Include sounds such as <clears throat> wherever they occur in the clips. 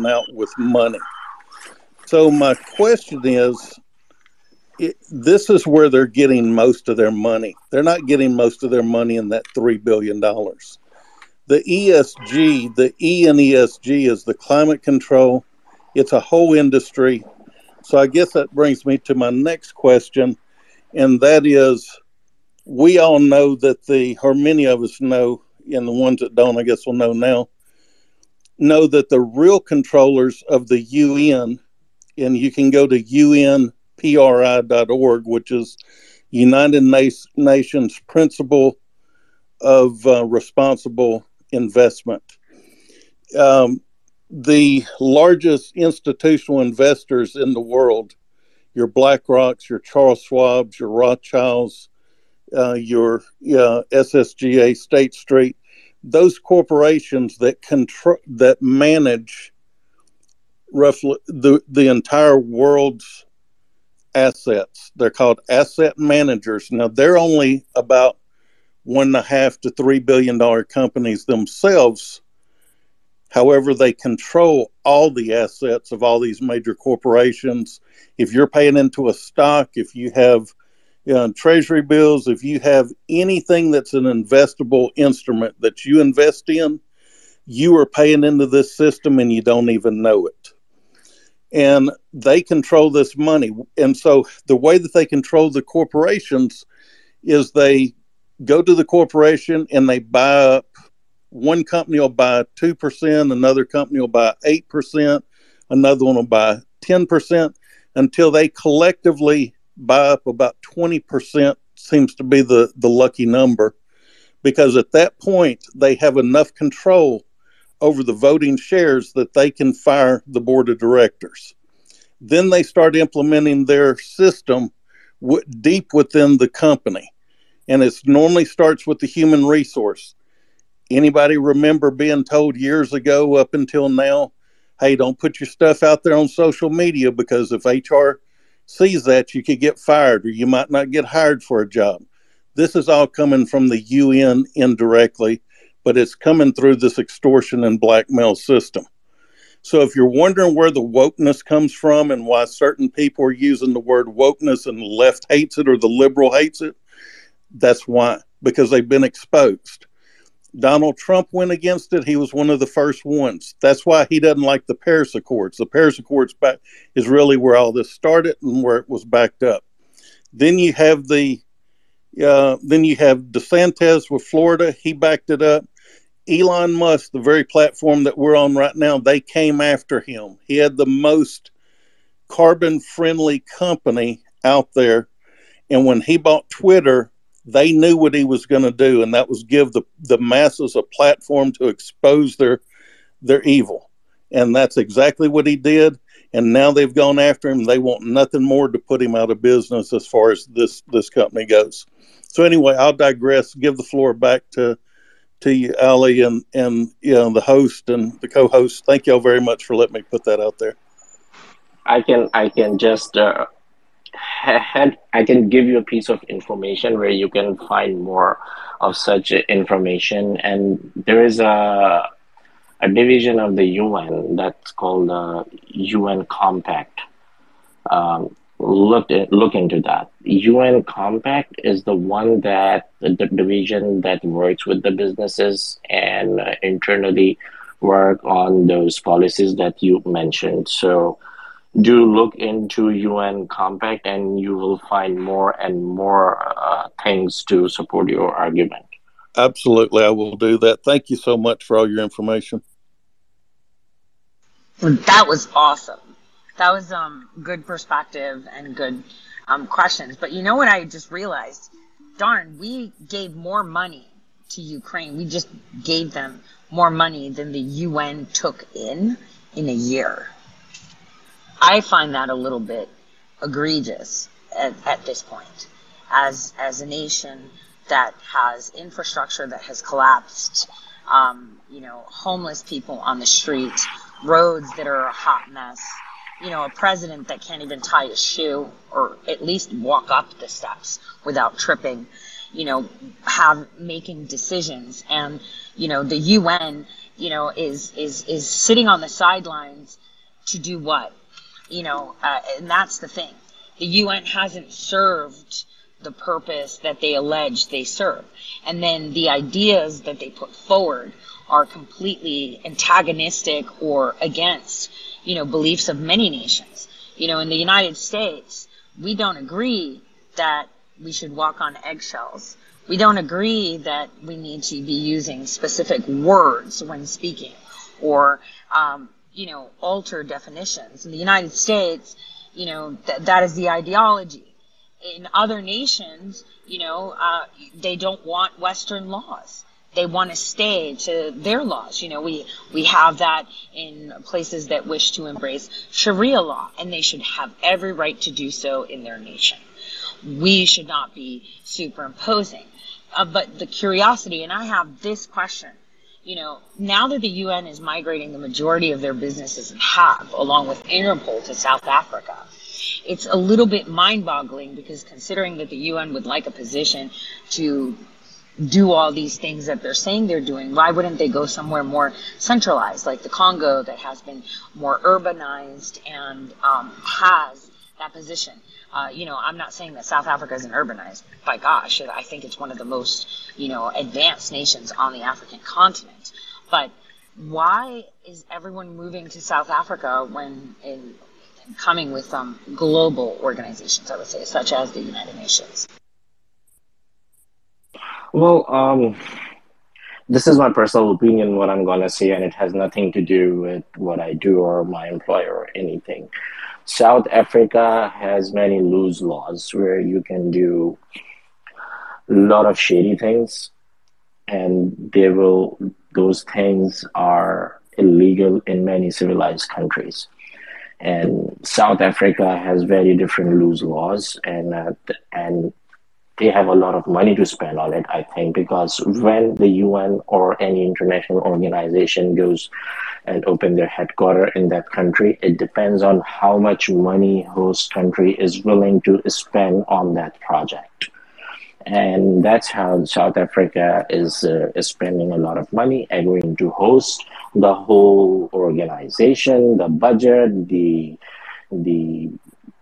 straightening out with money. So my question is, it, this is where they're getting most of their money. They're not getting most of their money in that three billion dollars. The ESG, the E in ESG is the climate control. It's a whole industry. So I guess that brings me to my next question, and that is, we all know that the, or many of us know, and the ones that don't, I guess, will know now, know that the real controllers of the UN, and you can go to unpri.org, which is United Nations Principle of uh, Responsible Investment. Um, the largest institutional investors in the world, your BlackRocks, your Charles Schwabs, your Rothschilds, uh, your uh, SSGA, State Street, those corporations that control that manage roughly the the entire world's assets. They're called asset managers. Now they're only about one and a half to three billion dollar companies themselves. However, they control all the assets of all these major corporations. If you're paying into a stock, if you have you know, treasury bills, if you have anything that's an investable instrument that you invest in, you are paying into this system and you don't even know it. And they control this money. And so the way that they control the corporations is they go to the corporation and they buy up one company will buy 2%, another company will buy 8%, another one will buy 10% until they collectively buy up about 20% seems to be the, the lucky number because at that point they have enough control over the voting shares that they can fire the board of directors. Then they start implementing their system w- deep within the company. And it normally starts with the human resource. Anybody remember being told years ago up until now, hey, don't put your stuff out there on social media because if HR sees that, you could get fired or you might not get hired for a job. This is all coming from the UN indirectly, but it's coming through this extortion and blackmail system. So if you're wondering where the wokeness comes from and why certain people are using the word wokeness and the left hates it or the liberal hates it, that's why, because they've been exposed. Donald Trump went against it. He was one of the first ones. That's why he doesn't like the Paris Accords. The Paris Accords back is really where all this started and where it was backed up. Then you have the uh, then you have DeSantis with Florida. He backed it up. Elon Musk, the very platform that we're on right now, they came after him. He had the most carbon friendly company out there. And when he bought Twitter, they knew what he was going to do, and that was give the, the masses a platform to expose their their evil. And that's exactly what he did. And now they've gone after him. They want nothing more to put him out of business as far as this this company goes. So anyway, I'll digress. Give the floor back to to you, Ali, and and you know the host and the co-host. Thank y'all very much for letting me put that out there. I can I can just uh, had I can give you a piece of information where you can find more of such information. And there is a a division of the UN that's called the UN Compact. Um, look look into that. UN Compact is the one that the division that works with the businesses and internally work on those policies that you mentioned. So do look into UN Compact and you will find more and more uh, things to support your argument. Absolutely, I will do that. Thank you so much for all your information. That was awesome. That was um good perspective and good um, questions. But you know what I just realized? Darn, we gave more money to Ukraine. We just gave them more money than the UN took in in a year. I find that a little bit egregious at, at this point. As as a nation that has infrastructure that has collapsed, um, you know, homeless people on the street, roads that are a hot mess, you know, a president that can't even tie a shoe or at least walk up the steps without tripping, you know, have making decisions and, you know, the UN you know, is is is sitting on the sidelines to do what? You know, uh, and that's the thing. The UN hasn't served the purpose that they allege they serve. And then the ideas that they put forward are completely antagonistic or against, you know, beliefs of many nations. You know, in the United States, we don't agree that we should walk on eggshells. We don't agree that we need to be using specific words when speaking or, um, you know, alter definitions. In the United States, you know, th- that is the ideology in other nations, you know, uh, they don't want Western laws. They want to stay to their laws. You know, we, we have that in places that wish to embrace Sharia law, and they should have every right to do so in their nation. We should not be superimposing. Uh, but the curiosity, and I have this question, you know, now that the UN is migrating the majority of their businesses and have, along with Interpol, to South Africa, it's a little bit mind boggling because considering that the UN would like a position to do all these things that they're saying they're doing, why wouldn't they go somewhere more centralized, like the Congo, that has been more urbanized and um, has that position? Uh, you know, I'm not saying that South Africa isn't urbanized. By gosh, I think it's one of the most, you know, advanced nations on the African continent. But why is everyone moving to South Africa when in coming with um, global organizations, I would say, such as the United Nations? Well, um, this is my personal opinion, what I'm going to say, and it has nothing to do with what I do or my employer or anything. South Africa has many loose laws where you can do a lot of shady things, and they will, those things are illegal in many civilized countries. And South Africa has very different loose laws, and uh, and they have a lot of money to spend on it. I think because when the UN or any international organization goes and open their headquarters in that country, it depends on how much money host country is willing to spend on that project and that's how South Africa is uh, is spending a lot of money, agreeing to host the whole organization, the budget, the the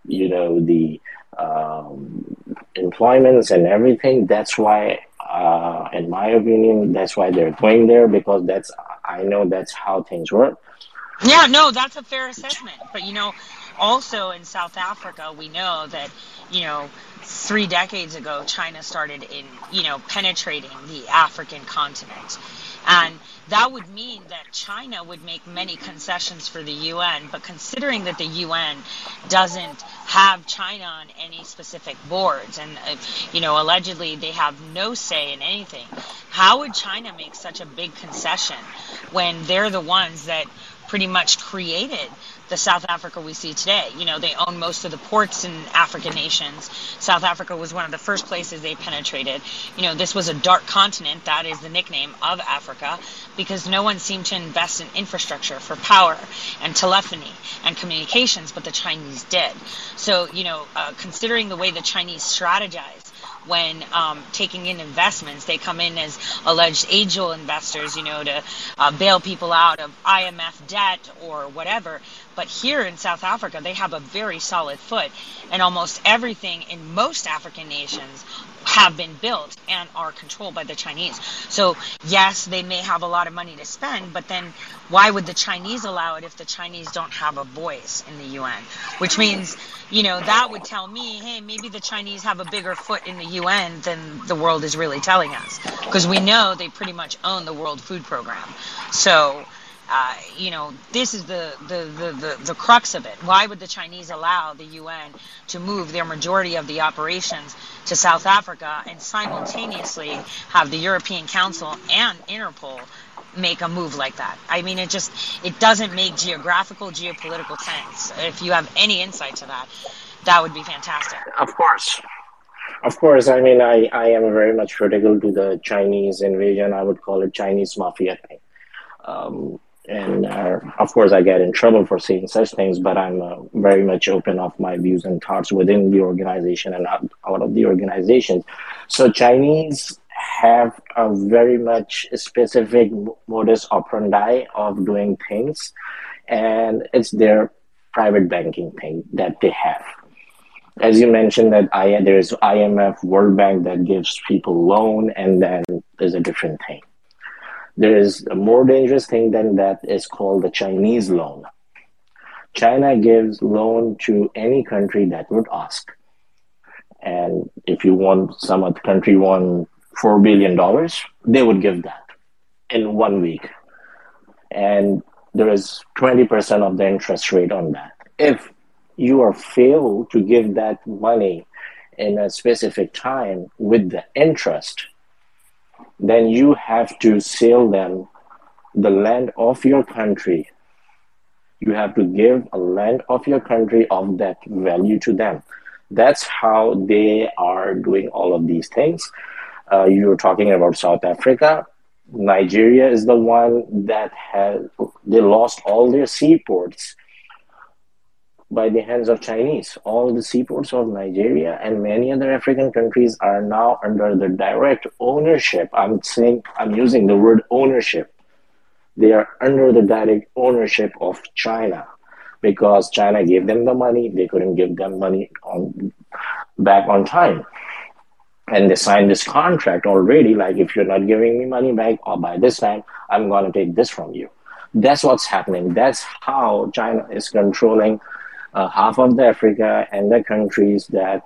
you know the um, employments and everything. That's why, uh, in my opinion, that's why they're going there because that's I know that's how things work. Yeah, no, that's a fair assessment. But you know, also in South Africa, we know that you know three decades ago, China started in, you know, penetrating the African continent. And that would mean that China would make many concessions for the UN, but considering that the UN doesn't have China on any specific boards, and uh, you know, allegedly they have no say in anything, how would China make such a big concession when they're the ones that pretty much created the South Africa we see today. You know, they own most of the ports in African nations. South Africa was one of the first places they penetrated. You know, this was a dark continent. That is the nickname of Africa because no one seemed to invest in infrastructure for power and telephony and communications, but the Chinese did. So, you know, uh, considering the way the Chinese strategize when um, taking in investments. They come in as alleged angel investors, you know, to uh, bail people out of IMF debt or whatever. But here in South Africa, they have a very solid foot, and almost everything in most African nations have been built and are controlled by the Chinese. So, yes, they may have a lot of money to spend, but then why would the Chinese allow it if the Chinese don't have a voice in the UN? Which means, you know, that would tell me, hey, maybe the Chinese have a bigger foot in the UN than the world is really telling us. Because we know they pretty much own the World Food Program. So, uh, you know, this is the, the, the, the, the crux of it. Why would the Chinese allow the UN to move their majority of the operations to South Africa and simultaneously have the European Council and Interpol make a move like that? I mean, it just it doesn't make geographical, geopolitical sense. If you have any insight to that, that would be fantastic. Of course. Of course, I mean, I, I am very much critical to the Chinese invasion. I would call it Chinese mafia thing. Um, and uh, of course i get in trouble for saying such things but i'm uh, very much open of my views and thoughts within the organization and out, out of the organization so chinese have a very much specific modus operandi of doing things, and it's their private banking thing that they have. As you mentioned, that I, there's IMF, World Bank that gives people loan, and then there's a different thing. There is a more dangerous thing than that is called the Chinese loan. China gives loan to any country that would ask. And if you want some other country want four billion dollars, they would give that in one week. And there is 20% of the interest rate on that. If you are failed to give that money in a specific time with the interest, then you have to sell them the land of your country. You have to give a land of your country of that value to them. That's how they are doing all of these things. Uh, you were talking about South Africa. Nigeria is the one that has they lost all their seaports by the hands of Chinese. All the seaports of Nigeria and many other African countries are now under the direct ownership. I'm saying I'm using the word ownership. They are under the direct ownership of China because China gave them the money. They couldn't give them money on back on time and they signed this contract already like if you're not giving me money back or by this time i'm going to take this from you that's what's happening that's how china is controlling uh, half of the africa and the countries that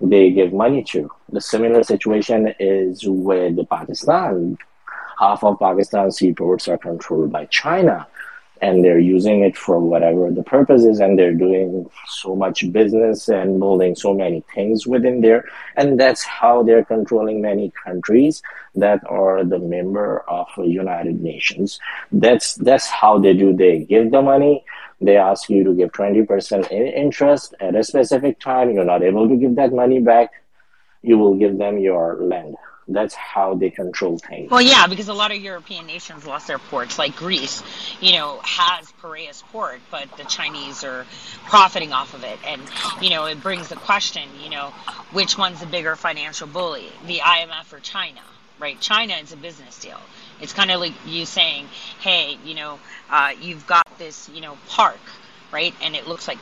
they give money to. The similar situation is with pakistan. Half of pakistan's seaports are controlled by china and they're using it for whatever the purpose is and they're doing so much business and building so many things within there. And that's how they're controlling many countries that are the member of united nations. That's that's how they do. They give the money they ask you to give 20% in interest at a specific time you're not able to give that money back you will give them your land that's how they control things. Well, yeah, because a lot of European nations lost their ports, like Greece, you know, has Piraeus port, but the Chinese are profiting off of it. And, you know, it brings the question, you know, which one's the bigger financial bully, the IMF or China, right? China is a business deal. It's kind of like you saying, hey, you know, uh, you've got this, you know, park, right? And it looks like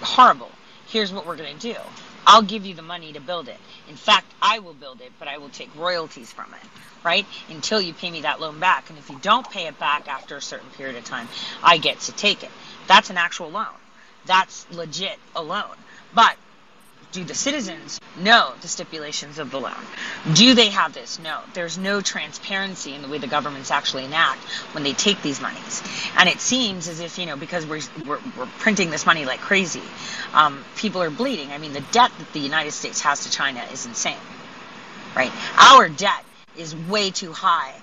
horrible. Here's what we're going to do I'll give you the money to build it. In fact, I will build it, but I will take royalties from it, right? Until you pay me that loan back. And if you don't pay it back after a certain period of time, I get to take it. That's an actual loan. That's legit a loan. But do the citizens know the stipulations of the loan? Do they have this? No. There's no transparency in the way the governments actually enact when they take these monies. And it seems as if, you know, because we're, we're, we're printing this money like crazy, um, people are bleeding. I mean, the debt that the United States has to China is insane, right? Our debt is way too high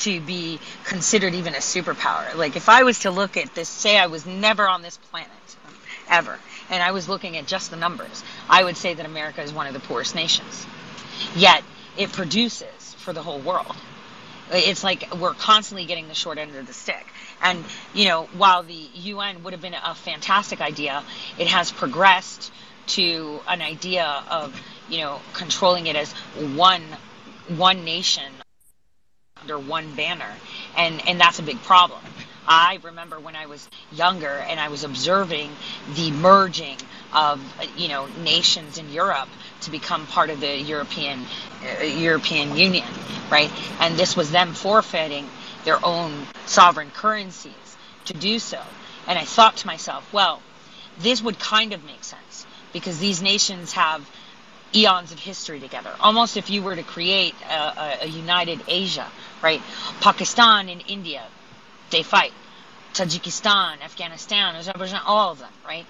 to be considered even a superpower. Like, if I was to look at this, say I was never on this planet, ever, and I was looking at just the numbers, I would say that America is one of the poorest nations. Yet it produces for the whole world. It's like we're constantly getting the short end of the stick. And, you know, while the UN would have been a fantastic idea, it has progressed to an idea of, you know, controlling it as one one nation under one banner. And and that's a big problem. I remember when I was younger and I was observing the merging of you know nations in Europe to become part of the European uh, European Union, right? And this was them forfeiting their own sovereign currencies to do so. And I thought to myself, well, this would kind of make sense because these nations have eons of history together. Almost if you were to create a, a, a united Asia, right? Pakistan and India, they fight. Tajikistan, Afghanistan, Azerbaijan, all of them, right?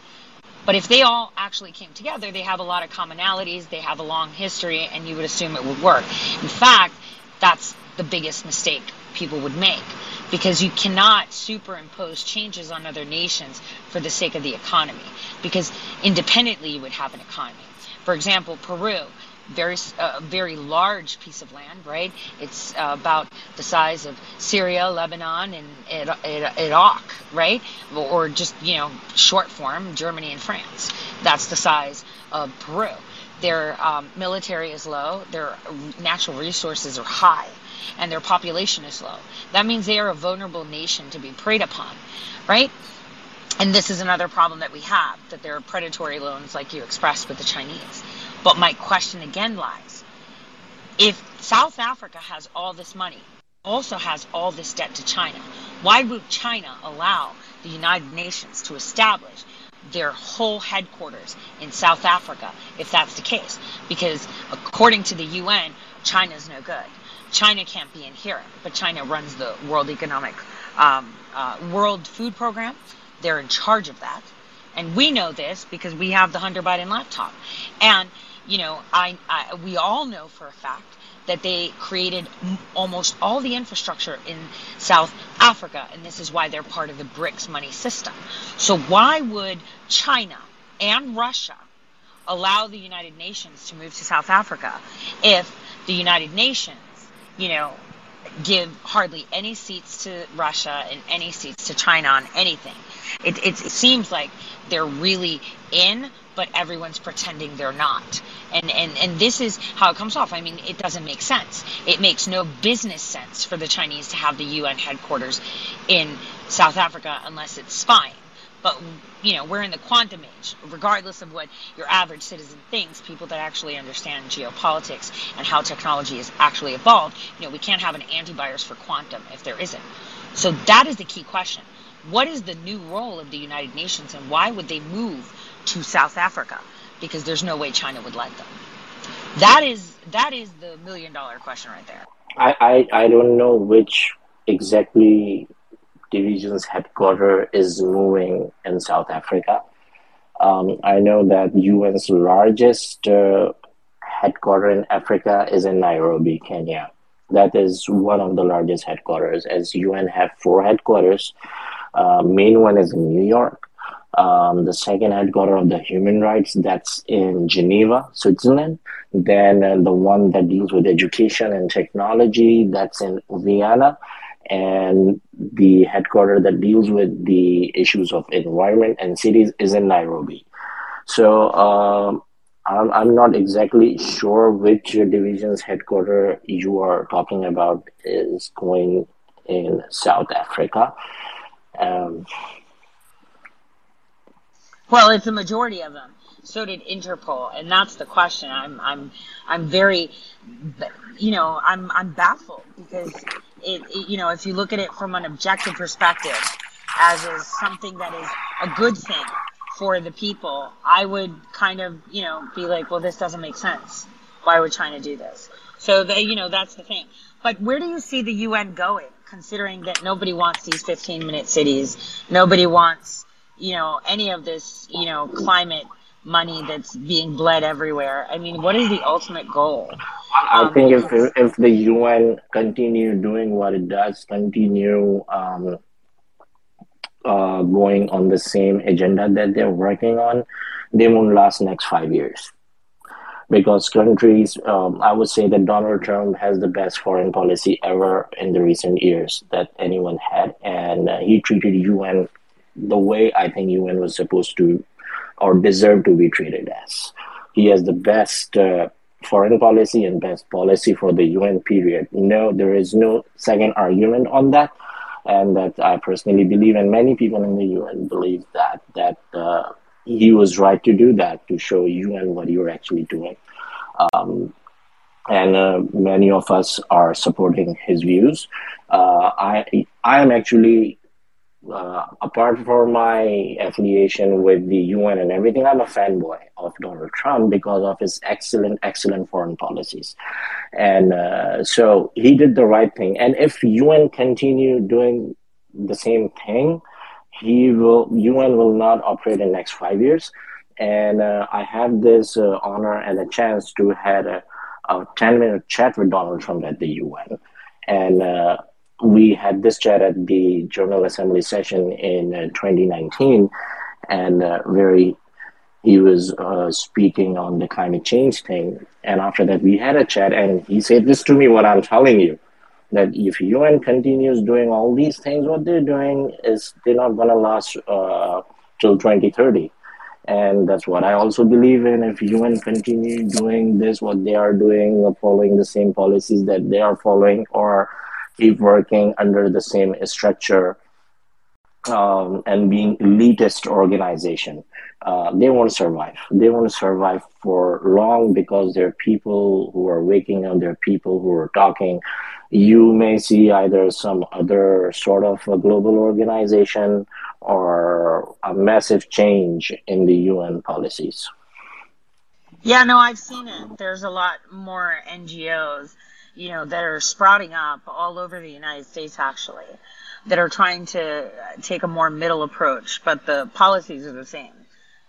But if they all actually came together, they have a lot of commonalities, they have a long history, and you would assume it would work. In fact, that's the biggest mistake people would make because you cannot superimpose changes on other nations for the sake of the economy because independently you would have an economy. For example, Peru, very uh, very large piece of land, right? It's uh, about the size of Syria, Lebanon, and Iraq, right? Or just you know short form, Germany and France. That's the size of Peru. their um, military is low, their natural resources are high, and their population is low. That means they are a vulnerable nation to be preyed upon, right? And this is another problem that we have that there are predatory loans, like you expressed with the Chinese. But my question again lies if South Africa has all this money, also has all this debt to China, why would China allow the United Nations to establish their whole headquarters in South Africa if that's the case. Because according to the UN, China is no good. China can't be in here, but China runs the World Economic um, uh, World Food Program. They're in charge of that, and we know this because we have the Hunter Biden laptop. And you know, I, I we all know for a fact that they created almost all the infrastructure in South Africa, and this is why they're part of the BRICS money system. So, why would China and Russia allow the United Nations to move to South Africa if the United Nations, you know, give hardly any seats to Russia and any seats to China on anything? It, it, it seems like they're really in but everyone's pretending they're not. And, and, and this is how it comes off. I mean, it doesn't make sense. It makes no business sense for the Chinese to have the UN headquarters in South Africa unless it's spying. But, you know, we're in the quantum age. Regardless of what your average citizen thinks, people that actually understand geopolitics and how technology has actually evolved, you know, we can't have an antivirus for quantum if there isn't. So that is the key question. What is the new role of the United Nations and why would they move to South Africa because there's no way China would let them. That is that is the million dollar question right there. I, I, I don't know which exactly division's headquarters is moving in South Africa. Um, I know that UN's largest uh, headquarters in Africa is in Nairobi, Kenya. That is one of the largest headquarters. As UN have four headquarters, uh, main one is in New York, um, the second headquarters of the human rights that's in Geneva, Switzerland. Then uh, the one that deals with education and technology that's in Vienna, and the headquarters that deals with the issues of environment and cities is in Nairobi. So um, I'm, I'm not exactly sure which division's headquarters you are talking about is going in South Africa. Um, well, it's a majority of them. So did Interpol, and that's the question. I'm, I'm, I'm very, you know, I'm, I'm baffled because it, it, you know, if you look at it from an objective perspective, as is something that is a good thing for the people, I would kind of, you know, be like, well, this doesn't make sense. Why would China do this? So they, you know, that's the thing. But where do you see the UN going, considering that nobody wants these 15 minute cities? Nobody wants you know, any of this, you know, climate money that's being bled everywhere. I mean, what is the ultimate goal? I um, think if if the UN continue doing what it does, continue um, uh, going on the same agenda that they're working on, they won't last next five years. Because countries, um, I would say that Donald Trump has the best foreign policy ever in the recent years that anyone had, and uh, he treated the UN the way I think UN was supposed to or deserve to be treated as. He has the best uh, foreign policy and best policy for the UN period. No, there is no second argument on that. And that I personally believe, and many people in the UN believe that that uh, he was right to do that to show UN what you're actually doing. Um, and uh, many of us are supporting his views. Uh, I I am actually uh, apart from my affiliation with the UN and everything, I'm a fanboy of Donald Trump because of his excellent, excellent foreign policies. And uh, so he did the right thing. And if UN continue doing the same thing, he will UN will not operate in the next five years. And uh, I have this uh, honor and a chance to had a, a 10 minute chat with Donald Trump at the UN. And uh, we had this chat at the General Assembly session in uh, 2019, and uh, very he was uh, speaking on the climate change thing. And after that, we had a chat, and he said this to me: "What I'm telling you, that if UN continues doing all these things, what they're doing is they're not to last uh, till 2030." And that's what I also believe in. If UN continue doing this, what they are doing, following the same policies that they are following, or keep working under the same structure um, and being elitist organization, uh, they won't survive. They won't survive for long because there are people who are waking up. There are people who are talking. You may see either some other sort of a global organization or a massive change in the UN policies. Yeah, no, I've seen it. There's a lot more NGOs, you know, that are sprouting up all over the United States actually that are trying to take a more middle approach, but the policies are the same.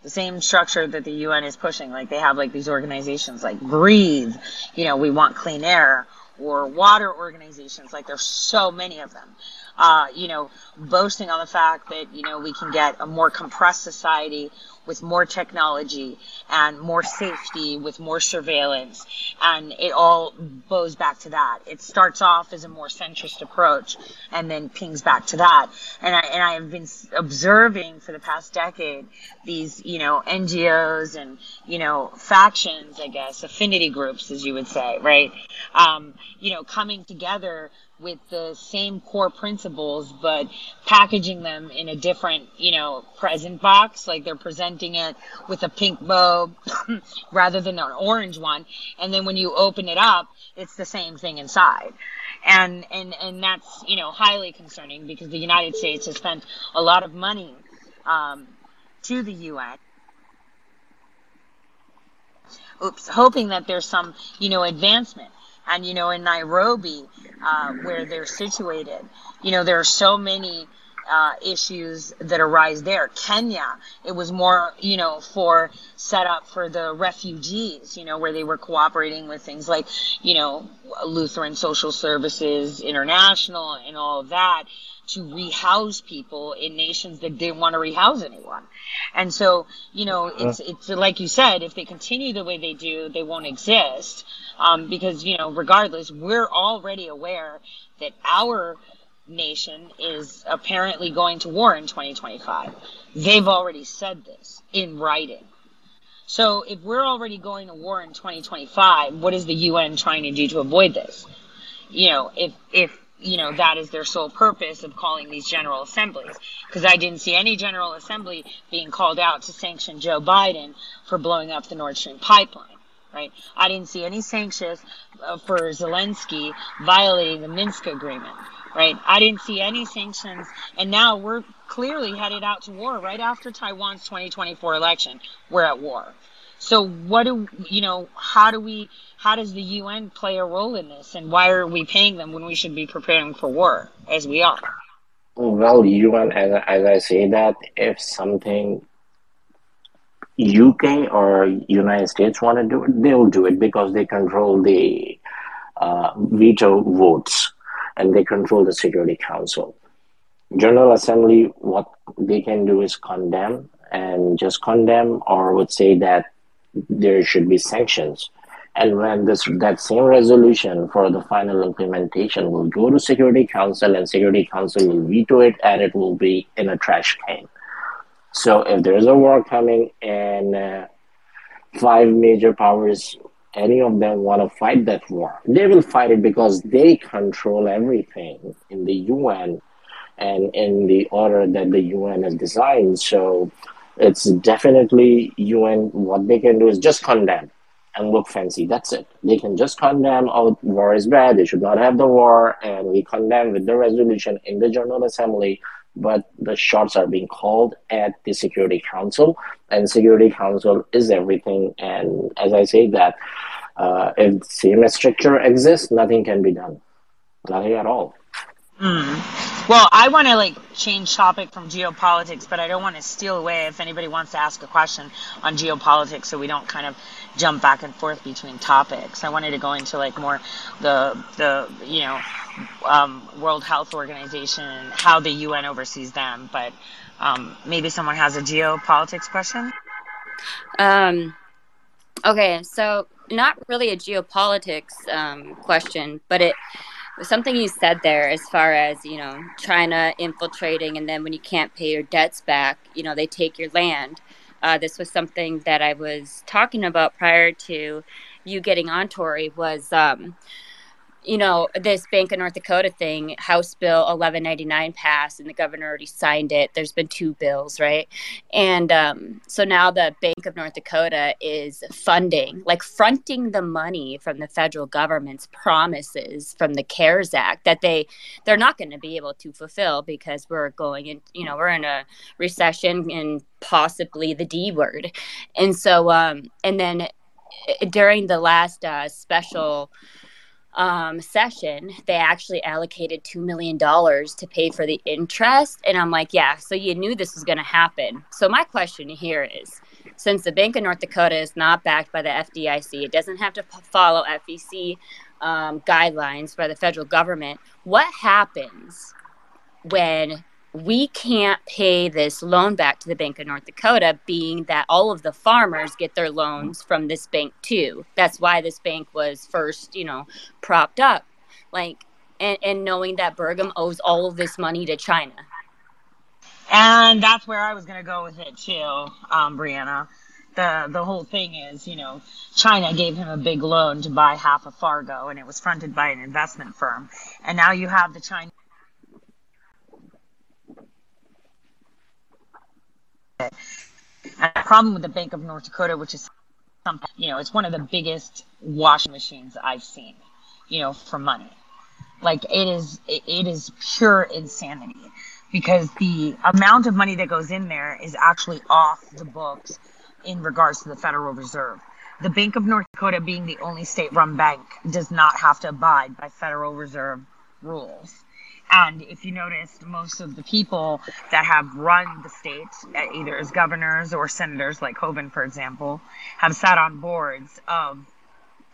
The same structure that the UN is pushing. Like they have like these organizations like Breathe, you know, we want clean air, or water organizations. Like there's so many of them uh, you know, boasting on the fact that, you know, we can get a more compressed society with more technology and more safety with more surveillance. And it all bows back to that. It starts off as a more centrist approach and then pings back to that. And I, and I have been observing for the past decade these, you know, NGOs and, you know, factions, I guess, affinity groups, as you would say, right? Um, you know, coming together with the same core principles, but packaging them in a different, you know, present box. Like they're presenting it with a pink bow <coughs> rather than an orange one. And then when you open it up, it's the same thing inside. And, and, and that's, you know, highly concerning because the United States has spent a lot of money, um, to the UN oops, hoping that there's some, you know, advancement. And, you know, in Nairobi, uh, where they're situated, you know, there are so many uh, issues that arise there. Kenya, it was more, you know, for set up for the refugees, you know, where they were cooperating with things like, you know, Lutheran Social Services International and all of that to rehouse people in nations that didn't want to rehouse anyone. And so, you know, uh-huh. it's, it's like you said, if they continue the way they do, they won't exist. Um, because, you know, regardless, we're already aware that our nation is apparently going to war in 2025. They've already said this in writing. So if we're already going to war in 2025, what is the UN trying to do to avoid this? You know, if, if you know, that is their sole purpose of calling these general assemblies. Because I didn't see any general assembly being called out to sanction Joe Biden for blowing up the Nord Stream pipeline. Right? I didn't see any sanctions uh, for Zelensky violating the Minsk agreement. Right? I didn't see any sanctions, and now we're clearly headed out to war right after Taiwan's 2024 election. We're at war. So what do you know? How do we? How does the UN play a role in this? And why are we paying them when we should be preparing for war, as we are? Well, UN, as as I say that, if something UK or United States want to do it, they'll do it because they control the uh, veto votes and they control the Security Council. General Assembly, what they can do is condemn and just condemn, or would say that there should be sanctions. And when this that same resolution for the final implementation will go to Security Council, and Security Council will veto it, and it will be in a trash can. So if there is a war coming, and uh, five major powers, any of them want to fight that war, they will fight it because they control everything in the UN and in the order that the UN has designed. So it's definitely UN. What they can do is just condemn and look fancy. That's it. They can just condemn, oh, war is bad. They should not have the war, and we condemn with the resolution in the General Assembly. But the shots are being called at the Security Council, and Security Council is everything. And as I say that, uh, if same structure exists, nothing can be done, nothing at all. Mm. Well, I want to like change topic from geopolitics, but I don't want to steal away if anybody wants to ask a question on geopolitics, so we don't kind of jump back and forth between topics. I wanted to go into like more the the you know um, World Health Organization and how the UN oversees them, but um, maybe someone has a geopolitics question. Um. Okay, so not really a geopolitics um, question, but it something you said there as far as you know china infiltrating and then when you can't pay your debts back you know they take your land uh, this was something that I was talking about prior to you getting on, Tori, was um, you know, this Bank of North Dakota thing, House Bill 1199 passed and the governor already signed it. There's been two bills, right? And um, so now the Bank of North Dakota is funding, like fronting the money from the federal government's promises from the CARES Act that they they're not going to be able to fulfill because we're going in, you know, we're in a recession and possibly the D word. And so um and then eh, during the last uh, special um, session, they actually allocated $2 million to pay for the interest. And I'm like, yeah, so you knew this was going to happen. So my question here is since the Bank of North Dakota is not backed by the FDIC, it doesn't have to follow FEC um, guidelines by the federal government, what happens when we can't pay this loan back to the Bank of North Dakota, being that all of the farmers get their loans from this bank too. That's why this bank was first, you know, propped up. Like, and, and knowing that Burgum owes all of this money to China. And that's where I was going to go with it too, um, Brianna. The, the whole thing is, you know, China gave him a big loan to buy half of Fargo and it was fronted by an investment firm. And now you have the Chinese The problem with the Bank of North Dakota, which is you know, it's one of the biggest washing machines I've seen, you know, for money. Like it is, it is pure insanity because the amount of money that goes in there is actually off the books in regards to the Federal Reserve. The Bank of North Dakota, being the only state run bank, does not have to abide by Federal Reserve rules. And if you noticed, most of the people that have run the state, uh, either as governors or senators, like Hoeven, for example, have sat on boards of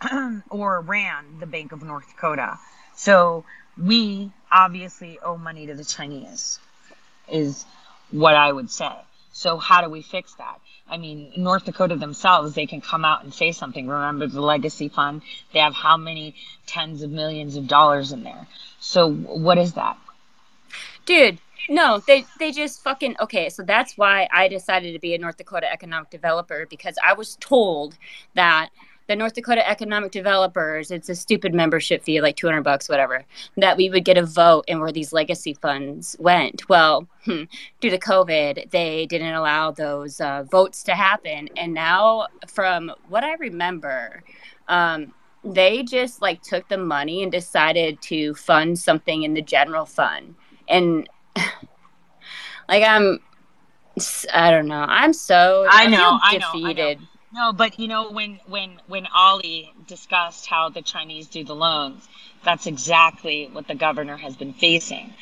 <clears throat> or ran the Bank of North Dakota. So we obviously owe money to the Chinese, is what I would say. So how do we fix that? I mean, North Dakota themselves, they can come out and say something. Remember the legacy fund? They have how many tens of millions of dollars in there? So what is that? Dude, no, they they just fucking okay. So that's why I decided to be a North Dakota economic developer because I was told that the North Dakota economic developers, it's a stupid membership fee, like 200 bucks, whatever, that we would get a vote in where these legacy funds went. Well, hmm, due to COVID, they didn't allow those uh, votes to happen. And now, from what I remember, um, they just like took the money and decided to fund something in the general fund and <sighs> like i'm i don't know i'm so i know I, defeated I know, no but you know when when when ollie discussed how the chinese do the loans that's exactly what the governor has been facing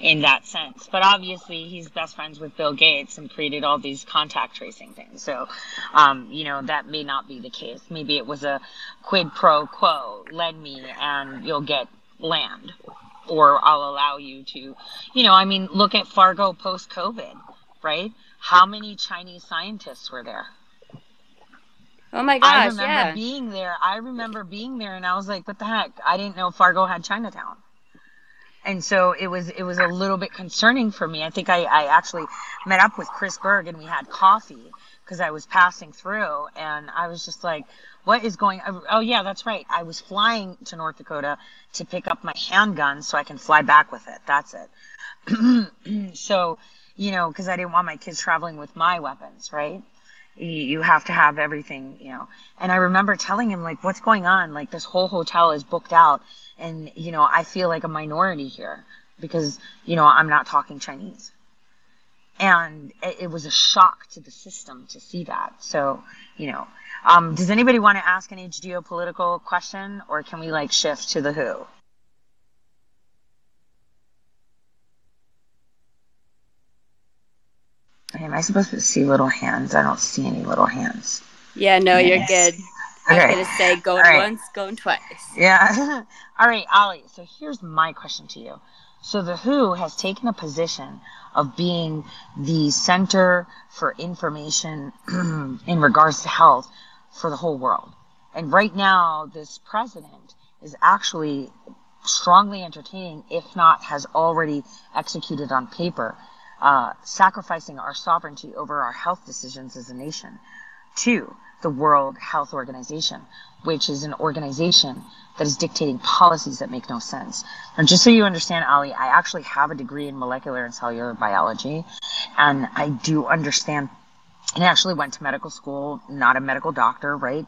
in that sense. But obviously, he's best friends with Bill Gates and created all these contact tracing things. So, um, you know, that may not be the case. Maybe it was a quid pro quo lend me and you'll get land, or I'll allow you to, you know, I mean, look at Fargo post COVID, right? How many Chinese scientists were there? Oh my gosh! I remember yeah. being there. I remember being there, and I was like, "What the heck?" I didn't know Fargo had Chinatown, and so it was it was a little bit concerning for me. I think I, I actually met up with Chris Berg, and we had coffee because I was passing through, and I was just like, "What is going?" Oh yeah, that's right. I was flying to North Dakota to pick up my handgun so I can fly back with it. That's it. <clears throat> so, you know, because I didn't want my kids traveling with my weapons, right? You have to have everything, you know. And I remember telling him, like, what's going on? Like, this whole hotel is booked out. And, you know, I feel like a minority here because, you know, I'm not talking Chinese. And it, it was a shock to the system to see that. So, you know, um, does anybody want to ask an geopolitical question or can we like shift to the who? Am I supposed to see little hands? I don't see any little hands. Yeah, no, yes. you're good. Okay. I was gonna say going right. once, going twice. Yeah. <laughs> All right, Ollie. So here's my question to you. So the WHO has taken a position of being the center for information <clears throat> in regards to health for the whole world. And right now, this president is actually strongly entertaining, if not has already executed on paper, uh, sacrificing our sovereignty over our health decisions as a nation to the World Health Organization, which is an organization that is dictating policies that make no sense. And just so you understand, Ali, I actually have a degree in molecular and cellular biology, and I do understand. And I actually went to medical school, not a medical doctor, right?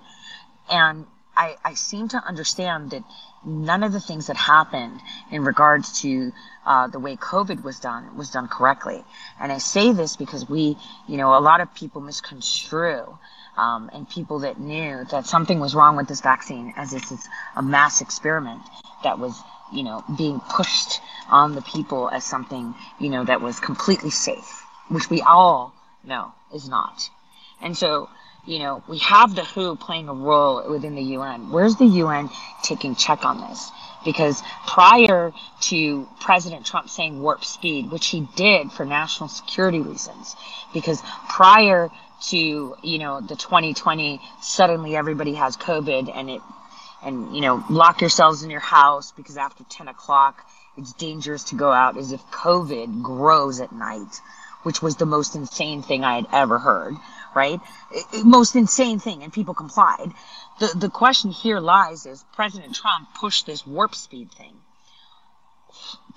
And I, I seem to understand that none of the things that happened in regards to uh, the way COVID was done was done correctly. And I say this because we, you know, a lot of people misconstrue um, and people that knew that something was wrong with this vaccine as this is a mass experiment that was, you know, being pushed on the people as something, you know, that was completely safe, which we all know is not. And so, you know, we have the WHO playing a role within the UN. Where's the UN taking check on this? Because prior to President Trump saying warp speed, which he did for national security reasons, because prior to, you know, the 2020, suddenly everybody has COVID and it, and, you know, lock yourselves in your house because after 10 o'clock, it's dangerous to go out as if COVID grows at night, which was the most insane thing I had ever heard right? Most insane thing, and people complied. The, the question here lies is President Trump pushed this warp speed thing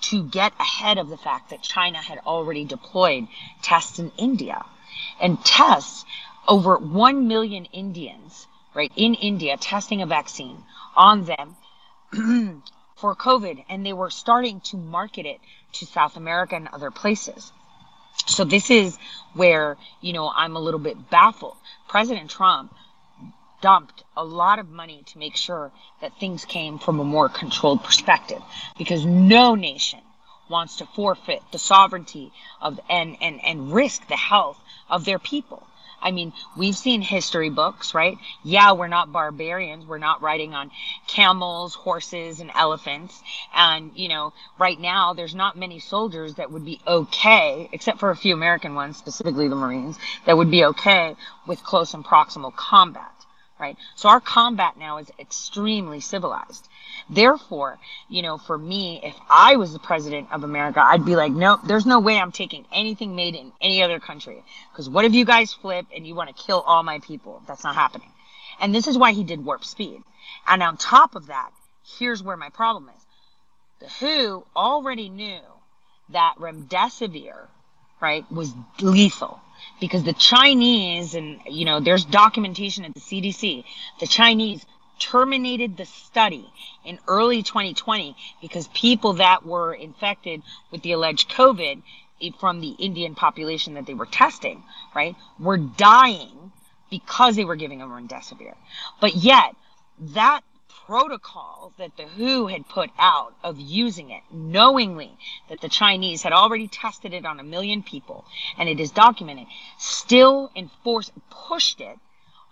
to get ahead of the fact that China had already deployed tests in India. And tests, over 1 million Indians, right, in India testing a vaccine on them <clears throat> for COVID, and they were starting to market it to South America and other places. So this is where, you know, I'm a little bit baffled. President Trump dumped a lot of money to make sure that things came from a more controlled perspective because no nation wants to forfeit the sovereignty of and and and risk the health of their people. I mean, we've seen history books, right? Yeah, we're not barbarians. We're not riding on camels, horses, and elephants. And, you know, right now, there's not many soldiers that would be okay, except for a few American ones, specifically the Marines, that would be okay with close and proximal combat, right? So our combat now is extremely civilized. Therefore, you know, for me, if I was the president of America, I'd be like, no, there's no way I'm taking anything made in any other country. Because what if you guys flip and you want to kill all my people? That's not happening. And this is why he did warp speed. And on top of that, here's where my problem is. The WHO already knew that remdesivir, right, was lethal because the Chinese, and you know, there's documentation at the CDC, the Chinese terminated the study in early 2020 because people that were infected with the alleged COVID from the Indian population that they were testing, right, were dying because they were giving them remdesivir. But yet, that protocol that the WHO had put out of using it, knowingly that the Chinese had already tested it on a million people, and it is documented, still enforced, pushed it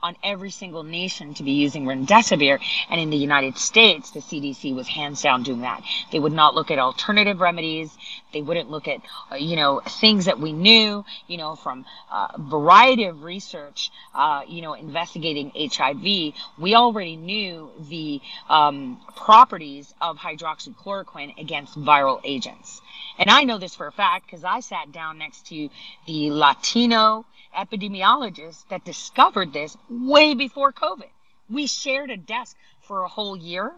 on every single nation to be using remdesivir. And in the United States, the CDC was hands down doing that. They would not look at alternative remedies. They wouldn't look at, uh, you know, things that we knew, you know, from uh, a variety of research, uh, you know, investigating HIV. We already knew the um, properties of hydroxychloroquine against viral agents. And I know this for a fact because I sat down next to the Latino epidemiologists that discovered this way before COVID. We shared a desk for a whole year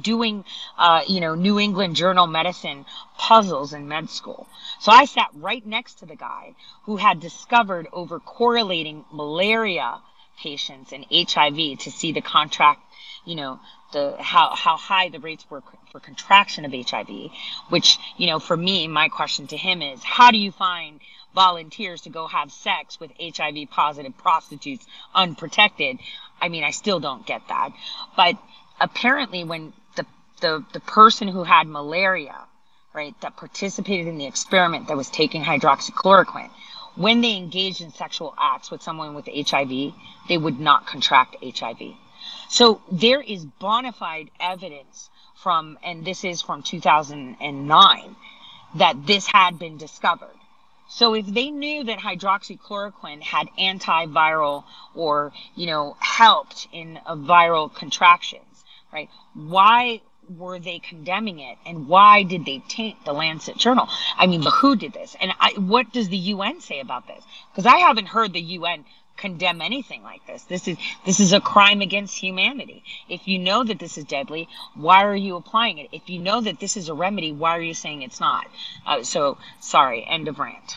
doing, uh, you know, New England Journal Medicine puzzles in med school. So I sat right next to the guy who had discovered over correlating malaria patients and HIV to see the contract, you know, the how how high the rates were for contraction of HIV, which you know for me my question to him is how do you find volunteers to go have sex with HIV positive prostitutes unprotected. I mean, I still don't get that. But apparently when the, the, the person who had malaria, right, that participated in the experiment that was taking hydroxychloroquine, when they engaged in sexual acts with someone with HIV, they would not contract HIV. So there is bona fide evidence from, and this is from 2009, that this had been discovered. So if they knew that hydroxychloroquine had antiviral or, you know, helped in viral contractions, right? Why were they condemning it and why did they taint the Lancet Journal? I mean, who did this? And I, what does the UN say about this? Because I haven't heard the UN condemn anything like this. This is this is a crime against humanity. If you know that this is deadly, why are you applying it? If you know that this is a remedy, why are you saying it's not? Uh, so sorry. End of rant.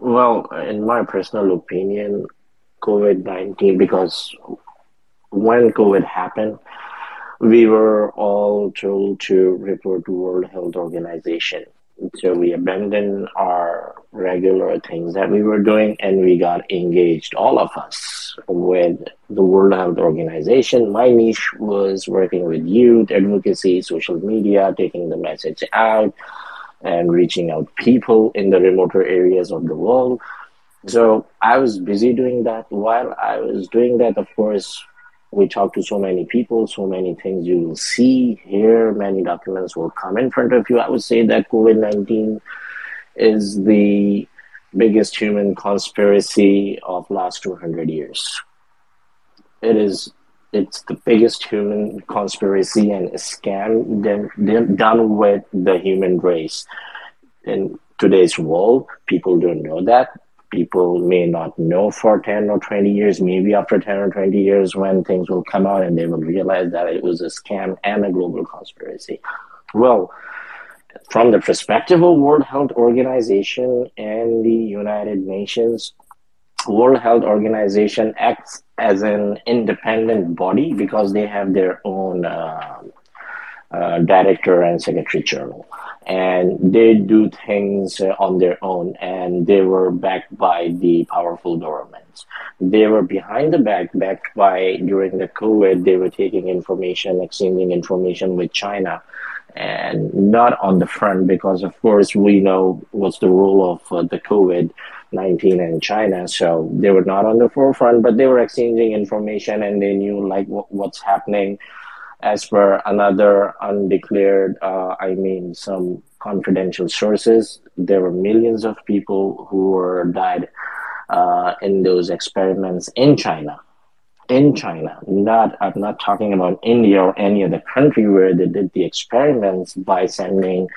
Well, in my personal opinion, COVID 19, because when COVID happened, we were all told to report to World Health Organization. So we abandoned our regular things that we were doing and we got engaged, all of us, with the World Health Organization. My niche was working with youth, advocacy, social media, taking the message out, and reaching out people in the remoter areas of the world. So I was busy doing that. While I was doing that, of course, we talk to so many people, so many things you will see, hear, many documents will come in front of you. I would say that COVID 19 is the biggest human conspiracy of last 200 years. It is it's the biggest human conspiracy and scam done with the human race. In today's world, people don't know that. People may not know for 10 or 20 years, maybe after 10 or 20 years when things will come out and they will realize that it was a scam and a global conspiracy. Well, from the perspective of World Health Organization and the United Nations, World Health Organization acts as an independent body because they have their own uh, uh, director and secretary general, and they do things uh, on their own, and they were backed by the powerful governments. They were behind the back, backed by during the COVID. They were taking information, exchanging information with China and not on the front because of course we know what's the role of uh, the covid 19 in china so they were not on the forefront but they were exchanging information and they knew like what's happening as per another undeclared uh, i mean some confidential sources there were millions of people who were died uh, in those experiments in china in China. Not I'm not talking about India or any other country where they did the experiments by sending,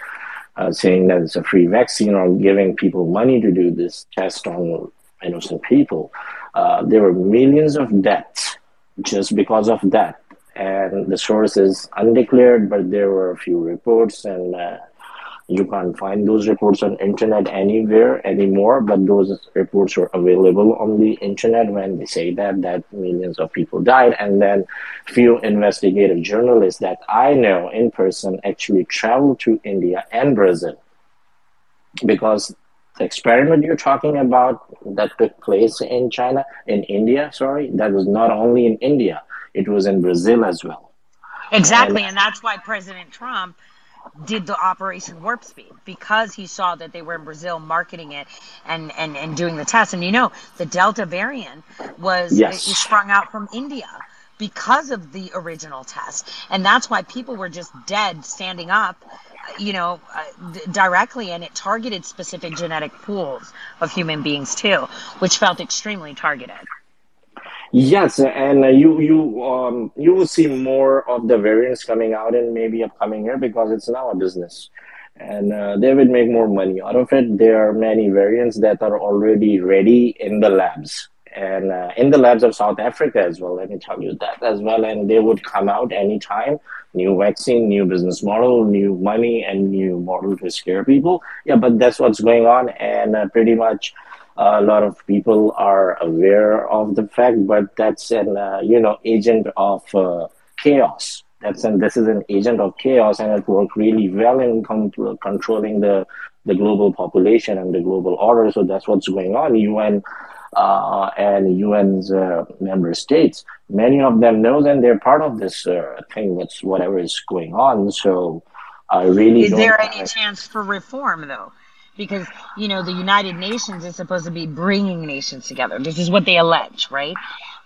uh, saying that it's a free vaccine or giving people money to do this test on innocent people. Uh, there were millions of deaths just because of that. And the source is undeclared, but there were a few reports and uh, you can't find those reports on internet anywhere anymore but those reports were available on the internet when they say that that millions of people died and then few investigative journalists that i know in person actually traveled to india and brazil. Because the experiment you're talking about that took place in china in india sorry that was not only in india it was in brazil as well exactly and, and that's why president trump did the Operation Warp Speed because he saw that they were in Brazil marketing it and, and, and doing the tests. And you know, the Delta variant was yes. sprung out from India because of the original test. And that's why people were just dead standing up, you know, uh, d- directly. And it targeted specific genetic pools of human beings too, which felt extremely targeted. Yes, and uh, you you um you will see more of the variants coming out in maybe upcoming year because it's now a business, and uh, they will make more money out of it. There are many variants that are already ready in the labs and uh, in the labs of South Africa as well. Let me tell you that as well, and they would come out anytime. New vaccine, new business model, new money, and new model to scare people. Yeah, but that's what's going on, and uh, pretty much a lot of people are aware of the fact, but that's an uh, you know agent of uh, chaos. That's and this is an agent of chaos, and it worked really well in com- controlling the the global population and the global order. So that's what's going on. UN uh, and UN's uh, member states, many of them know that they're part of this uh, thing. What's whatever is going on. So I really is there any chance for reform though? Because you know the United Nations is supposed to be bringing nations together. This is what they allege, right?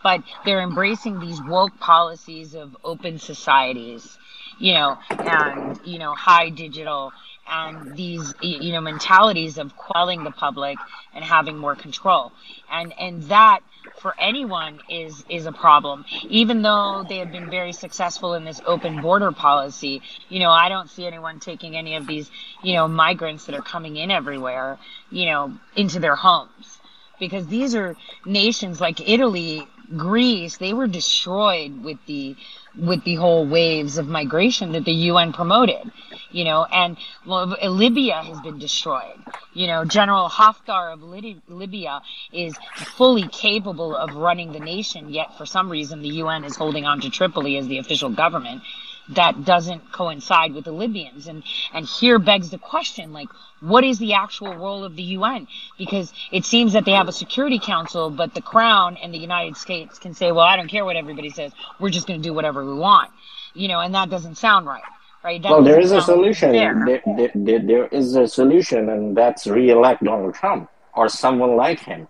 But they're embracing these woke policies of open societies, you know, and you know high digital and these you know mentalities of quelling the public and having more control and and that for anyone is is a problem. Even though they have been very successful in this open border policy you know i don't see anyone taking any of these you know migrants that are coming in everywhere you know into their homes. Because these are nations like italy greece they were destroyed with the with the whole waves of migration that the UN promoted, you know, and Libya has been destroyed. You know, General Haftar of Libya is fully capable of running the nation, yet for some reason the UN is holding on to Tripoli as the official government that doesn't coincide with the Libyans. And, and here begs the question, like, what is the actual role of the UN? Because it seems that they have a security council, but the crown and the United States can say, well, I don't care what everybody says. We're just going to do whatever we want. You know, and that doesn't sound right. Right? That well, there is a solution. There, there, there, there is a solution, and that's re-elect Donald Trump or someone like him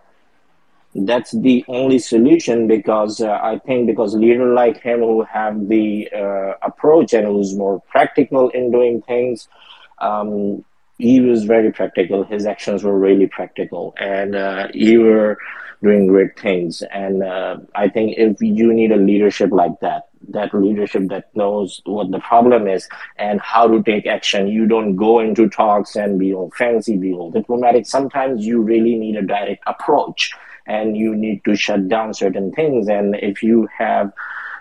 that's the only solution because uh, I think because leader like him who have the uh, approach and who's more practical in doing things, um, he was very practical. His actions were really practical, and uh, you were doing great things. And uh, I think if you need a leadership like that, that leadership that knows what the problem is and how to take action. You don't go into talks and be all fancy, be all diplomatic. Sometimes you really need a direct approach and you need to shut down certain things. And if you have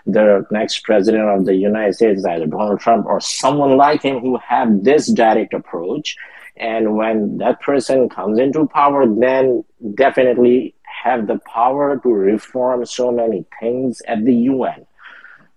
the next president of the United States, either Donald Trump or someone like him who have this direct approach, and when that person comes into power, then definitely have the power to reform so many things at the UN.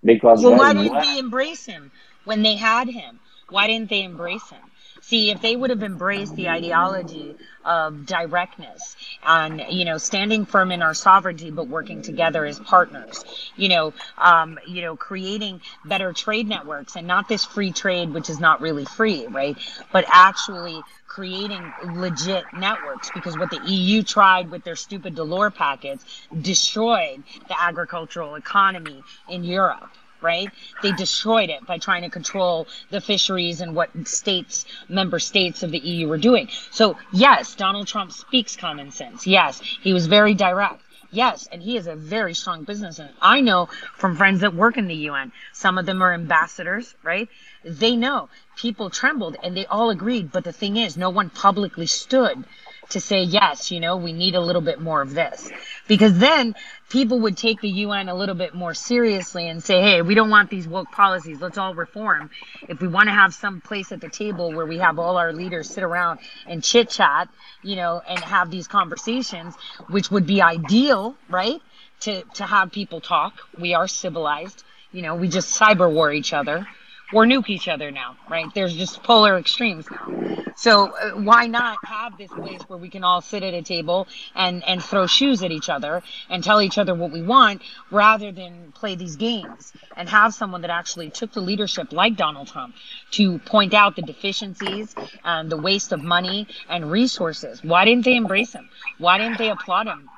Because well, why didn't they embrace him when they had him? Why didn't they embrace him? See, if they would have embraced the ideology of directness and, you know, standing firm in our sovereignty, but working together as partners, you know, um, you know, creating better trade networks and not this free trade, which is not really free, right? But actually creating legit networks because what the EU tried with their stupid Delors packets destroyed the agricultural economy in Europe right? They destroyed it by trying to control the fisheries and what states, member states of the EU were doing. So yes, Donald Trump speaks common sense. Yes, he was very direct. Yes, and he is a very strong businessman. I know from friends that work in the UN, some of them are ambassadors, right? They know people trembled and they all agreed. But the thing is, no one publicly stood to say, yes, you know, we need a little bit more of this. Because then people would take the UN a little bit more seriously and say, hey, we don't want these woke policies. Let's all reform. If we want to have some place at the table where we have all our leaders sit around and chit chat, you know, and have these conversations, which would be ideal, right? To, to have people talk. We are civilized. You know, we just cyber war each other or nuke each other now, right? There's just polar extremes now. So uh, why not have this place where we can all sit at a table and and throw shoes at each other and tell each other what we want rather than play these games and have someone that actually took the leadership like Donald Trump to point out the deficiencies and the waste of money and resources. Why didn't they embrace him? Why didn't they applaud him?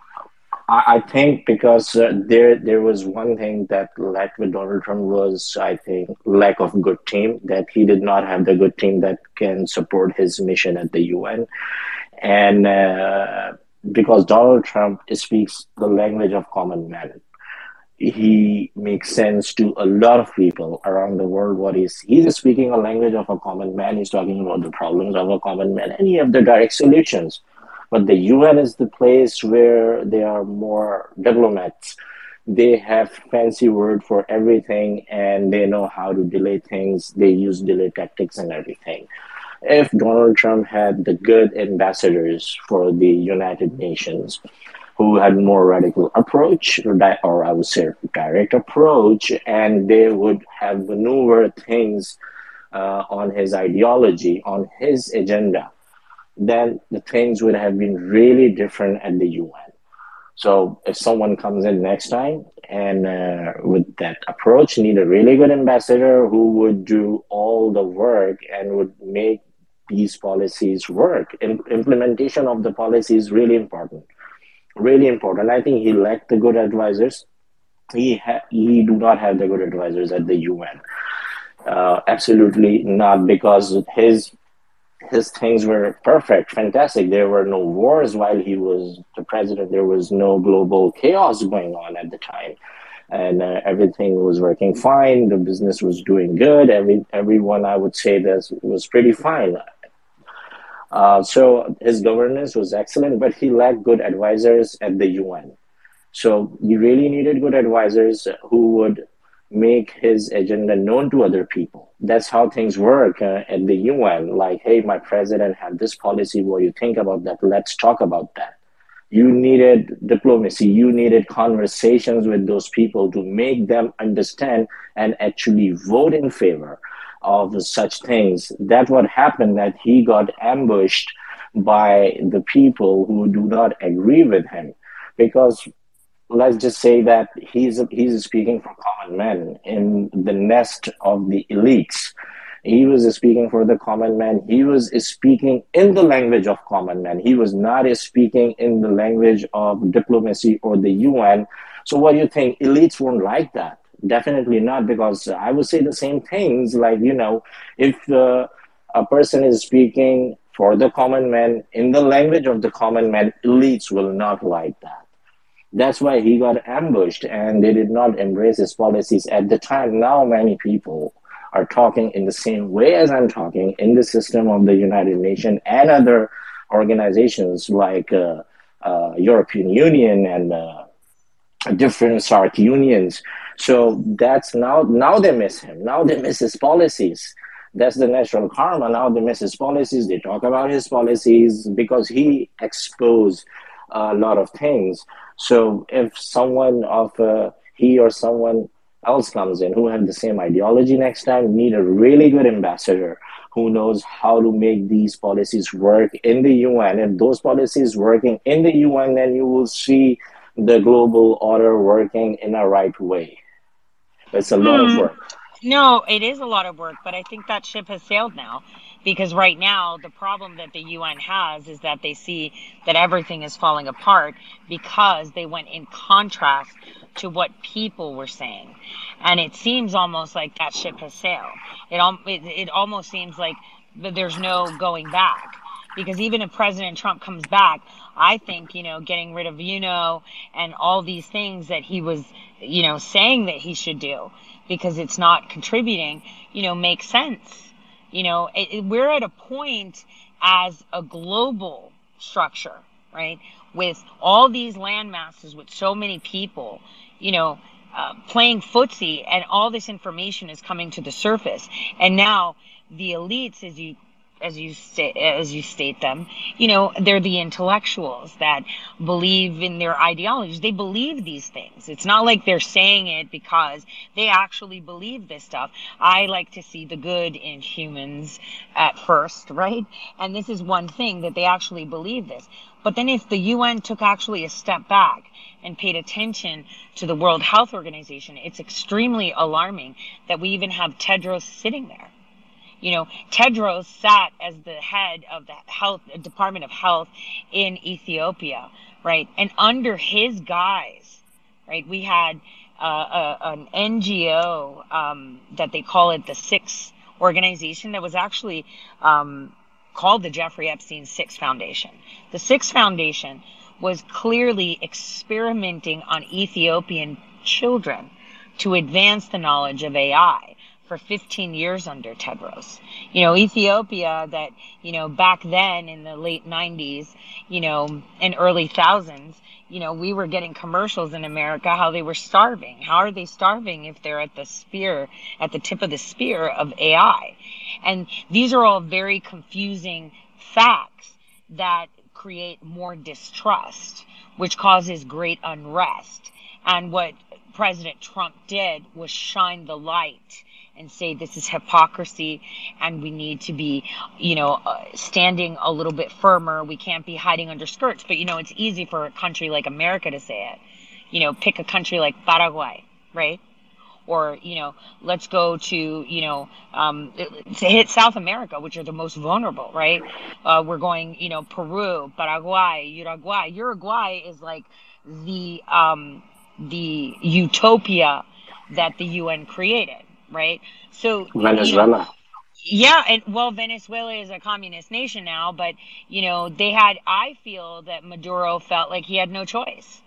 I think because uh, there there was one thing that lacked with Donald Trump was I think lack of good team that he did not have the good team that can support his mission at the UN, and uh, because Donald Trump speaks the language of common man, he makes sense to a lot of people around the world. What is he's speaking a language of a common man? He's talking about the problems of a common man, and he have the direct solutions but the UN is the place where they are more diplomats. They have fancy word for everything and they know how to delay things. They use delay tactics and everything. If Donald Trump had the good ambassadors for the United Nations, who had more radical approach, or I would say direct approach, and they would have maneuvered things uh, on his ideology, on his agenda, then the things would have been really different at the UN. So if someone comes in next time and uh, with that approach, need a really good ambassador who would do all the work and would make these policies work. In- implementation of the policy is really important, really important. I think he lacked the good advisors. He ha- he do not have the good advisors at the UN. Uh, absolutely not, because his his things were perfect, fantastic. There were no wars while he was the president. There was no global chaos going on at the time, and uh, everything was working fine. The business was doing good. Every everyone, I would say, this was pretty fine. Uh, so his governance was excellent, but he lacked good advisors at the UN. So he really needed good advisors who would make his agenda known to other people. That's how things work uh, at the UN. Like, hey, my president had this policy. What do you think about that? Let's talk about that. You needed diplomacy. You needed conversations with those people to make them understand and actually vote in favor of such things. That's what happened. That he got ambushed by the people who do not agree with him, because let's just say that he's he's speaking for common men in the nest of the elites. He was speaking for the common man. He was speaking in the language of common men. He was not speaking in the language of diplomacy or the UN. So, what do you think? Elites won't like that. Definitely not, because I would say the same things. Like you know, if uh, a person is speaking for the common man in the language of the common man, elites will not like that that's why he got ambushed and they did not embrace his policies at the time. Now, many people are talking in the same way as I'm talking in the system of the United Nations and other organizations like uh, uh, European Union and uh, different SAARC unions. So that's now now they miss him. Now they miss his policies. That's the natural karma. Now they miss his policies. They talk about his policies because he exposed a lot of things. So if someone of uh, he or someone else comes in who have the same ideology next time, need a really good ambassador who knows how to make these policies work in the UN. If those policies working in the UN, then you will see the global order working in a right way. It's a lot of hmm. work. No, it is a lot of work, but I think that ship has sailed now because right now the problem that the UN has is that they see that everything is falling apart because they went in contrast to what people were saying. And it seems almost like that ship has sailed. It, it, it almost seems like there's no going back. Because even if President Trump comes back, I think, you know, getting rid of UNO and all these things that he was, you know, saying that he should do because it's not contributing, you know, makes sense you know, it, it, we're at a point as a global structure, right? With all these land masses, with so many people, you know, uh, playing footsie, and all this information is coming to the surface. And now the elites, as you as you say, as you state them, you know, they're the intellectuals that believe in their ideologies. They believe these things. It's not like they're saying it because they actually believe this stuff. I like to see the good in humans at first, right? And this is one thing that they actually believe this. But then if the UN took actually a step back and paid attention to the World Health Organization, it's extremely alarming that we even have Tedros sitting there you know, Tedros sat as the head of the health Department of Health in Ethiopia, right? And under his guise, right, we had uh, a, an NGO um, that they call it the Six organization that was actually um, called the Jeffrey Epstein Six Foundation. The Six Foundation was clearly experimenting on Ethiopian children to advance the knowledge of AI for 15 years under Tedros. You know, Ethiopia that, you know, back then in the late 90s, you know, and early thousands, you know, we were getting commercials in America how they were starving. How are they starving if they're at the spear, at the tip of the spear of AI? And these are all very confusing facts that create more distrust, which causes great unrest. And what President Trump did was shine the light and say this is hypocrisy and we need to be, you know, uh, standing a little bit firmer. We can't be hiding under skirts. But, you know, it's easy for a country like America to say it. You know, pick a country like Paraguay, right? Or, you know, let's go to, you know, um, to hit South America, which are the most vulnerable, right? Uh, we're going, you know, Peru, Paraguay, Uruguay. Uruguay is like the, um, the utopia that the UN created right? So Venezuela. Yeah, and well, Venezuela is a communist nation now, but you know, they had I feel that Maduro felt like he had no choice.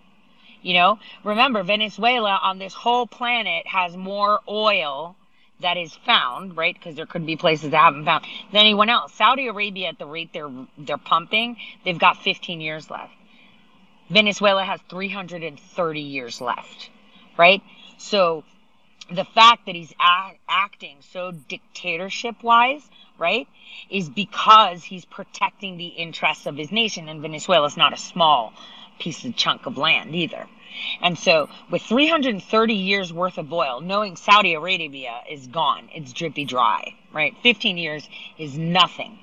You know, remember Venezuela on this whole planet has more oil that is found, right? Because there could be places that haven't found than anyone else. Saudi Arabia, at the rate they're they're pumping, they've got 15 years left. Venezuela has 330 years left, right? So the fact that he's act, acting so dictatorship wise, right, is because he's protecting the interests of his nation. And Venezuela is not a small piece of chunk of land either. And so, with 330 years worth of oil, knowing Saudi Arabia is gone, it's drippy dry, right? 15 years is nothing.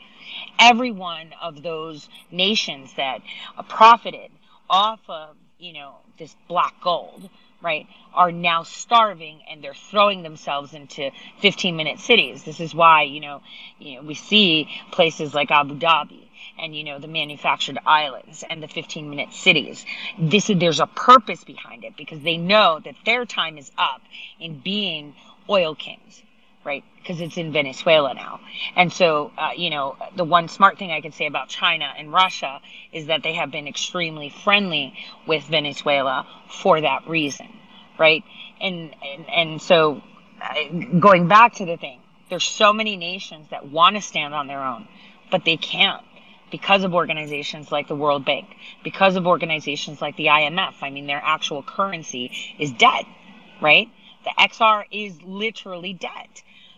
Every one of those nations that profited off of, you know, this black gold, right, are now starving and they're throwing themselves into 15 minute cities. This is why, you know, you know, we see places like Abu Dhabi and you know the manufactured islands and the 15 minute cities this is there's a purpose behind it because they know that their time is up in being oil kings right because it's in venezuela now and so uh, you know the one smart thing i can say about china and russia is that they have been extremely friendly with venezuela for that reason right and and, and so uh, going back to the thing there's so many nations that want to stand on their own but they can't because of organizations like the World Bank, because of organizations like the IMF. I mean, their actual currency is dead, right? The XR is literally dead.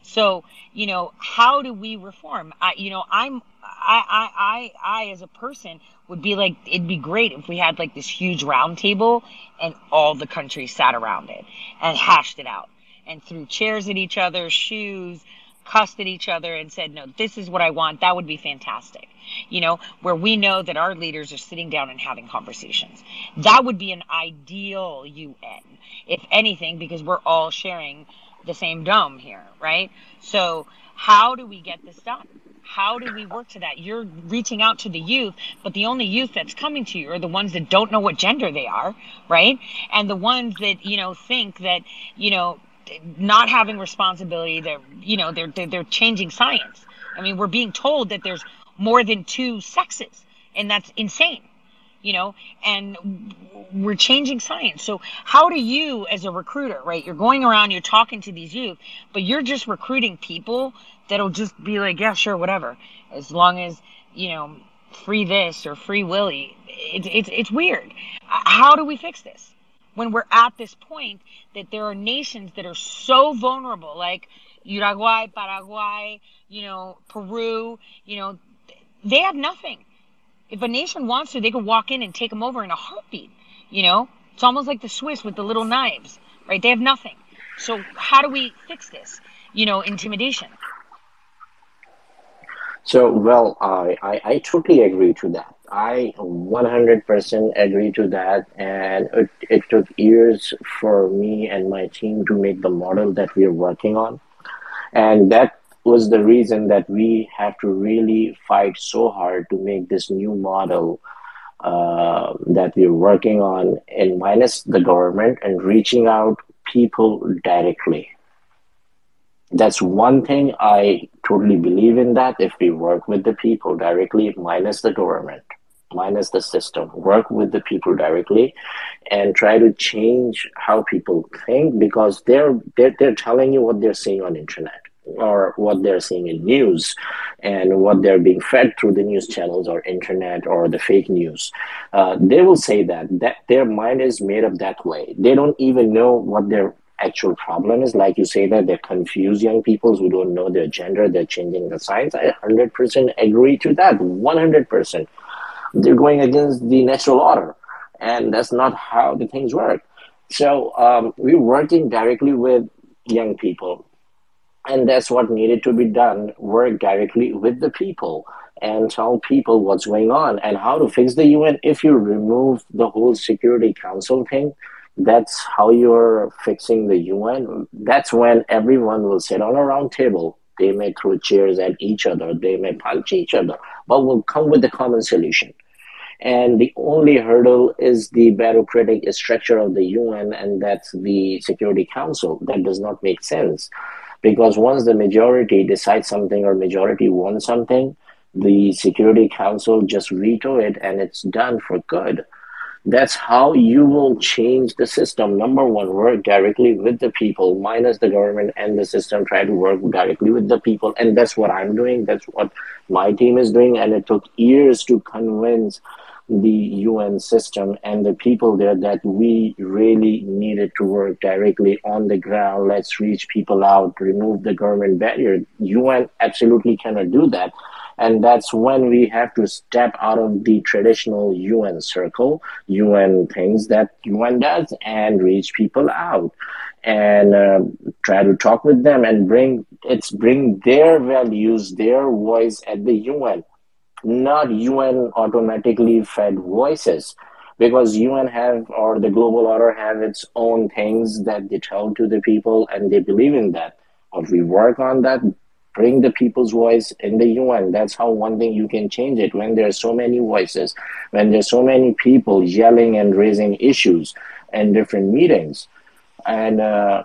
So, you know, how do we reform? I, you know, I'm, I, I, I, I, as a person would be like, it'd be great if we had like this huge round table and all the countries sat around it and hashed it out and threw chairs at each other, shoes, cussed at each other and said, no, this is what I want. That would be fantastic you know, where we know that our leaders are sitting down and having conversations. That would be an ideal UN, if anything, because we're all sharing the same dome here, right? So, how do we get this done? How do we work to that? You're reaching out to the youth, but the only youth that's coming to you are the ones that don't know what gender they are, right? And the ones that, you know, think that, you know, not having responsibility, they're, you know, they're, they're, they're changing science. I mean, we're being told that there's more than two sexes and that's insane you know and we're changing science. So how do you as a recruiter right you're going around you're talking to these youth but you're just recruiting people that'll just be like yeah sure whatever. As long as you know free this or free willie it's it's, it's weird. How do we fix this? When we're at this point that there are nations that are so vulnerable like uruguay paraguay you know peru you know they have nothing. If a nation wants to, they could walk in and take them over in a heartbeat. You know, it's almost like the Swiss with the little knives, right? They have nothing. So how do we fix this? You know, intimidation. So, well, I, I, I totally agree to that. I 100% agree to that. And it, it took years for me and my team to make the model that we are working on. And that was the reason that we have to really fight so hard to make this new model uh, that we're working on and minus the government and reaching out people directly. That's one thing i totally believe in that. If we work with the people directly minus the government minus the system work with the people directly and try to change how people think because they're they're, they're telling you what they're seeing on internet or what they're seeing in news and what they're being fed through the news channels or internet or the fake news. Uh, they will say that that their mind is made up that way. They don't even know what their actual problem is. Like you say that they're confused young people who don't know their gender they're changing the signs. I 100% agree to that 100% they're going against the natural order and that's not how the things work. So um, we're working directly with young people and that's what needed to be done work directly with the people and tell people what's going on and how to fix the UN. If you remove the whole Security Council thing, that's how you're fixing the UN. That's when everyone will sit on a round table. They may throw chairs at each other, they may punch each other, but we'll come with a common solution. And the only hurdle is the bureaucratic structure of the UN, and that's the Security Council. That does not make sense because once the majority decides something or majority wants something, the Security Council just veto it and it's done for good. That's how you will change the system. Number one, work directly with the people, minus the government and the system. Try to work directly with the people, and that's what I'm doing. That's what my team is doing, and it took years to convince the UN system and the people there that we really needed to work directly on the ground. Let's reach people out, remove the government barrier. UN absolutely cannot do that. And that's when we have to step out of the traditional UN circle, UN things that UN does, and reach people out and uh, try to talk with them and bring it's bring their values, their voice at the UN not UN automatically fed voices because UN have or the global order have its own things that they tell to the people and they believe in that. But we work on that, bring the people's voice in the UN. That's how one thing you can change it. When there are so many voices, when there's so many people yelling and raising issues in different meetings, and uh,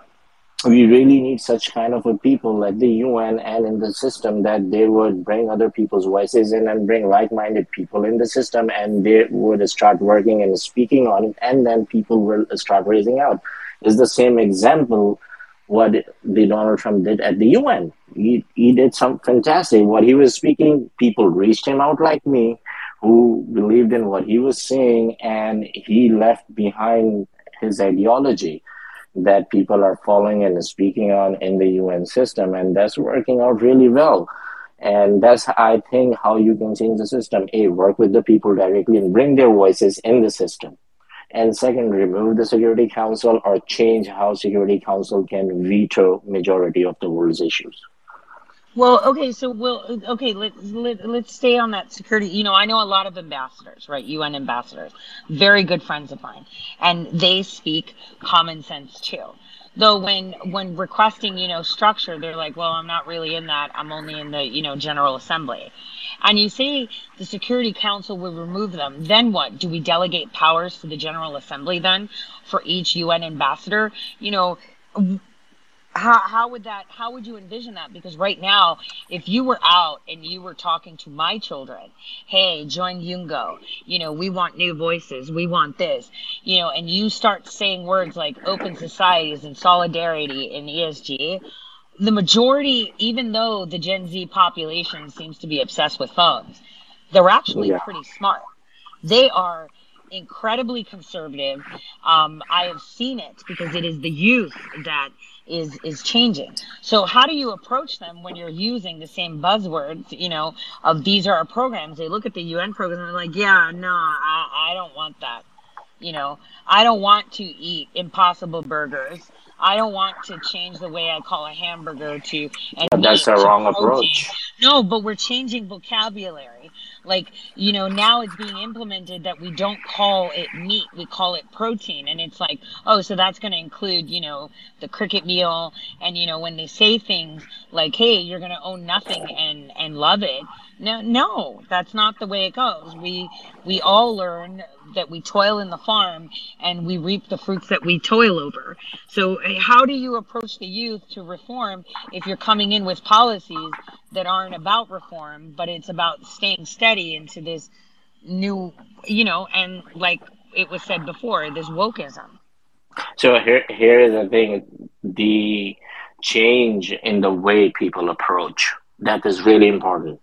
we really need such kind of a people at the UN and in the system that they would bring other people's voices in and bring like-minded people in the system and they would start working and speaking on it and then people will start raising out. Is the same example what the Donald Trump did at the UN. He, he did some fantastic. What he was speaking, people reached him out like me who believed in what he was saying and he left behind his ideology that people are following and speaking on in the UN system, and that's working out really well. And that's, I think, how you can change the system. A, work with the people directly and bring their voices in the system. And second, remove the Security Council or change how Security Council can veto majority of the world's issues. Well, okay, so we'll okay. Let, let let's stay on that security. You know, I know a lot of ambassadors, right? UN ambassadors, very good friends of mine, and they speak common sense too. Though when when requesting, you know, structure, they're like, "Well, I'm not really in that. I'm only in the you know General Assembly." And you say the Security Council will remove them. Then what? Do we delegate powers to the General Assembly then for each UN ambassador? You know how, how would that how would you envision that? Because right now if you were out and you were talking to my children hey join yungo. You know we want new voices. We want this. You know and you start saying words like open societies and solidarity and esg the majority even though the gen z population seems to be obsessed with phones they're actually yeah. pretty smart. They are incredibly conservative. Um, i have seen it because it is the youth that is is changing. So how do you approach them when you're using the same buzzwords, you know, of these are our programs? They look at the UN program and they're like, yeah, no, I, I don't want that. You know, I don't want to eat impossible burgers. I don't want to change the way I call a hamburger to. And that's a wrong protein. approach. No, but we're changing vocabulary. Like, you know, now it's being implemented that we don't call it meat, we call it protein. And it's like, oh, so that's going to include, you know, the cricket meal. And, you know, when they say things like, hey, you're going to own nothing and, and love it. No, no, that's not the way it goes. We, we all learn that we toil in the farm and we reap the fruits that we toil over. So, eh, how do you approach the youth to reform if you're coming in with policies that aren't about reform, but it's about staying steady into this new, you know, and like it was said before, this wokeism? So here, here is the thing: the change in the way people approach that is really important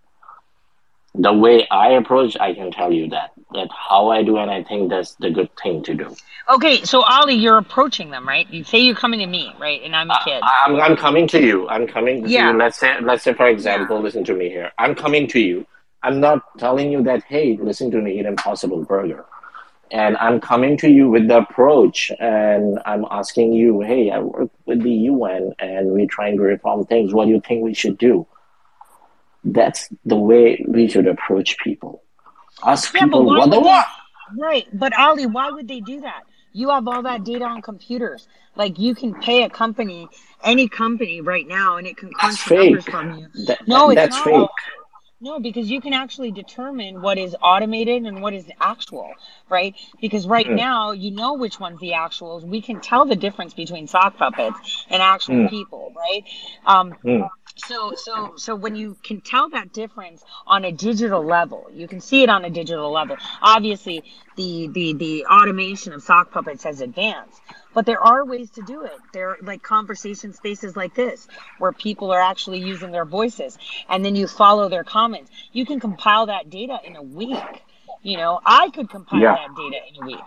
the way I approach, I can tell you that that how I do, and I think that's the good thing to do. Okay, so Ali, you're approaching them, right? You say you're coming to me, right? And I'm a uh, kid. I, am I'm, I'm coming to you. I'm coming to yeah. you. Let's say, let's say, for example, yeah. listen to me here. I'm coming to you. I'm not telling you that, hey, listen to me, eat Impossible Burger. And I'm coming to you with the approach, and I'm asking you, hey, I work with the UN, and we're trying to reform things. What do you think we should do? That's the way we should approach people. Ask yeah, people what they want. Right, but Ali, why would they do that? You have all that data on computers. Like you can pay a company, any company right now, and it can crunch numbers from you. That, no, it's that's not. fake. No, because you can actually determine what is automated and what is actual, right? Because right Mm. now, you know which one's the actuals. We can tell the difference between sock puppets and actual Mm. people, right? Um, Mm. So, so, so when you can tell that difference on a digital level, you can see it on a digital level. Obviously, the the the automation of sock puppets has advanced, but there are ways to do it. There are like conversation spaces like this where people are actually using their voices, and then you follow their comments. You can compile that data in a week. You know, I could compile Yeah. that data in a week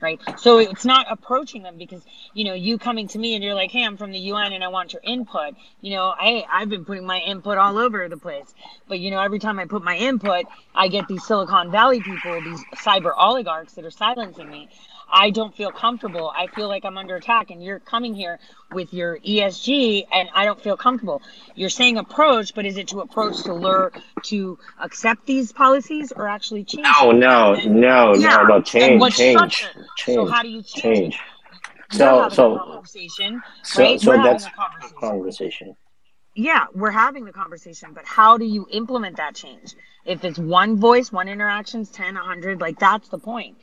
right? So it's not approaching them because you know you coming to me and you're like, hey, I'm from the UN and I want your input. You know, I I've been putting my input all over the place, but you know, every time I put my input, I get these Silicon Valley people, these cyber oligarchs that are silencing me. I don't feel comfortable. I feel like I'm under attack, and you're coming here with your ESG, and I don't feel comfortable. You're saying approach, but is it to approach to lure to accept these policies or actually change? No, them? no, And- no, Yeah, no, no. Change, change, structure? change, So how do you change? change. So, so, conversation, so, right? so we're that's a conversation. conversation. Yeah, we're having the conversation, but how do you implement that change? If it's one voice, one interactions, 10, 100, like that's the point.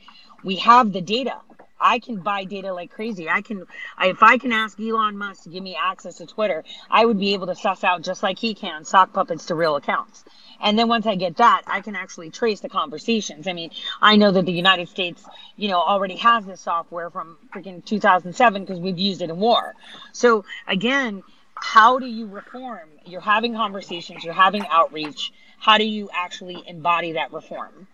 We have the data. I can buy data like crazy. I can, I, if I can ask Elon Musk to give me access to Twitter, I would be able to suss out just like he can sock puppets to real accounts. And then once I get that, I can actually trace the conversations. I mean, I know that the United States, you know, already has this software from freaking 2007 because we've used it in war. So again, how do you reform? You're having conversations, you're having outreach. How do you actually embody that reform?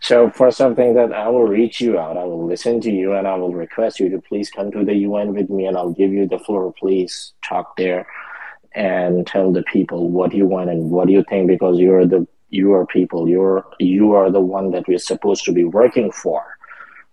So for something that I will reach you out, I will listen to you, and I will request you to please come to the UN with me, and I'll give you the floor. Please talk there and tell the people what you want and what you think, because you're the you are people. You're you are the one that we're supposed to be working for,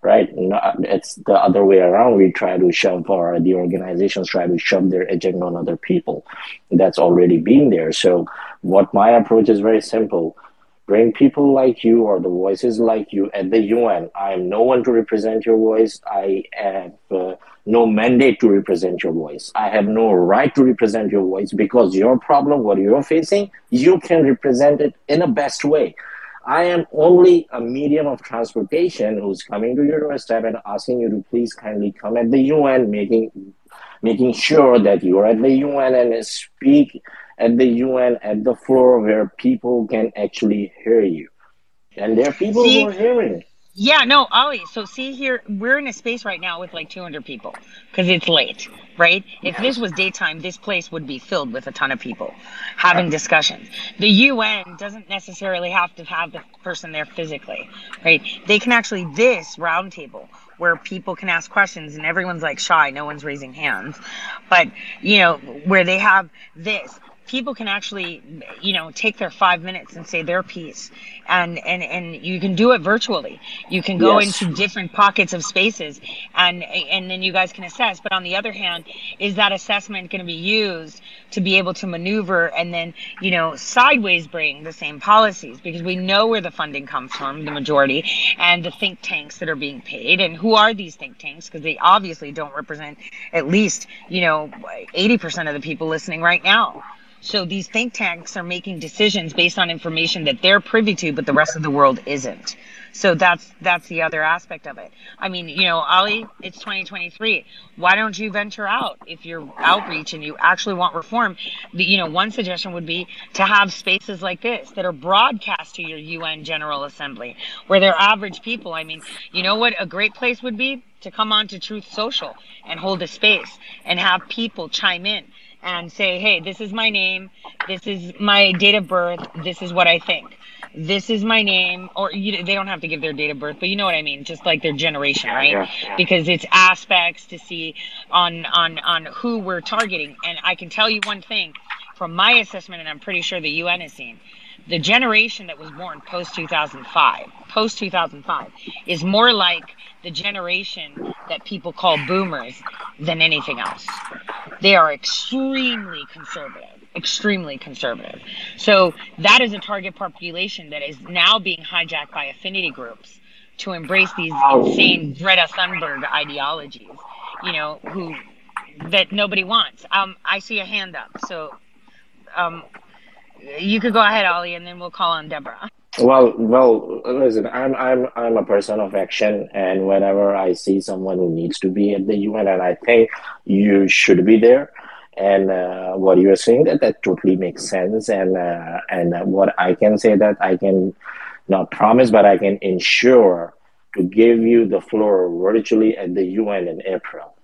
right? Not, it's the other way around. We try to shove, or the organizations try to shove their agenda on other people. That's already been there. So what my approach is very simple bring people like you or the voices like you at the UN. I am no one to represent your voice. I have uh, no mandate to represent your voice. I have no right to represent your voice because your problem, what you're facing, you can represent it in a best way. I am only a medium of transportation who's coming to your doorstep and asking you to please kindly come at the UN, making making sure that you're at the UN and speak at the UN at the floor where people can actually hear you. And there are people See? who are hearing. Yeah, no, Ali. So see here, we're in a space right now with like 200 people because it's late, right? If this was daytime, this place would be filled with a ton of people having discussions. The UN doesn't necessarily have to have the person there physically, right? They can actually this roundtable where people can ask questions and everyone's like shy, no one's raising hands, but you know where they have this people can actually you know take their five minutes and say their piece and and and you can do it virtually. You can go Yes. into different pockets of spaces and and then you guys can assess. But on the other hand is that assessment going to be used to be able to maneuver and then you know sideways bring the same policies? Because we know where the funding comes from the majority and the think tanks that are being paid. And who are these think tanks? Because they obviously don't represent at least you know 80% of the people listening right now so these think tanks are making decisions based on information that they're privy to, but the rest of the world isn't. So that's that's the other aspect of it. I mean, you know, Ali, it's 2023. Why don't you venture out if you're outreach and you actually want reform? You know, one suggestion would be to have spaces like this that are broadcast to your UN General Assembly, where they're average people. I mean, you know what a great place would be to come on to Truth Social and hold a space and have people chime in and say, hey, this is my name, this is my date of birth, this is what I think. This is my name, or you, they don't have to give their date of birth, but you know what I mean, just like their generation, right? yeah, yeah. Because it's aspects to see on on on who we're targeting. And I can tell you one thing from my assessment, and I'm pretty sure the UN has seen, the generation that was born post 2005, post 2005, is more like the generation that people call boomers than anything else. They are extremely conservative, extremely conservative. So that is a target population that is now being hijacked by affinity groups to embrace these insane Greta Thunberg ideologies, you know, who that nobody wants. Um, I see a hand up. So, um, you could go ahead, Ali, and then we'll call on Deborah. Well, well, listen, I'm I'm I'm a person of action, and whenever I see someone who needs to be at the UN, and I think you should be there, and uh, what you are saying that that totally makes sense, and uh, and what I can say that I can not promise, but I can ensure to give you the floor virtually at the UN in April.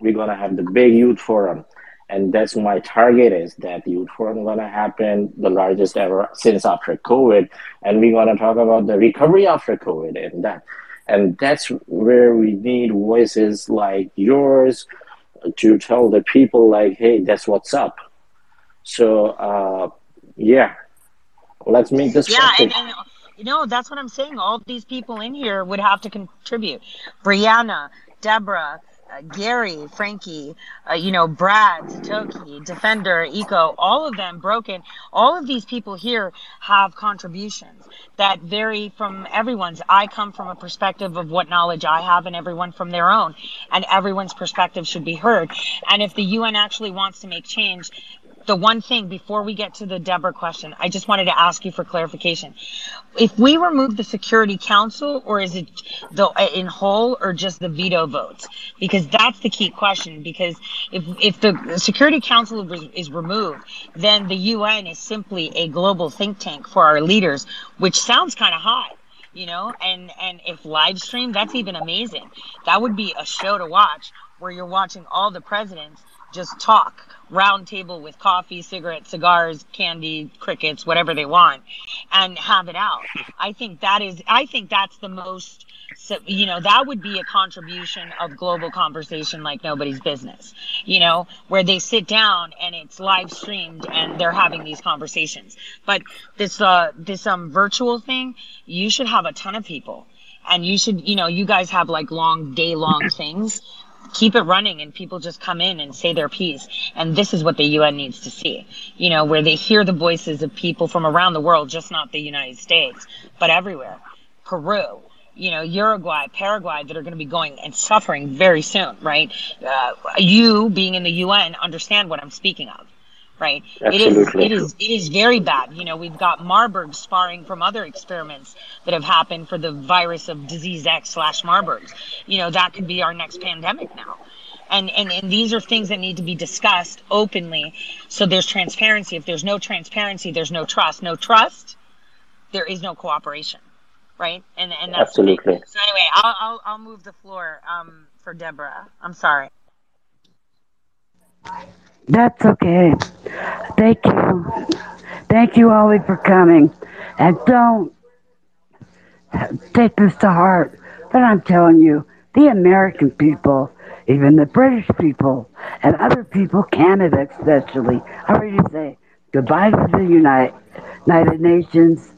We're gonna have the big youth forum and that's my target is that youth forum gonna happen the largest ever since after covid. And we're gonna talk about the recovery after covid and that. And that's where we need voices like yours to tell the people like hey that's what's up. So uh yeah. Let's make this yeah and, and, you know that's what i'm saying. All these people in here would have to contribute. Brianna deborah uh, Gary, Frankie, uh, you know, Brad, Satoki, Defender, Eco, all of them broken. All of these people here have contributions that vary from everyone's. I come from a perspective of what knowledge I have and everyone from their own. And everyone's perspective should be heard. And if the UN actually wants to make change, the one thing before we get to the Deborah question, I just wanted to ask you for clarification. If we remove the Security Council, or is it the in whole, or just the veto votes? Because that's the key question. Because if if the Security Council is removed, then the UN is simply a global think tank for our leaders, which sounds kind of hot you know and and if live stream that's even amazing that would be a show to watch where you're watching all the presidents just talk round table with coffee, cigarettes, cigars, candy, crickets, whatever they want, and have it out. <laughs> I think that is, I think that's the most, you know, that would be a contribution of global conversation like nobody's business, you know, where they sit down and it's live streamed and they're having these conversations. But this, uh, this, um, virtual thing, you should have a ton of people and you should, you know, you guys have like long day long things keep it running and people just come in and say their piece. And this is what the UN needs to see, you know, where they hear the voices of people from around the world, just not the United States, but everywhere. Peru, you know, Uruguay, Paraguay that are going to be going and suffering very soon, right? Uh, you being in the UN understand what I'm speaking of right? Absolutely. It is, it is, it is very bad. You know, we've got Marburg sparring from other experiments that have happened for the virus of disease X slash Marburg. You know, that could be our next pandemic now. And, and, and these are things that need to be discussed openly. So there's transparency. If there's no transparency, there's no trust. No trust, there is no cooperation. Right. And, and that's absolutely. So anyway, I'll, I'll, I'll move the floor, um, for Deborah. I'm sorry. That's okay. Thank you. Thank you, Ali, for coming. And don't take this to heart, but I'm telling you, the American people, even the British people, and other people, Canada especially, I ready to say goodbye to the United, United Nations.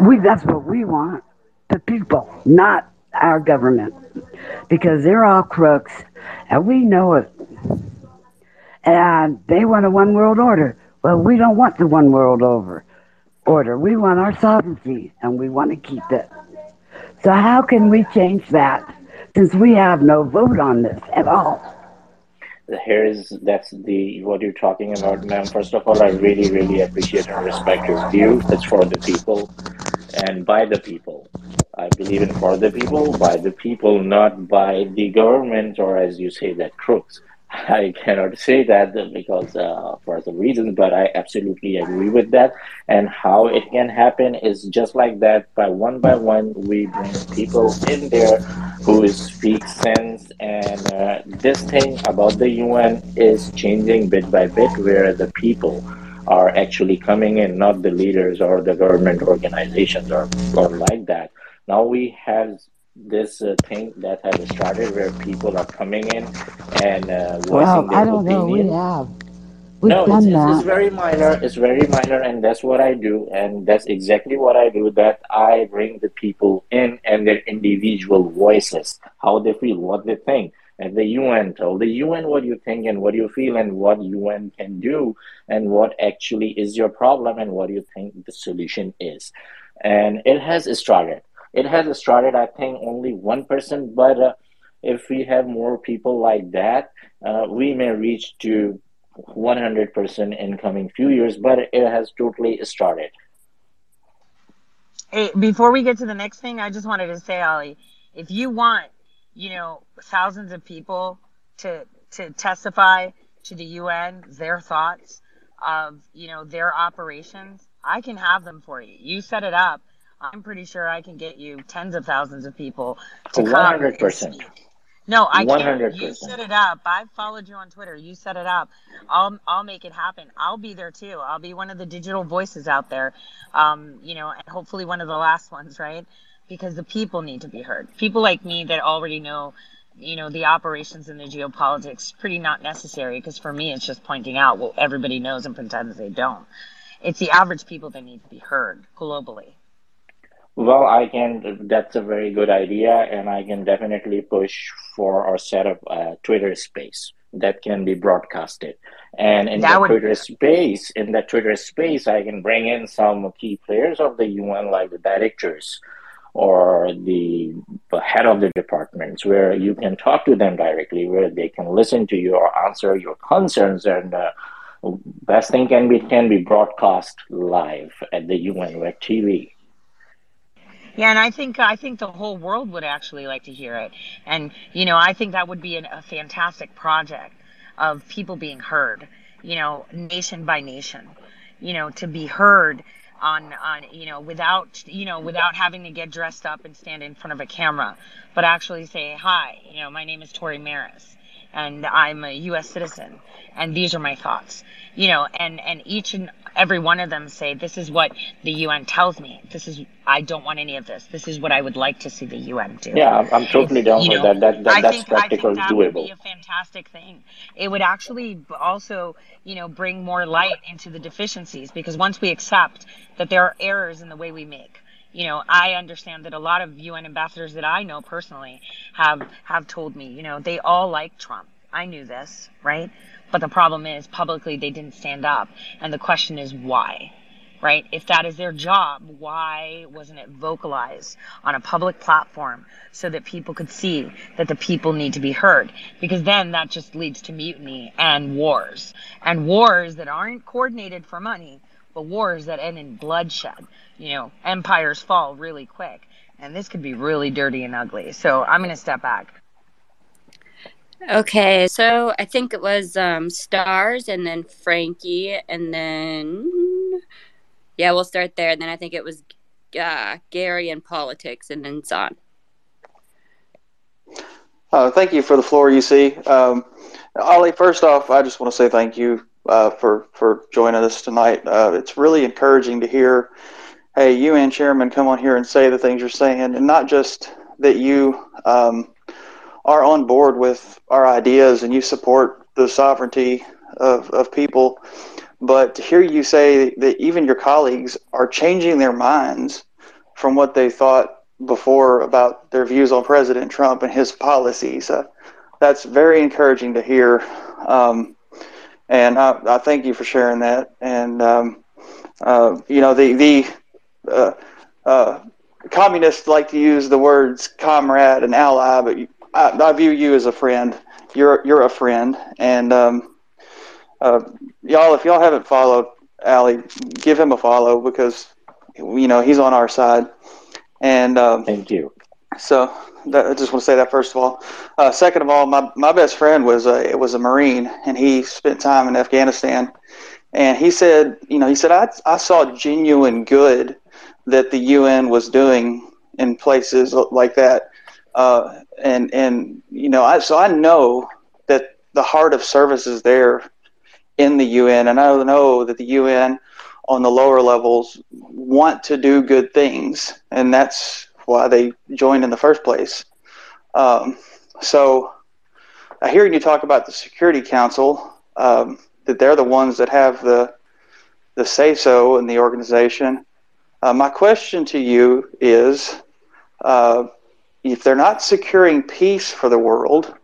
We that's what we want. The people, not our government. Because they're all crooks, and we know it and they want a one world order. Well, we don't want the one world over order. We want our sovereignty, and we want to keep it. So how can we change that since we have no vote on this at all? Here is that's the what you're talking about, ma'am. First of all, I really, really appreciate and respect your view. It's for the people and by the people. I believe in for the people, by the people, not by the government or as you say that crooks. I cannot say that because uh, for some reasons, but I absolutely agree with that. And how it can happen is just like that. By one by one, we bring people in there who speak sense. And uh, this thing about the UN is changing bit by bit, where the people are actually coming in, not the leaders or the government organizations or, or like that. Now we have this uh, thing that has started where people are coming in and uh, voicing well, their I don't opinion. know. We have. We've no, done it's, that. it's very minor. It's very minor, and that's what I do, and that's exactly what I do. That I bring the people in and their individual voices, how they feel, what they think, and the UN tell the UN what you think and what you feel, and what UN can do, and what actually is your problem, and what you think the solution is. And it has started it has started, I think, only one person, but uh, if we have more people like that, uh, we may reach to 100% in coming few years, but it has totally started. Hey, before we get to the next thing, I just wanted to say, Ali, if you want, you know, thousands of people to to testify to the UN their thoughts of, you know, their operations, I can have them for you. You set it up. I'm pretty sure I can get you tens of thousands of people to 100%. come. 100%. No, I can't. 100. You set it up. I followed you on Twitter. You set it up. I'll I'll make it happen. I'll be there too. I'll be one of the digital voices out there. Um, you know, and hopefully one of the last ones, right? Because the people need to be heard. People like me that already know, you know, the operations and the geopolitics pretty not necessary because for me it's just pointing out what everybody knows and pretends they don't. It's the average people that need to be heard globally. Well, I can. That's a very good idea, and I can definitely push for or set up a Twitter space that can be broadcasted. And in that the would... Twitter space, in that Twitter space, I can bring in some key players of the UN, like the directors or the, the head of the departments, where you can talk to them directly, where they can listen to you or answer your concerns and. Uh, best thing can be can be broadcast live at the UN Web TV. Yeah, and I think I think the whole world would actually like to hear it, and you know I think that would be an, a fantastic project of people being heard, you know, nation by nation, you know, to be heard on on you know without you know without having to get dressed up and stand in front of a camera, but actually say hi, you know, my name is Tori Maris, and I'm a U.S. citizen, and these are my thoughts, you know, and and each and every one of them say, this is what the UN tells me. This is, I don't want any of this. This is what I would like to see the UN do. Yeah, I'm, totally down with that. That, that that's think, practical, I think that doable. would be a fantastic thing. It would actually also, you know, bring more light into the deficiencies because once we accept that there are errors in the way we make, you know, I understand that a lot of UN ambassadors that I know personally have have told me, you know, they all like Trump. I knew this, right? But the problem is publicly they didn't stand up. And the question is why? Right? If that is their job, why wasn't it vocalized on a public platform so that people could see that the people need to be heard? Because then that just leads to mutiny and wars. And wars that aren't coordinated for money, but wars that end in bloodshed. You know, empires fall really quick. And this could be really dirty and ugly. So I'm going to step back. Okay, so I think it was um, Stars and then Frankie and then yeah, we'll start there. And then I think it was uh, Gary and politics and then Zahn. Uh, thank you for the floor, UC. Um, Ali, first off, I just want to say thank you uh, for for joining us tonight. Uh, it's really encouraging to hear, hey, UN chairman come on here and say the things you're saying, and not just that you um, are on board with our ideas and you support the sovereignty of, of people. But to hear you say that even your colleagues are changing their minds from what they thought before about their views on President Trump and his policies, uh, that's very encouraging to hear. Um, and I, I, thank you for sharing that. And um, uh, you know, the the uh, uh communists like to use the words comrade and ally, but I, I, view you as a friend. You're you're a friend, and um, uh, y'all, if y'all haven't followed Ali, give him a follow because you know he's on our side. And um, thank you. So that, I just want to say that first of all. Uh, second of all, my, my best friend was a was a Marine, and he spent time in Afghanistan. And he said, you know, he said I I saw genuine good that the UN was doing in places like that uh, and and you know, I so I know that the heart of service is there in the UN, and I know that the UN on the lower levels want to do good things, and that's why they joined in the first place. Um, so, hearing you talk about the Security Council, um, that they're the ones that have the the say so in the organization. Uh, my question to you is. Uh, if they're not securing peace for the world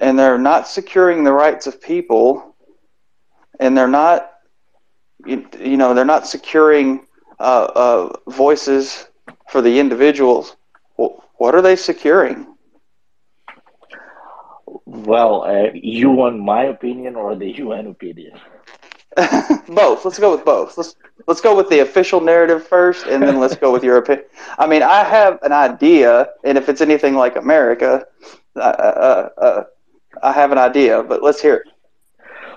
and they're not securing the rights of people and they're not you, you know they're not securing uh, uh, voices for the individuals what are they securing well Well, uh, you want my opinion or the UN opinion? <laughs> both. Let's go with both. Let's let's go with the official narrative first, and then let's go with your opinion. I mean, I have an idea, and if it's anything like America, uh, uh, uh, I have an idea. But let's hear it.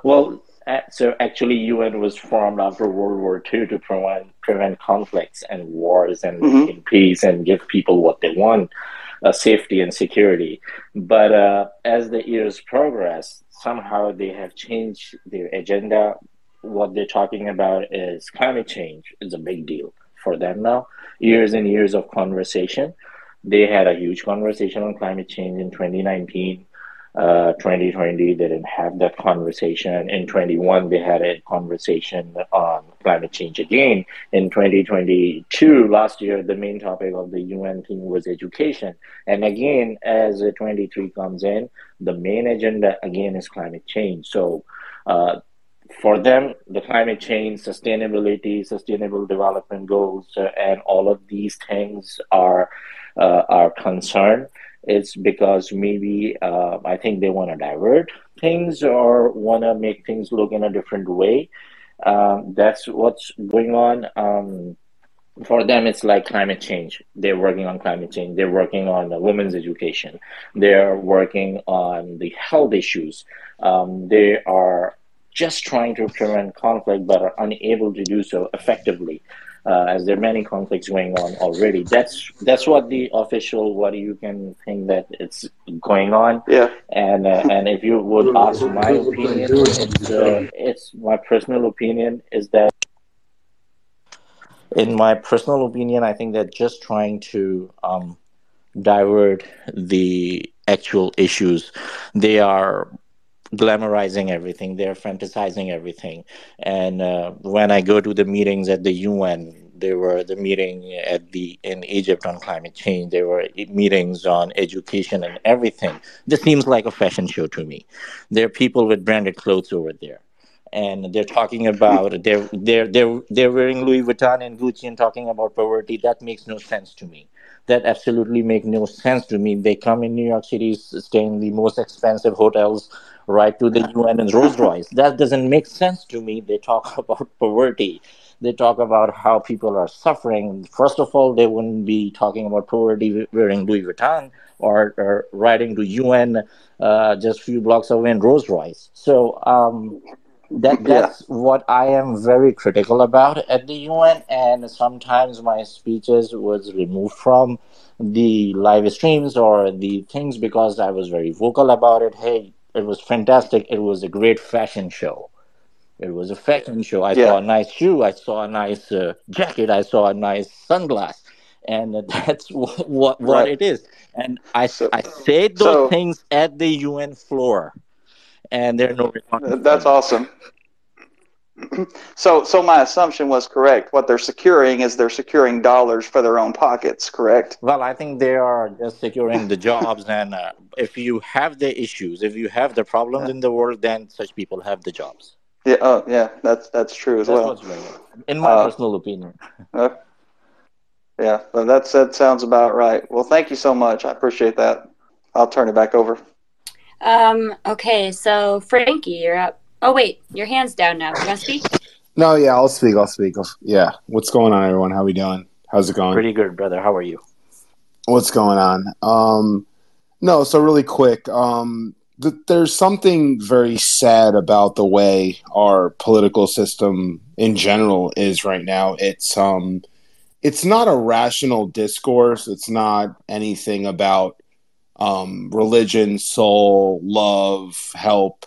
Well, uh, so actually, UN was formed after World War II to prevent prevent conflicts and wars and mm-hmm. peace and give people what they want, uh, safety and security. But uh, as the years progress, somehow they have changed their agenda what they're talking about is climate change is a big deal for them now. Years and years of conversation. They had a huge conversation on climate change in 2019. Uh, 2020, they didn't have that conversation. In 21, they had a conversation on climate change again. In 2022, last year, the main topic of the UN thing was education. And again, as 23 comes in, the main agenda again is climate change. So uh, for them, the climate change, sustainability, sustainable development goals, uh, and all of these things are uh, are concerned. It's because maybe uh, I think they want to divert things or want to make things look in a different way. Um, that's what's going on. Um, for them, it's like climate change. They're working on climate change. They're working on the women's education. They're working on the health issues. Um, they are just trying to prevent conflict but are unable to do so effectively. Uh, as there are many conflicts going on already. That's that's what the official what you can think that it's going on. Yeah. And uh, and if you would ask my opinion, it's, uh, it's my personal opinion is that. In my personal opinion, I think they're just trying to um, divert the actual issues. They are glamorizing everything they're fantasizing everything. And uh, when i go to the meetings at the un there were the meeting at the in egypt on climate change there were meetings on education and everything. This seems like a fashion show to me. There are people with branded clothes over there and they're talking about they're they're they're they're wearing louis vuitton and gucci and talking about poverty. That makes no sense to me. That absolutely make no sense to me. They come in new york city stay in the most expensive hotels right to the UN and Rolls Royce. That doesn't make sense to me. They talk <laughs> about poverty. They talk about how people are suffering. First of all, they wouldn't be talking about poverty wearing Louis Vuitton or, or riding to UN uh, just a few blocks away in Rolls Royce. So um, that that's yeah. what I am very critical about at the UN, and sometimes my speeches was removed from the live streams or the things because I was very vocal about it. Hey, it was fantastic. It was a great fashion show. It was a fashion show. I yeah. saw a nice shoe. I saw a nice uh, jacket. I saw a nice sunglass, and <laughs> that's what what, what right. it is. And I so, I said those so, things at the UN floor, and there are no. That's awesome. <clears throat> So, so my assumption was correct. What they're securing is they're securing dollars for their own pockets, correct? Well, I think they are just securing the jobs, and uh, if you have the issues, if you have the problems yeah. in the world, then such people have the jobs. Yeah, oh, yeah, that's that's true as that's well. In my uh, personal opinion. <laughs> Uh, yeah, well, that's that sounds about right. Well, thank you so much. I appreciate that. I'll turn it back over. Um. Okay, so Frankie, you're up. Oh wait, your hand's down now. You want to speak? No, yeah, I'll speak. I'll speak. yeah, what's going on, everyone? How we doing? How's it going? Pretty good, brother. How are you? What's going on? Um, no, so really quick. Um, th- there's something very sad about the way our political system in general is right now. It's um, it's not a rational discourse. It's not anything about um, religion, soul, love, help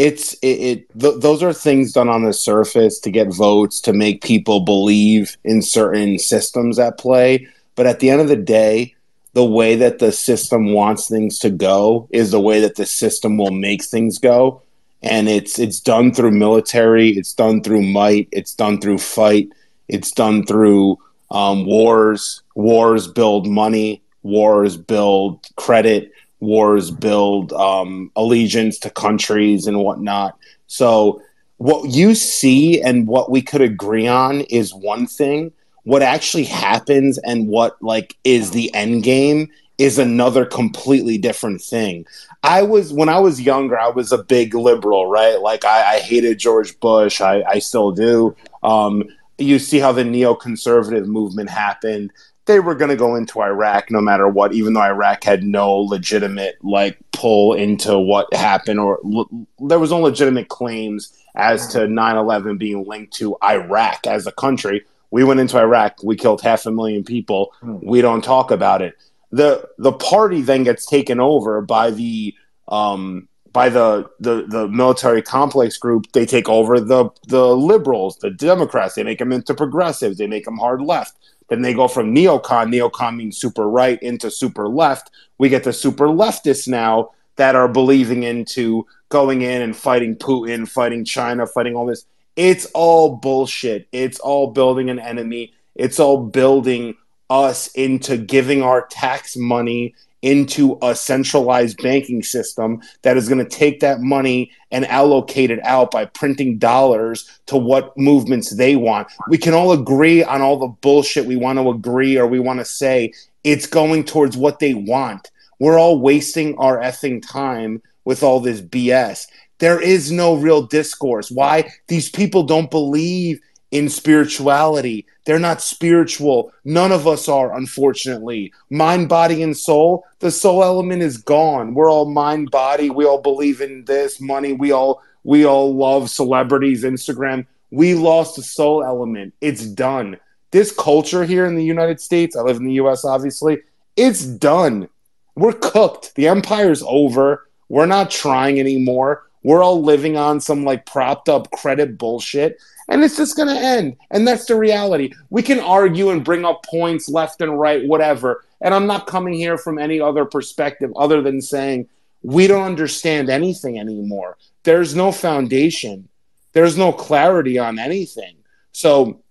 it's it, it th- those are things done on the surface to get votes to make people believe in certain systems at play. But at the end of the day the way that the system wants things to go is the way that the system will make things go. And it's it's done through military it's done through might it's done through fight it's done through um, wars. Wars build money wars build credit wars build um, allegiance to countries and whatnot. So, what you see and what we could agree on is one thing. What actually happens and what like is the end game is another completely different thing. I was when I was younger, I was a big liberal, right? Like I, I hated George Bush. I, I still do. Um, you see how the neoconservative movement happened. They were going to go into Iraq no matter what, even though Iraq had no legitimate like pull into what happened, or l- there was no legitimate claims as to 9/11 being linked to Iraq as a country. We went into Iraq. We killed half a million people. We don't talk about it the the party then gets taken over by the um, by the, the the military complex group. They take over the the liberals, the Democrats. They make them into progressives. They make them hard left. Then they go from neocon, neocon means super right, into super left. We get the super leftists now that are believing into going in and fighting Putin, fighting China, fighting all this. It's all bullshit. It's all building an enemy. It's all building us into giving our tax money into a centralized banking system that is going to take that money and allocate it out by printing dollars to what movements they want. We can all agree on all the bullshit we want to agree or we want to say. It's going towards what they want. We're all wasting our effing time with all this BS. There is no real discourse. Why? These people don't believe in spirituality. They're not spiritual. None of us are, unfortunately. Mind, body, and soul. The soul element is gone. We're all mind, body. We all believe in this money. We all we all love celebrities, Instagram. We lost the soul element. It's done. This culture here in the United States, I live in the US obviously, it's done. We're cooked. The empire's over. We're not trying anymore. We're all living on some like propped up credit bullshit and it's just going to end. And that's the reality. We can argue and bring up points left and right, whatever. And I'm not coming here from any other perspective other than saying we don't understand anything anymore. There's no foundation, there's no clarity on anything. So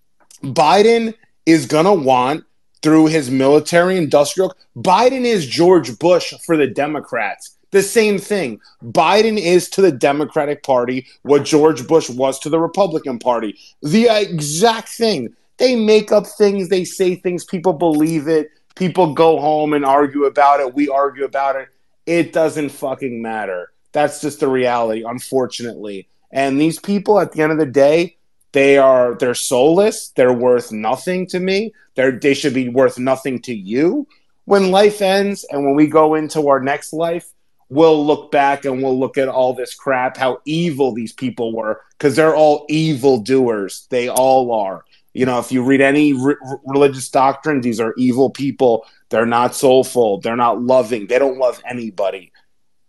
Biden is going to want through his military industrial Biden is George Bush for the Democrats. The same thing. Biden is to the Democratic Party what George Bush was to the Republican Party. The exact thing. They make up things, they say things, people believe it. People go home and argue about it. We argue about it. It doesn't fucking matter. That's just the reality, unfortunately. And these people, at the end of the day, they are they're soulless. They're worth nothing to me. They're they should be worth nothing to you. When life ends and when we go into our next life, we'll look back and we'll look at all this crap, how evil these people were, because they're all evil doers. They all are. You know, if you read any re- religious doctrine, these are evil people. They're not soulful. They're not loving. They don't love anybody.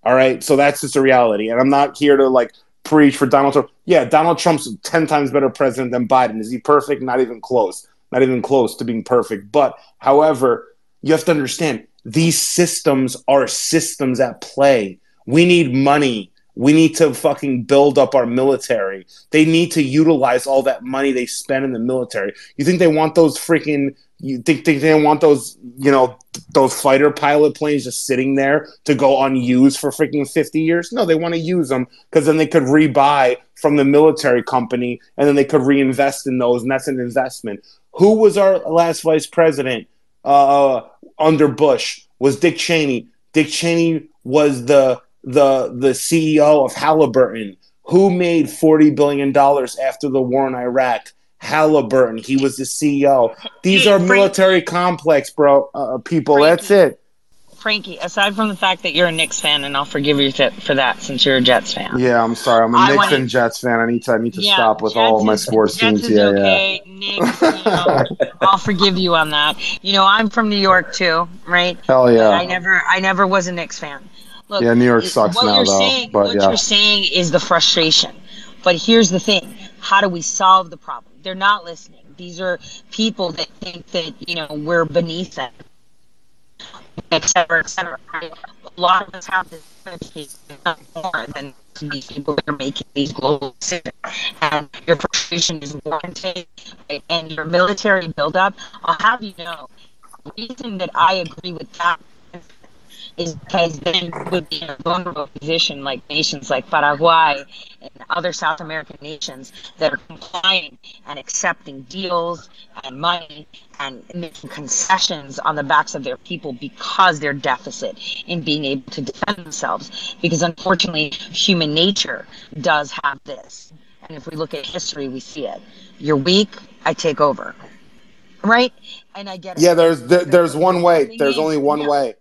All right. So that's just a reality. And I'm not here to like preach for Donald Trump. Yeah, Donald Trump's 10 times better president than Biden. Is he perfect? Not even close. Not even close to being perfect. But, however, you have to understand these systems are systems at play. We need money. We need to fucking build up our military. They need to utilize all that money they spend in the military. You think they want those freaking you think, think they want those, you know, those fighter pilot planes just sitting there to go unused for freaking 50 years? No, they want to use them because then they could rebuy from the military company and then they could reinvest in those, and that's an investment. Who was our last vice president? uh, under Bush was Dick Cheney. Dick Cheney was the the the CEO of Halliburton, who made forty billion dollars after the war in Iraq. Halliburton, he was the CEO. These are military complex, bro. Uh, people. Frankie, That's it. Frankie, aside from the fact that you're a Knicks fan, and I'll forgive you for that since you're a Jets fan. Yeah, I'm sorry. I'm a Knicks wanna, and Jets fan. I need to, I need to yeah, stop with Jets all of my sports Jets teams. yeah, okay. yeah. Knicks, you know, <laughs> I'll forgive you on that. You know, I'm from New York too, right? Hell yeah. I never, I never was a Knicks fan. Look, yeah, New York sucks what now, you're though. Saying, but what yeah. you're saying is the frustration. But here's the thing: how do we solve the problem? They're not listening. These are people that think that you know we're beneath them et cetera, et cetera. A lot of us have this more than these people that are making these global decisions. And your frustration is warranted, and your military buildup. I'll have you know, the reason that I agree with that is because then would be in a vulnerable position like nations like Paraguay and other South American nations that are complying and accepting deals and money and making concessions on the backs of their people because they're deficit in being able to defend themselves. Because unfortunately, human nature does have this. And if we look at history, we see it. You're weak, I take over. Right? And I get it. Yeah, there's there, there's one way. There's only one way.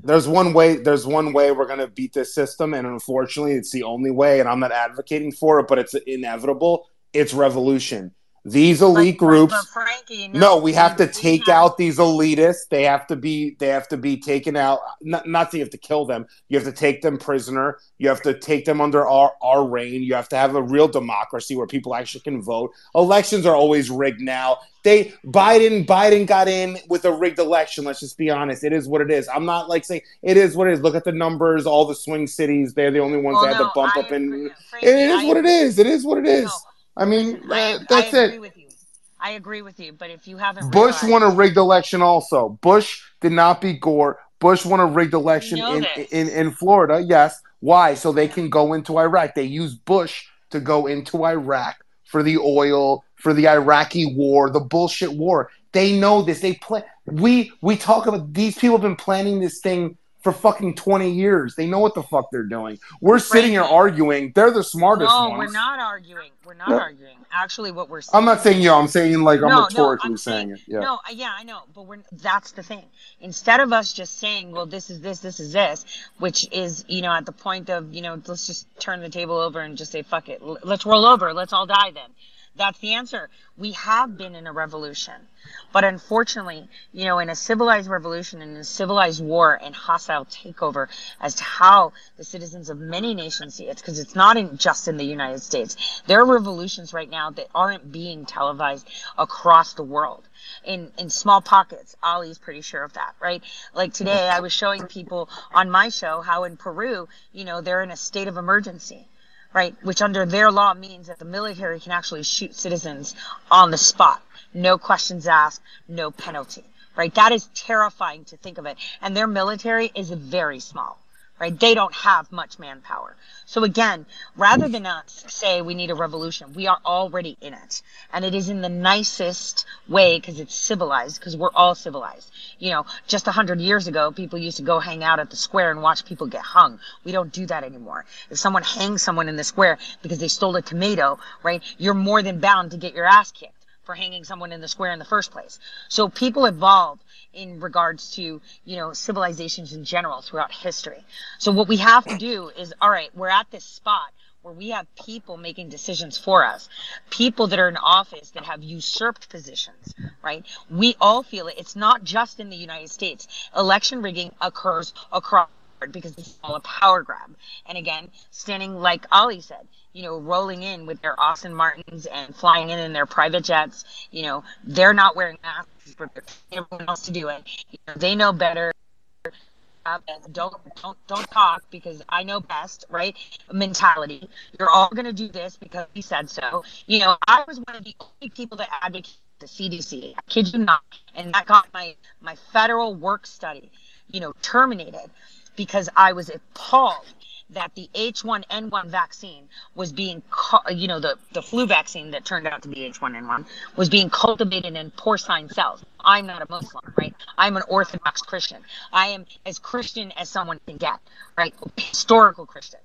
There's one way. There's one way we're gonna beat this system, and unfortunately, it's the only way. And I'm not advocating for it, but it's inevitable. It's revolution. These elite But- groups. but Frankie, No, we have to take have- out these elitists. They have to be they have to be taken out. Not, not that you have to kill them. You have to take them prisoner. You have to take them under our, our reign. You have to have a real democracy where people actually can vote. Elections are always rigged now. They Biden Biden got in with a rigged election. Let's just be honest. It is what it is. I'm not like saying it is what it is. Look at the numbers. All the swing cities. They're the only ones Well, that had no, to bump I up in. agree. It is I what it is. It is what it is. No, I mean, listen, I, uh, that's I it. agree with you. I agree with you. But if you haven't Bush realized, won a rigged election also. Bush did not beat Gore. Bush won a rigged election in, in, in Florida. Yes. Why? So they can go into Iraq. They use Bush to go into Iraq for the oil, for the Iraqi war, the bullshit war. They know this. They plan we we talk about these people have been planning this thing for fucking 20 years. They know what the fuck they're doing. We're sitting here arguing. They're the smartest no, ones. we're not arguing. We're not No. arguing. Actually, what we're saying. I'm not saying you. I'm saying like I'm No, no, rhetorically I'm saying, it. Yeah. No, uh, yeah, I know, but we're that's the thing. Instead of us just saying, "Well, this is this, this is this," which is, you know, at the point of, you know, let's just turn the table over and just say, "Fuck it, let's roll over, let's all die." Then, that's the answer. We have been in a revolution, but unfortunately, you know, in a civilized revolution, in a civilized war and hostile takeover, as to how the citizens of many nations see it, because it's not in just in the United States. There are revolutions right now that aren't being televised across the world in in small pockets. Ali's pretty sure of that, right? Like today, I was showing people on my show how in Peru, you know, they're in a state of emergency, right? Which under their law means that the military can actually shoot citizens on the spot, no questions asked, no penalty, right? That is terrifying to think of it, and their military is very small. Right? They don't have much manpower. So again, rather than us say we need a revolution, we are already in it. And it is in the nicest way because it's civilized, because we're all civilized. You know, just a hundred years ago, people used to go hang out at the square and watch people get hung. We don't do that anymore. If someone hangs someone in the square because they stole a tomato, right, you're more than bound to get your ass kicked for hanging someone in the square in the first place. So people evolved in regards to, you know, civilizations in general throughout history. So what we have to do is, all right, we're at this spot where we have people making decisions for us, people that are in office that have usurped positions, right? We all feel it. It's not just in the United States. Election rigging occurs across because it's all a power grab. And again, standing like Ali said, you know, rolling in with their Aston Martins and flying in in their private jets, you know, they're not wearing masks, but everyone else to do it. You know, they know better um, don't don't don't talk because I know best, right? Mentality. You're all gonna do this because he said so. You know, I was one of the only people that advocated the CDC. I kid you not, and that got my my federal work study, you know, terminated because I was appalled that the H1N1 vaccine was being, you know, the, the flu vaccine that turned out to be H1N1 was being cultivated in porcine cells. I'm not a Muslim, right? I'm an Orthodox Christian. I am as Christian as someone can get, right? Historical Christian.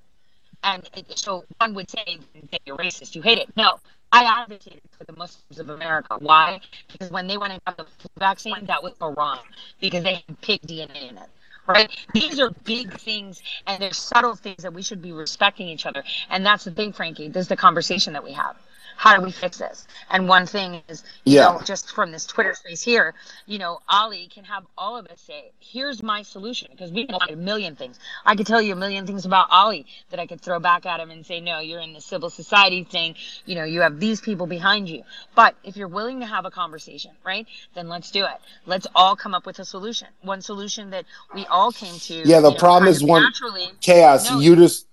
And it, so one would say that you're racist, you hate it. No, I advocated for the Muslims of America. Why? Because when they went and got the flu vaccine, that was Iran because they had pig DNA in it. Right? These are big things and they're subtle things that we should be respecting each other. And that's the thing, Frankie. This is the conversation that we have. How do we fix this? And one thing is, you Yeah. know, just from this Twitter space here, you know, Ali can have all of us say, here's my solution. Because we can a million things. I could tell you a million things about Ali that I could throw back at him and say, no, you're in the civil society thing. You know, you have these people behind you. But if you're willing to have a conversation, right, then let's do it. Let's all come up with a solution. One solution that we all came to. Yeah, the you know, problem is one- naturally. Chaos. No. You just.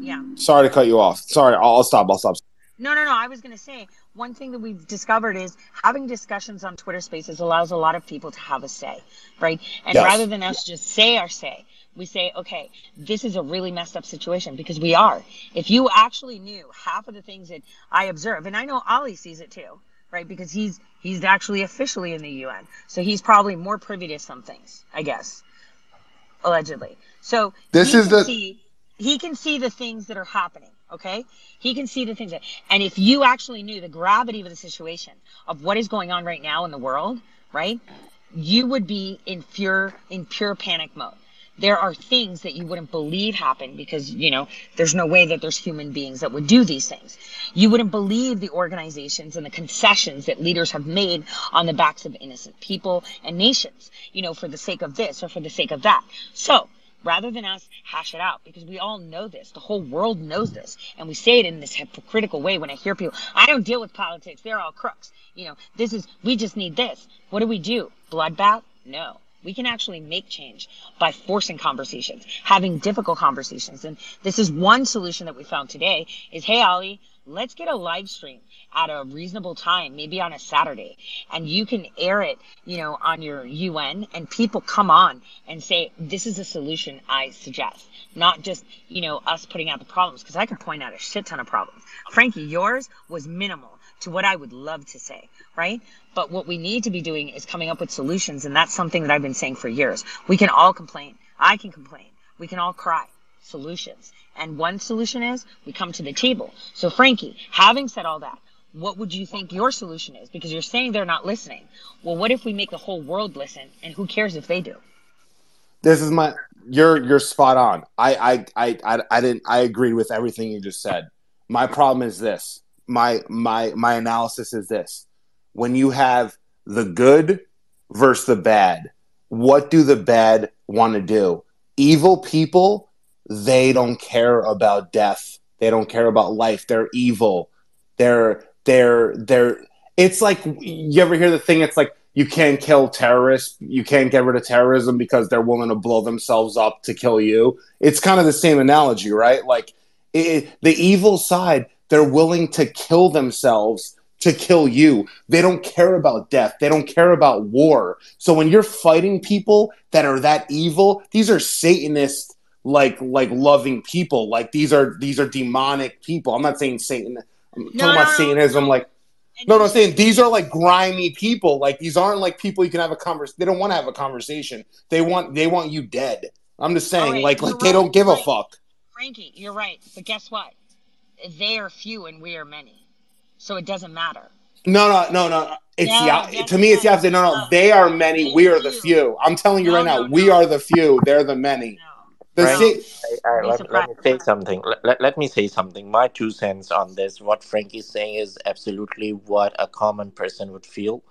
Yeah. Sorry to cut you off. Sorry. I'll, I'll stop. I'll stop. No, no, no. I was going to say one thing that we've discovered is having discussions on Twitter Spaces allows a lot of people to have a say, right? And Yes. rather than us just say our say, we say, okay, this is a really messed up situation because we are. If you actually knew half of the things that I observe, and I know Ali sees it too, right? Because he's he's actually officially in the UN, so he's probably more privy to some things, I guess, allegedly. So This is the- see, he can see the things that are happening. Okay, he can see the things that, and if you actually knew the gravity of the situation of what is going on right now in the world, right, you would be in pure in pure panic mode. There are things that you wouldn't believe happen because you know there's no way that there's human beings that would do these things. You wouldn't believe the organizations and the concessions that leaders have made on the backs of innocent people and nations, you know, for the sake of this or for the sake of that. So rather than us hash it out because we all know this. The whole world knows this. And we say it in this hypocritical way when i hear people i don't deal with politics. They're all crooks. You know this is we just need this. What do we do? Bloodbath? No. We can actually make change by forcing conversations having difficult conversations. And this is one solution that we found today is hey ali let's get a live stream at a reasonable time, maybe on a Saturday, and you can air it, you know, on your UN, and people come on and say, "This is a solution I suggest," not just, you know, us putting out the problems. Because I could point out a shit ton of problems. Frankie, yours was minimal to what I would love to say, right? But what we need to be doing is coming up with solutions, and that's something that I've been saying for years. We can all complain. I can complain. We can all cry. Solutions. And one solution is we come to the table. So, Frankie, having said all that, what would you think your solution is? Because you're saying they're not listening. Well, what if we make the whole world listen? And who cares if they do? this is my you're you're spot on. I I I I, I didn't I agreed with everything you just said. My problem is this. My my my analysis is this. When you have the good versus the bad, what do the bad want to do? Evil people, they don't care about death. They don't care about life. They're evil. They're they're they're it's like you ever hear the thing? It's like you can't kill terrorists. You can't get rid of terrorism because they're willing to blow themselves up to kill you. It's kind of the same analogy right? Like it, the evil side they're willing to kill themselves to kill you. They don't care about death. They don't care about war. So when you're fighting people that are that evil these are satanist like like loving people like these are these are demonic people i'm not saying satan i'm talking No, about no, no, satanism no. like no, no, I'm saying these are like grimy people. Like these aren't like people you can have a convers. They don't want to have a conversation. They want they want you dead. I'm just saying, Alright, like like they don't right, give a fuck. Frankie, you're right. But guess what? They are few and we are many. So it doesn't matter. No, no, no, no. It's No, the to me. It's the opposite. No, no. no. They are many. We are the few. I'm telling you No, right now. no, we are the few. They're the many. No. The Right. sa- I, I, let, let me say something. Let, let, let me say something. My two cents on this. What Frank is saying is absolutely what a common person would feel.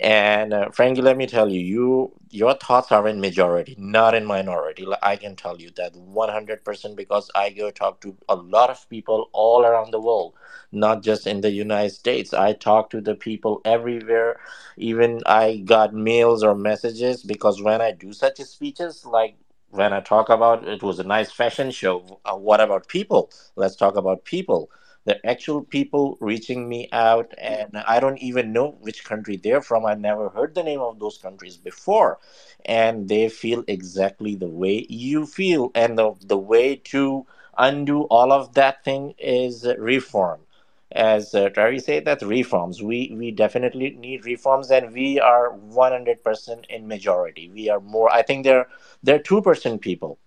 And uh, Frankie, let me tell you, you your thoughts are in majority, not in minority. I can tell you that 100% because I go talk to a lot of people all around the world, not just in the United States. I talk to the people everywhere. Even I got mails or messages because when I do such speeches, like when I talk about it was a nice fashion show. Uh, what about people? Let's talk about people. The actual people reaching me out, and I don't even know which country they're from. I never heard the name of those countries before, and they feel exactly the way you feel. And the the way to undo all of that thing is reform. As uh, Terry said, that reforms. We we definitely need reforms, and we are one hundred percent in majority. We are more. I think they're they're two percent people.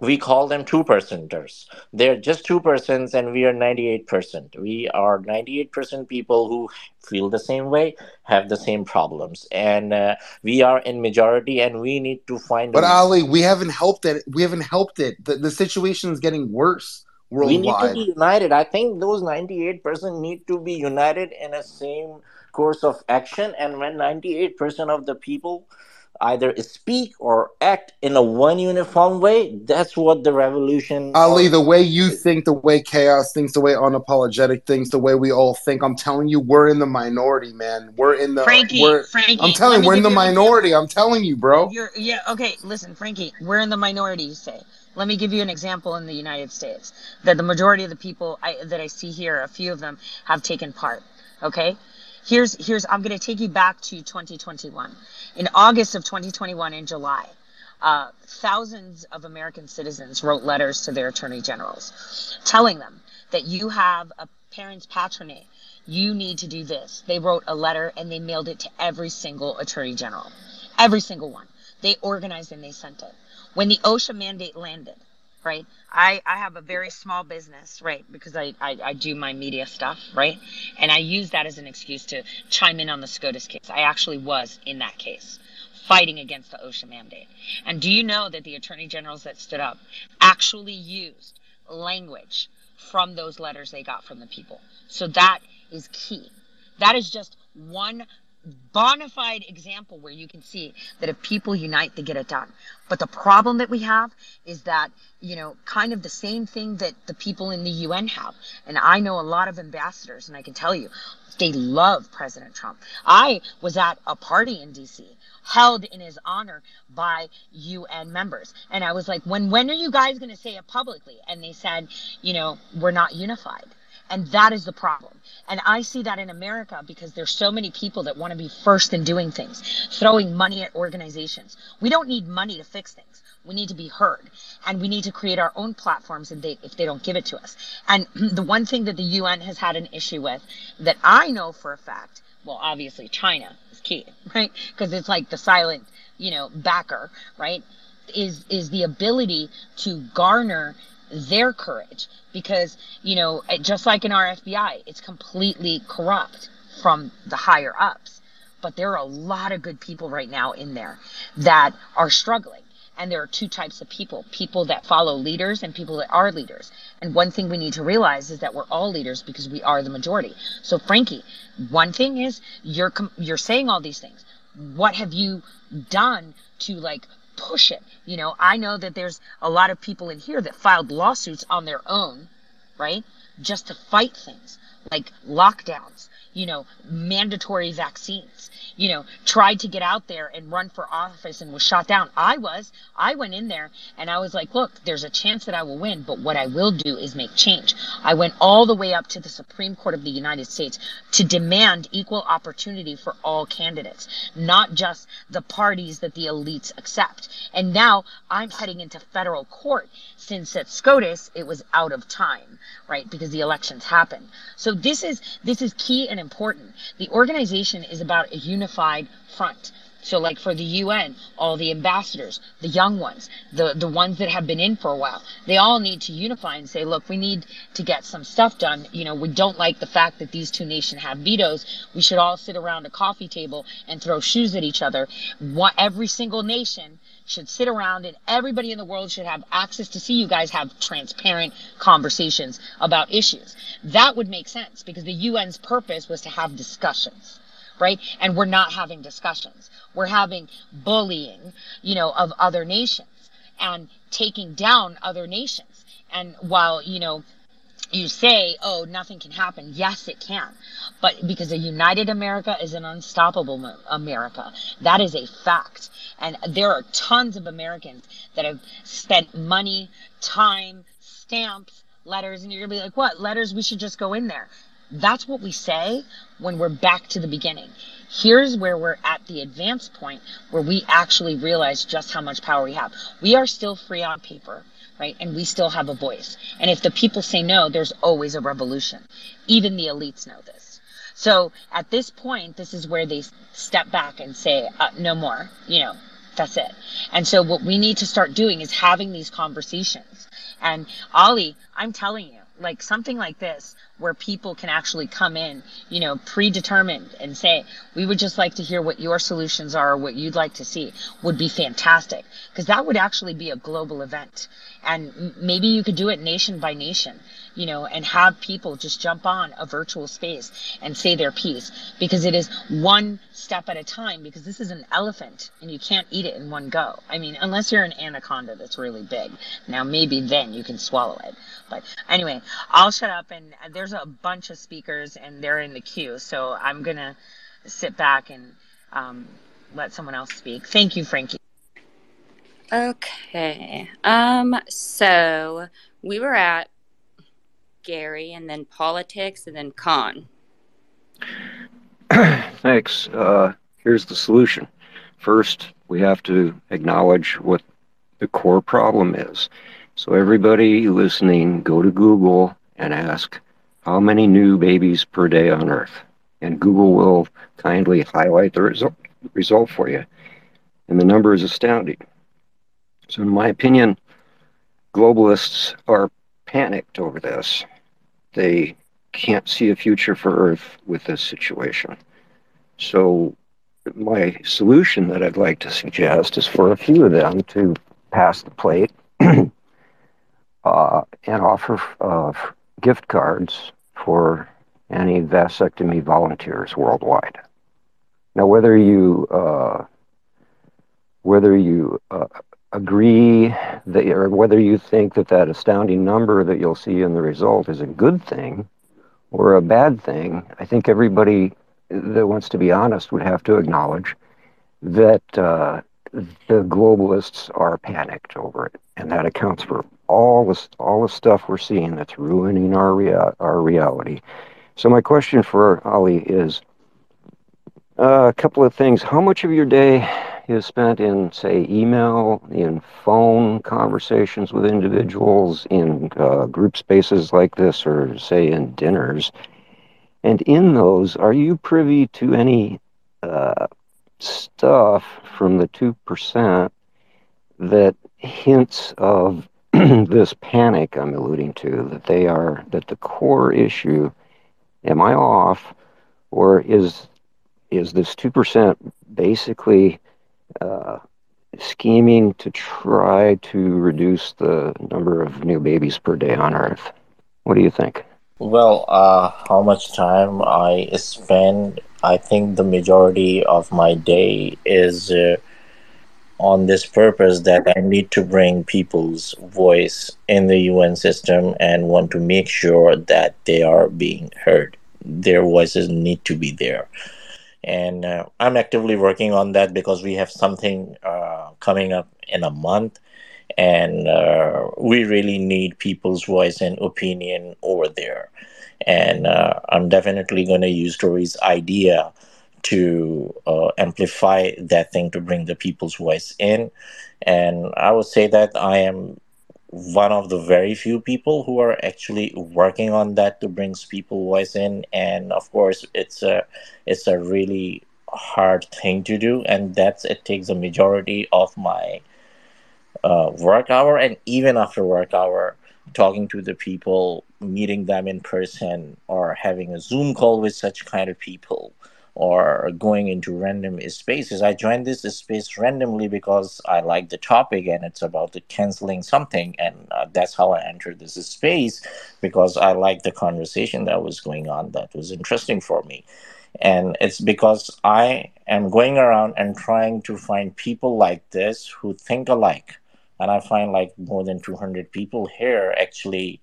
We call them two percenters. They're just two persons, and we are ninety eight percent. We are ninety eight percent people who feel the same way, have the same problems, and uh, we are in majority, and we need to find. but Ali, we haven't helped it. We haven't helped it. The, the situation is getting worse we need to be united. I think those ninety eight percent need to be united in a same course of action, and when ninety eight percent of the people either speak or act in a one uniform way, that's what the revolution. Ali, the way you think, the way chaos thinks, the way unapologetic thinks, the way we all think, I'm telling you, we're in the minority, man. We're in the Frankie, we're Frankie. I'm telling you, we're in the give you an minority. I'm telling you, bro. You're, yeah, okay, listen, Frankie, we're in the minority, you say. Let me give you an example in the United States that the majority of the people I, that I see here, a few of them have taken part. Okay? Here's here's I'm going to take you back to 2021. In August of 2021 in July, uh, thousands of American citizens wrote letters to their attorney generals telling them that you have a parent's patronage. You need to do this. They wrote a letter and they mailed it to every single attorney general. Every single one. They organized and they sent it. When the OSHA mandate landed, right? I, I have a very small business, right? Because I, I, I, do my media stuff, right? And I use that as an excuse to chime in on the SCOTUS case. I actually was in that case fighting against the OSHA mandate. And do you know that the attorney generals that stood up actually used language from those letters they got from the people? So that is key. That is just one bona fide example where you can see that if people unite, they get it done. But the problem that we have is that, you know, kind of the same thing that the people in the UN have. And I know a lot of ambassadors, and I can tell you, they love President Trump. I was at a party in DC held in his honor by UN members. And I was like, when when are you guys going to say it publicly? And they said, you know, we're not unified. And that is the problem. And I see that in America because there's so many people that want to be first in doing things, throwing money at organizations. We don't need money to fix things. We need to be heard and we need to create our own platforms if they, if they don't give it to us. And <clears throat> the one thing that the UN has had an issue with that I know for a fact, well, obviously China is key, <laughs> right? Because it's like the silent, you know, backer, right? Is, is the ability to garner their courage because you know just like in our FBI it's completely corrupt from the higher ups. But there are a lot of good people right now in there that are struggling. And there are two types of people people that follow leaders and people that are leaders. And one thing we need to realize is that we're all leaders because we are the majority. So frankie one thing is you're you're saying all these things. What have you done to like push it. You know, I know that there's a lot of people in here that filed lawsuits on their own, right? Just to fight things like lockdowns, you know, mandatory vaccines, you know, tried to get out there and run for office and was shot down. I was, I went in there and I was like, look, there's a chance that I will win, but what I will do is make change. I went all the way up to the Supreme Court of the United States to demand equal opportunity for all candidates, not just the parties that the elites accept. And now I'm heading into federal court since at SCOTUS it was out of time, right? Because the elections happened. So this is this is key and important. The organization is about a unified front. So like for the UN, all the ambassadors, the young ones, the, the ones that have been in for a while, they all need to unify and say, look, we need to get some stuff done. You know, we don't like the fact that these two nations have vetoes. We should all sit around a coffee table and throw shoes at each other. What, every single nation should sit around and everybody in the world should have access to see you guys have transparent conversations about issues. That would make sense because the UN's purpose was to have discussions right? And we're not having discussions. We're having bullying, you know, of other nations and taking down other nations. And while, you know, you say, oh, nothing can happen. Yes, it can. But because a united America is an unstoppable America. That is a fact. And there are tons of Americans that have spent money, time, stamps, letters, and you're going to be like, what? Letters? We should just go in there. That's what we say when we're back to the beginning. Here's where we're at the advanced point where we actually realize just how much power we have. We are still free on paper, right? And we still have a voice. And if the people say no, there's always a revolution. Even the elites know this. So at this point, this is where they step back and say, uh, no more, you know, that's it. And so what we need to start doing is having these conversations. And Ali, I'm telling you, like something like this where people can actually come in, you know, predetermined and say, we would just like to hear what your solutions are or what you'd like to see would be fantastic. Because that would actually be a global event. And maybe you could do it nation by nation you know, and have people just jump on a virtual space and say their piece because it is one step at a time because this is an elephant and you can't eat it in one go. I mean, unless you're an anaconda that's really big. Now, maybe then you can swallow it. But anyway, I'll shut up and uh, there's a bunch of speakers and they're in the queue. So I'm going to sit back and um, let someone else speak. Thank you, Frankie. Okay. Um, so we were at Gary, and then politics, and then con. <clears throat> Thanks. Uh, here's the solution. First, we have to acknowledge what the core problem is. So, everybody listening, go to Google and ask how many new babies per day on Earth. And Google will kindly highlight the result, result for you. And the number is astounding. So, in my opinion, globalists are panicked over this. They can't see a future for Earth with this situation. So, my solution that I'd like to suggest is for a few of them to pass the plate <clears throat> uh, and offer uh, gift cards for any vasectomy volunteers worldwide. Now, whether you uh, whether you uh, agree that, or whether you think that that astounding number that you'll see in the result is a good thing or a bad thing, I think everybody that wants to be honest would have to acknowledge that uh, the globalists are panicked over it, and that accounts for all this all the stuff we're seeing that's ruining our rea- our reality. So my question for Ali is uh, a couple of things. How much of your day is spent in, say, email, in phone conversations with individuals, in uh, group spaces like this, or say in dinners? And in those, are you privy to any uh, stuff from the 2% that hints of <clears throat> this panic I'm alluding to, that they are, that the core issue, am I off, or is is this 2% basically uh, scheming to try to reduce the number of new babies per day on Earth? What do you think? Well, uh, how much time I spend, I think the majority of my day is uh, on this purpose that I need to bring people's voice in the UN system and want to make sure that they are being heard. Their voices need to be there. And uh, I'm actively working on that because we have something uh, coming up in a month and uh, we really need people's voice and opinion over there. And uh, i'm definitely going to use Tori's idea to uh, amplify that thing to bring the people's voice in. And i would say that i am one of the very few people who are actually working on that to bring people voice in. And of course it's a it's a really hard thing to do. And that's it takes a majority of my uh, work hour and even after work hour talking to the people meeting them in person or having a zoom call with such kind of people or going into random spaces. I joined this space randomly because i like the topic and it's about the canceling something and uh, that's how i entered this space because i like the conversation that was going on that was interesting for me. And it's because i am going around and trying to find people like this who think alike and i find like more than 200 people here actually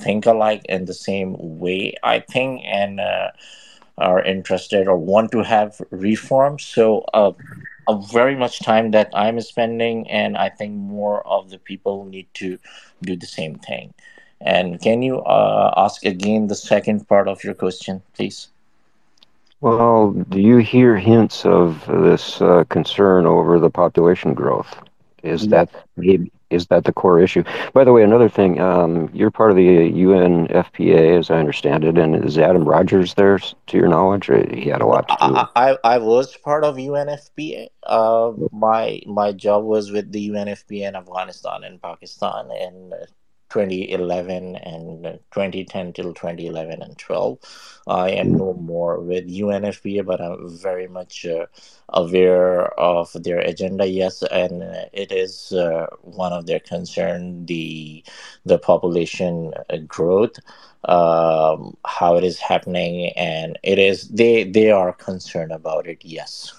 think alike in the same way i think and uh, are interested or want to have reform so uh, a very much time that i'm spending and i think more of the people need to do the same thing. And can you uh, ask again the second part of your question please? Well, do you hear hints of this uh, concern over the population growth? Is that maybe is that the core issue? By the way, another thing, um, you're part of the UNFPA, as I understand it, and is Adam Rogers there, to your knowledge? He had a lot to do. I, I, I was part of UNFPA. Uh, my my job was with the UNFPA in Afghanistan and Pakistan, and 2011 and 2010 till 2011 and 12. I am no more with UNFPA, but I'm very much uh, aware of their agenda. Yes, and it is uh, one of their concern the the population uh, growth, um, how it is happening, and it is they they are concerned about it. Yes.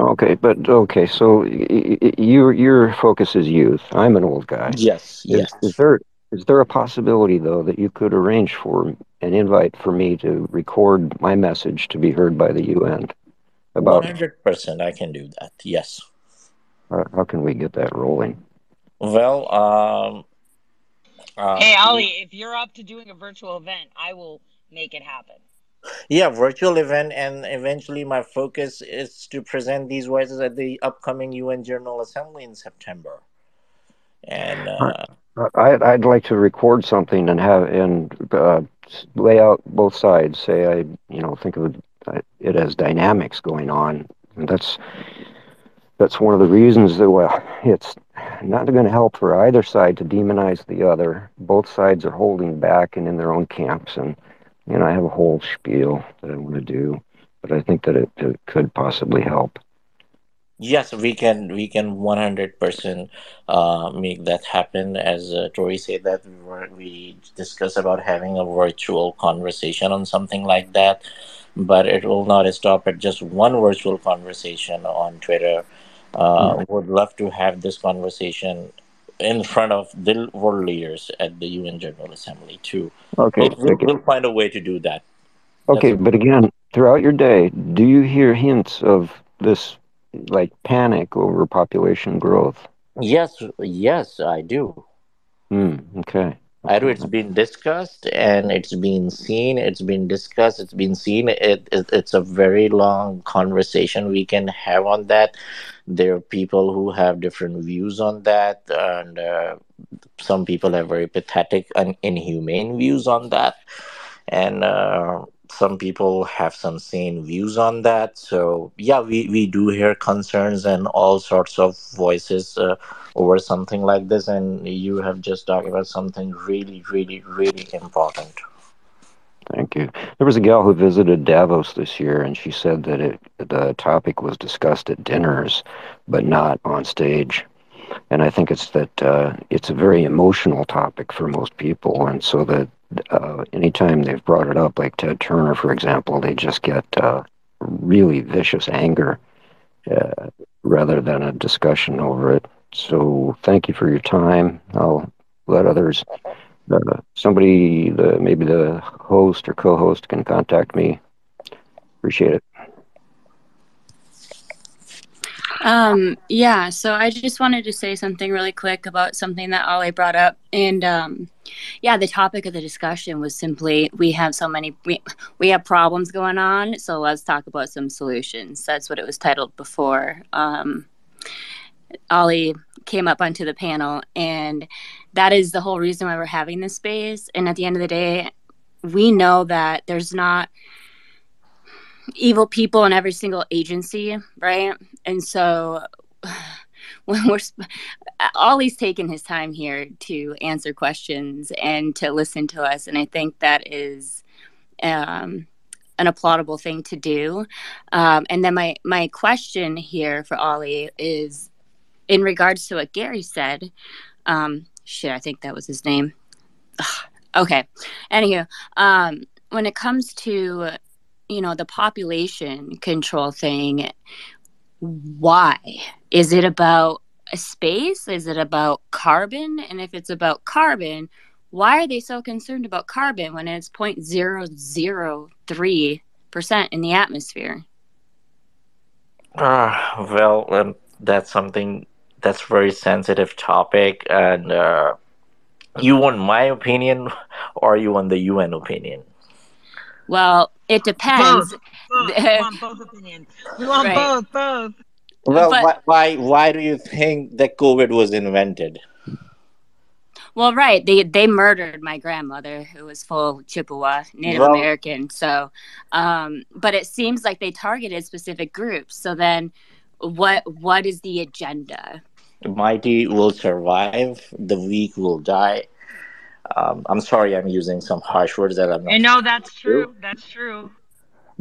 Okay, but okay, so your your focus is youth. I'm an old guy. Yes, is, yes. Is there is there a possibility, though, that you could arrange for an invite for me to record my message to be heard by the UN? About 100%, I can do that, yes. Uh, how can we get that rolling? Well, um, uh, hey, Ali, if you're up to doing a virtual event, I will make it happen. yeah, virtual event, and eventually my focus is to present these voices at the upcoming UN General Assembly in September. And uh, I'd, I'd like to record something and have and uh, lay out both sides. Say I, you know, think of it, it as dynamics going on, and that's that's one of the reasons that well, it's not going to help for either side to demonize the other. Both sides are holding back and in their own camps, and you know, I have a whole spiel that I want to do, but I think that it, it could possibly help. Yes, we can we can one hundred percent uh, make that happen. As uh, Tori said, that we were we discussed about having a virtual conversation on something like that, but it will not stop at just one virtual conversation on Twitter. Uh, Right. would love to have this conversation in front of the world leaders at the UN General Assembly too. Okay, We'll, we'll, okay, we'll find a way to do that. Okay. a But again, throughout your day, do you hear hints of this, like panic over population growth? yes, yes, I do. Hmm. Okay. I do. It's been discussed and it's been seen. It's been discussed. It's been seen. It, it it's a very long conversation we can have on that. There are people who have different views on that, and uh, some people have very pathetic and inhumane views on that, and uh, some people have some sane views on that. So yeah, we we do hear concerns and all sorts of voices. Uh, over something like this and you have just talked about something really really really important Thank you. There was a gal who visited Davos this year, and she said that it the topic was discussed at dinners, but not on stage. And I think it's that uh, it's a very emotional topic for most people, and so that uh, anytime they've brought it up, like Ted Turner, for example, they just get uh, really vicious anger uh, rather than a discussion over it. So thank you for your time. I'll let others uh, somebody, the maybe the host or co-host, can contact me. Appreciate it. Um, yeah, so I just wanted to say something really quick about something that Ali brought up. And um, yeah, the topic of the discussion was simply we have so many we, we have problems going on, so let's talk about some solutions. That's what it was titled before. Um, Ali came up onto the panel, and that is the whole reason why we're having this space. And at the end of the day, we know that there's not evil people in every single agency, right? And so <sighs> when we're Ali's taken his time here to answer questions and to listen to us, and I think that is um, an applaudable thing to do. Um, and then my my question here for Ali is in regards to what Gary said. Um, shit, I think that was his name. Ugh, <sighs> okay. Anywho, um, when it comes to you know the population control thing why? Is it about a space? Is it about carbon? And if it's about carbon why are they so concerned about carbon when it's 0.003% in the atmosphere? Ah, well um, that's something that's very sensitive topic and uh, you want my opinion or you want the un opinion? Well it depends. Both. Both. We want both opinions. We want Right. both. Both. well But- why, why why do you think that covid was invented Well, right. They they murdered my grandmother, who was full Chippewa Native Well- American. So, um, but it seems like they targeted specific groups. So then, what what is the agenda? the mighty will survive the weak will die um, i'm sorry i'm using some harsh words that i'm not And no, that's true. That's true.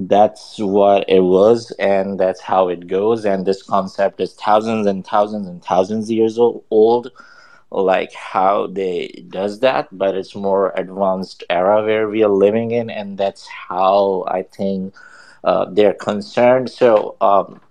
That's what it was and that's how it goes and this concept is thousands and thousands and thousands years old like how they does that but it's more advanced era where we are living in and that's how i think uh, they're concerned. So um,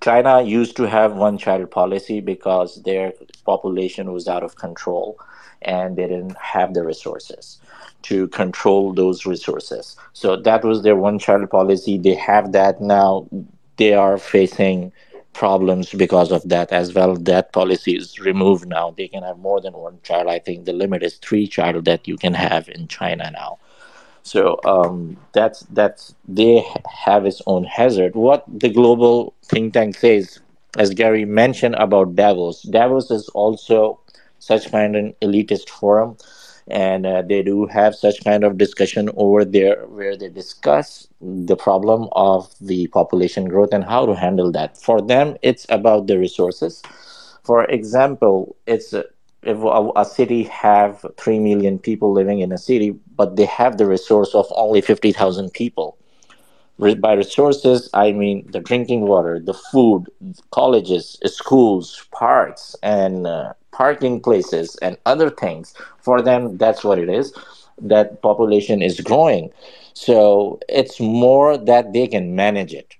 china used to have one child policy because their population was out of control and they didn't have the resources to control those resources. So that was their one child policy. They have that now. They are facing problems because of that as well. That policy is removed now. They can have more than one child. I think the limit is three child that you can have in China now. So um, that's that's they have its own hazard. What the global think tank says, as Gary mentioned about Davos, Davos is also such kind of elitist forum and uh, they do have such kind of discussion over there where they discuss the problem of the population growth and how to handle that. For them it's about the resources. For example it's uh, if a, city have 3 million people living in a city but they have the resource of only 50000 people. By resources i mean the drinking water the food colleges schools parks and uh, parking places and other things for them that's what it is that population is growing. So it's more that they can manage it.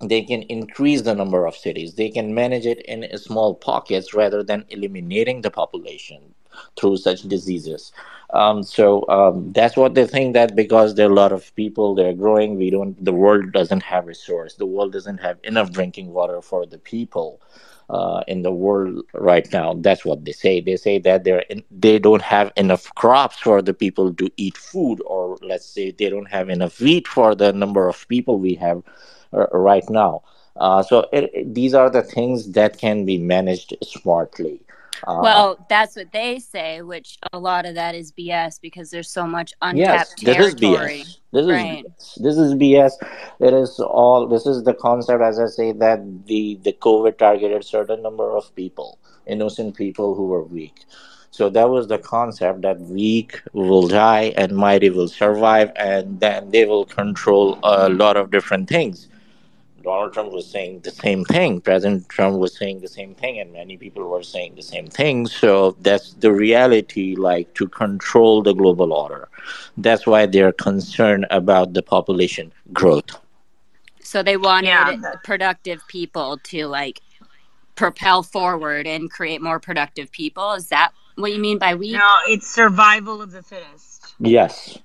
They can increase the number of cities. They can manage it in small pockets rather than eliminating the population through such diseases. Um, so um, that's what they think that because there are a lot of people they're growing we don't the world doesn't have resource. The world doesn't have enough drinking water for the people uh, in the world right now. That's what they say. They say that they're in, they don't have enough crops for the people to eat food, or let's say they don't have enough wheat for the number of people we have uh, right now. Uh, so it, it, these are the things that can be managed smartly. Uh, well, that's what they say, which a lot of that is BS because there's so much untapped yes, territory. This is BS. This right. is this is BS. It is all. This is the concept, as I say, that the the COVID targeted certain number of people, innocent people who were weak. So that was the concept that weak will die and mighty will survive, and then they will control a lot of different things. Donald Trump was saying the same thing. President Trump was saying the same thing, and many people were saying the same thing. So that's the reality, like to control the global order. That's why they're concerned about the population growth. So they wanted yeah. productive people to like propel forward and create more productive people. Is that what you mean by we? No, it's survival of the fittest. Yes.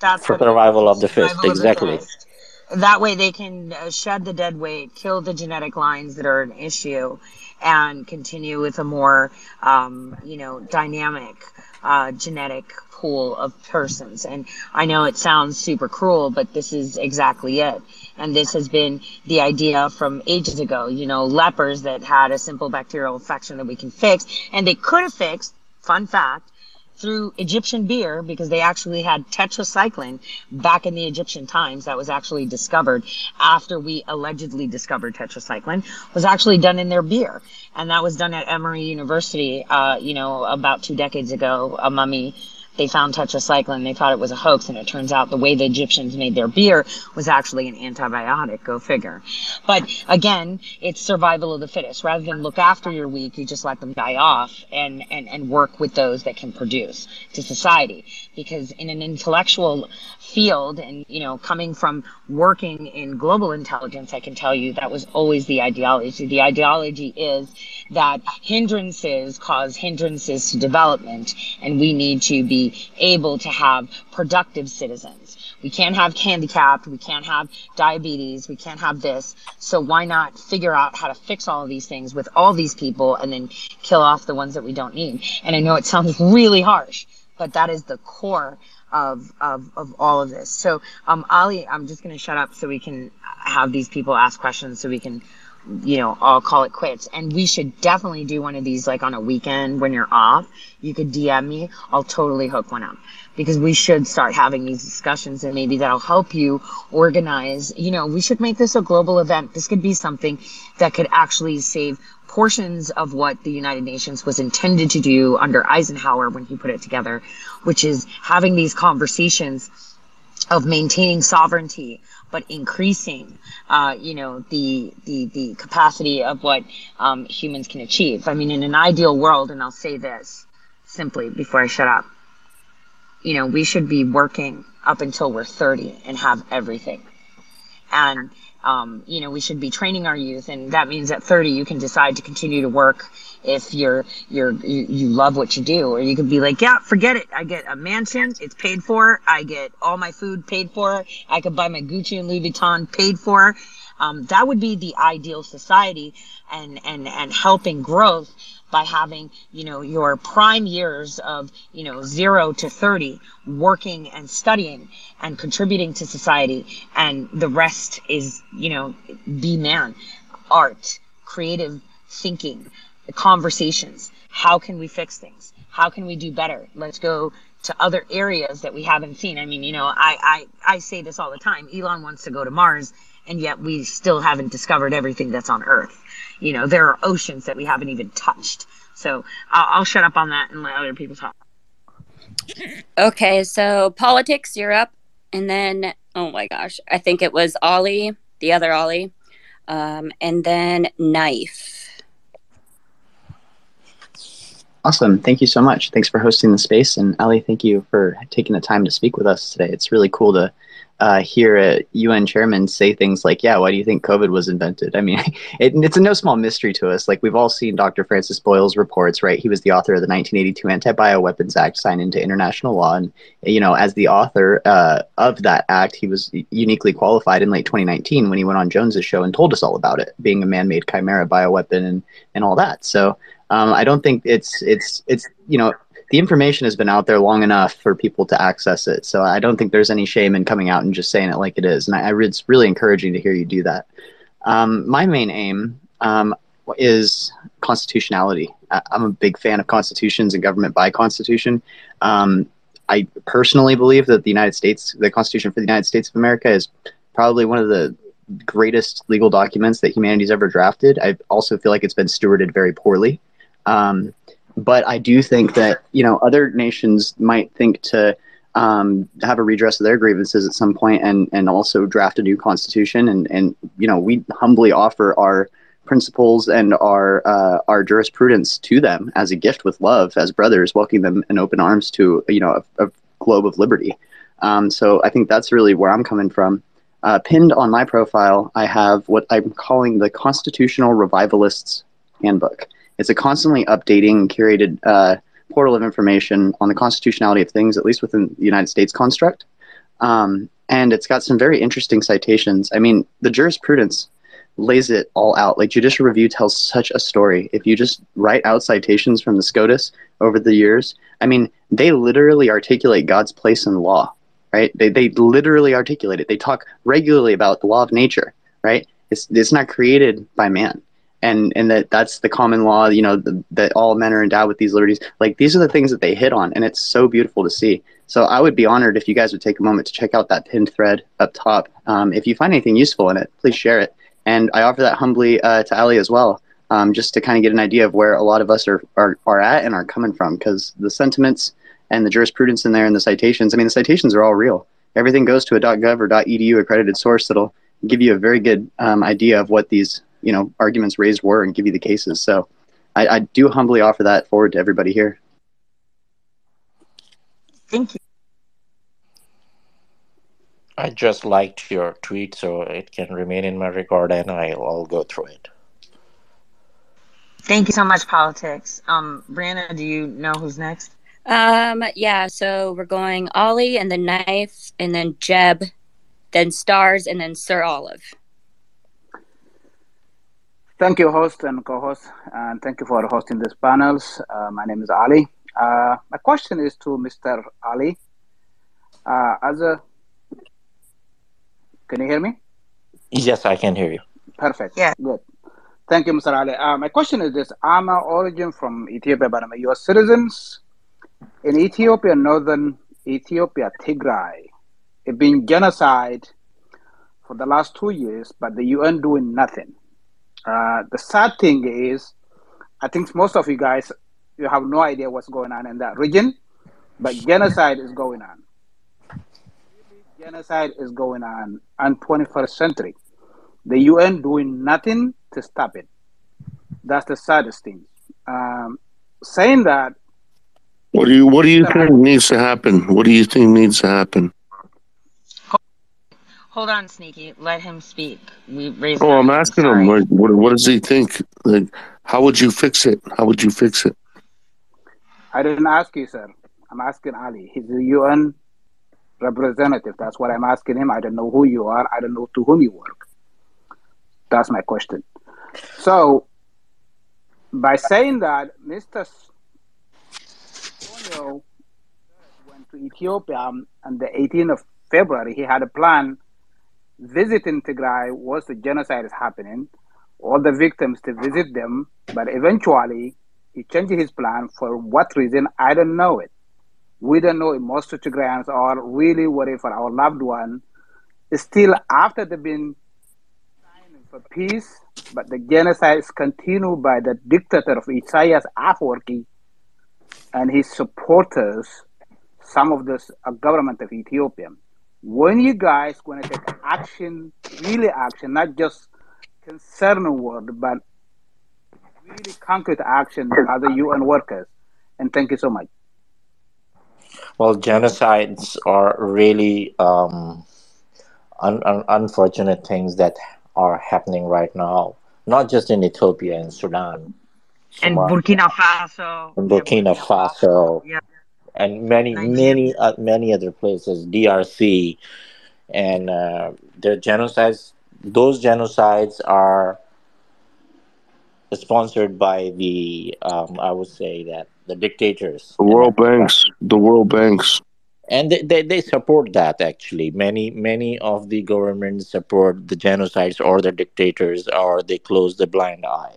That's survival of the fittest. Exactly. The fittest that way they can uh, shed the dead weight, kill the genetic lines that are an issue, and continue with a more, um, you know, dynamic uh, genetic pool of persons. And I know it sounds super cruel, but this is exactly it. And this has been the idea from ages ago. You know, lepers that had a simple bacterial infection that we can fix, and they could have fixed. Fun fact through Egyptian beer because they actually had tetracycline back in the Egyptian times that was actually discovered after we allegedly discovered tetracycline was actually done in their beer. And that was done at Emory University, uh, you know, about two decades ago. A mummy they found tetracycline. They thought it was a hoax, and it turns out the way the Egyptians made their beer was actually an antibiotic. Go figure. But again, it's survival of the fittest. Rather than look after your weak, you just let them die off and, and, and work with those that can produce to society. Because in an intellectual field, and you know, coming from working in global intelligence, I can tell you that was always the ideology. The ideology is that hindrances cause hindrances to development, and we need to be able to have productive citizens. We can't have handicapped, we can't have diabetes, we can't have this. So why not figure out how to fix all of these things with all these people and then kill off the ones that we don't need? And I know it sounds <laughs> really harsh, but that is the core of, of, of all of this. So, um, Ali, I'm just going to shut up so we can have these people ask questions so we can you know, I'll call it quits. And we should definitely do one of these like on a weekend when you're off. You could DM me. I'll totally hook one up because we should start having these discussions and maybe that'll help you organize. You know, we should make this a global event. This could be something that could actually save portions of what the United Nations was intended to do under Eisenhower when he put it together, which is having these conversations of maintaining sovereignty, but increasing, uh, you know, the, the, the capacity of what um, humans can achieve. I mean, in an ideal world, and I'll say this simply before I shut up, you know, we should be working up until we're 30 and have everything. And um, you know, we should be training our youth, and that means at 30 you can decide to continue to work if you're you're you, you love what you do, or you could be like, yeah, forget it. I get a mansion, it's paid for. I get all my food paid for. I could buy my Gucci and Louis Vuitton paid for. Um, that would be the ideal society and, and, and helping growth by having, you know, your prime years of, you know, zero to 30 working and studying and contributing to society. And the rest is, you know, be man, art, creative thinking, conversations. How can we fix things? How can we do better? Let's go to other areas that we haven't seen. I mean, you know, I, I, I say this all the time. Elon wants to go to Mars, and yet we still haven't discovered everything that's on Earth. You know, there are oceans that we haven't even touched. So I'll, I'll shut up on that and let other people talk. Okay, so politics, you're up. And then, oh my gosh, I think it was Ollie, the other Ollie. Um, and then Knife. Awesome. Thank you so much. Thanks for hosting the space. And Ali, thank you for taking the time to speak with us today. It's really cool to uh, hear a UN chairman say things like, "Yeah, why do you think COVID was invented?" I mean, <laughs> it, it's a no small mystery to us. Like we've all seen Dr. Francis Boyle's reports, right? He was the author of the 1982 Anti-Bioweapons Act, signed into international law, and you know, as the author uh, of that act, he was uniquely qualified in late 2019 when he went on Jones's show and told us all about it, being a man-made chimera bioweapon and and all that. So um, I don't think it's it's it's you know the information has been out there long enough for people to access it. So I don't think there's any shame in coming out and just saying it like it is. And I, I it's really encouraging to hear you do that. Um, my main aim um, is constitutionality. I, am a big fan of constitutions and government by constitution. Um, I personally believe that the United States, the Constitution for the United States of America, is probably one of the greatest legal documents that humanity's ever drafted. I also feel like it's been stewarded very poorly. Um, but I do think that you know other nations might think to um, have a redress of their grievances at some point and and also draft a new constitution. And and you know we humbly offer our principles and our uh, our jurisprudence to them as a gift with love as brothers welcoming them in open arms to you know a, a globe of liberty. Um, so I think that's really where I'm coming from. Uh, pinned on my profile I have what I'm calling the constitutional revivalists handbook it's a constantly updating, curated uh, portal of information on the constitutionality of things, at least within the United States construct. Um, and it's got some very interesting citations. I mean, the jurisprudence lays it all out. Like judicial review tells such a story. If you just write out citations from the SCOTUS over the years, I mean, they literally articulate God's place in law, right? They, they literally articulate it. They talk regularly about the law of nature, right? It's, it's not created by man and and that that's the common law you know the, that all men are endowed with these liberties. Like these are the things that they hit on and it's so beautiful to see. So i would be honored if you guys would take a moment to check out that pinned thread up top. Um, if you find anything useful in it please share it. And i offer that humbly uh, to ali as well um, just to kind of get an idea of where a lot of us are, are, are at and are coming from because the sentiments and the jurisprudence in there and the citations i mean the citations are all real. Everything goes to a gov or edu accredited source that'll give you a very good um, idea of what these you know arguments raised were and give you the cases. So I, I do humbly offer that forward to everybody here. Thank you. I just liked your tweet, so it can remain in my record, and I'll, I'll go through it. Thank you so much, politics. Um, Brianna, do you know who's next? Um, yeah. So we're going Ollie and the knife, and then Jeb, then Stars, and then Sir Olive. Thank you, host and co-host, and thank you for hosting these panels. Uh, my name is Ali. Uh, my question is to Mr. Ali. Uh, as a, can you hear me? Yes, I can hear you. Perfect. Yeah. Good. Thank you, Mr. Ali. Uh, my question is this: I'm a origin from Ethiopia, but I'm a U.S. citizen. In Ethiopia, northern Ethiopia, Tigray, it's been genocide for the last two years, but the UN doing nothing. Uh, the sad thing is, I think most of you guys you have no idea what's going on in that region, but genocide is going on. Genocide is going on in 21st century. The UN doing nothing to stop it. That's the saddest thing. Um, saying that. What do you What do you think needs to happen? What do you think needs to happen? Hold on, Sneaky. Let him speak. We raised. Oh, I'm asking him. Like, what, what does he think? Like, how would you fix it? How would you fix it? I didn't ask you, sir. I'm asking Ali. He's a UN representative. That's what I'm asking him. I don't know who you are. I don't know to whom you work. That's my question. So, by saying that, Mr. Antonio went to Ethiopia um, on the 18th of February. He had a plan visiting Tigray was the genocide is happening, all the victims to visit them, but eventually he changed his plan for what reason I don't know it. We don't know if most Tigrayans are really worried for our loved one. Still, after they've been signing for peace, but the genocide is continued by the dictator of Isaias Afwerki and his supporters, some of the uh, government of Ethiopia. When you guys going to take action, really action, not just concern word, but really concrete action as a UN workers. And thank you so much. Well, genocides are really um, un- un- unfortunate things that are happening right now, not just in Ethiopia and Sudan, And Burkina Faso. and Yeah, Burkina Burkina Faso. Faso, Yeah. And many, Nigeria. many, uh, many other places, DRC, and uh, the genocides. Those genocides are sponsored by the, um, I would say that the dictators The World Africa. Banks, the World Banks. and they, they, they support that actually many many of the governments support the genocides or the dictators or they close the blind eye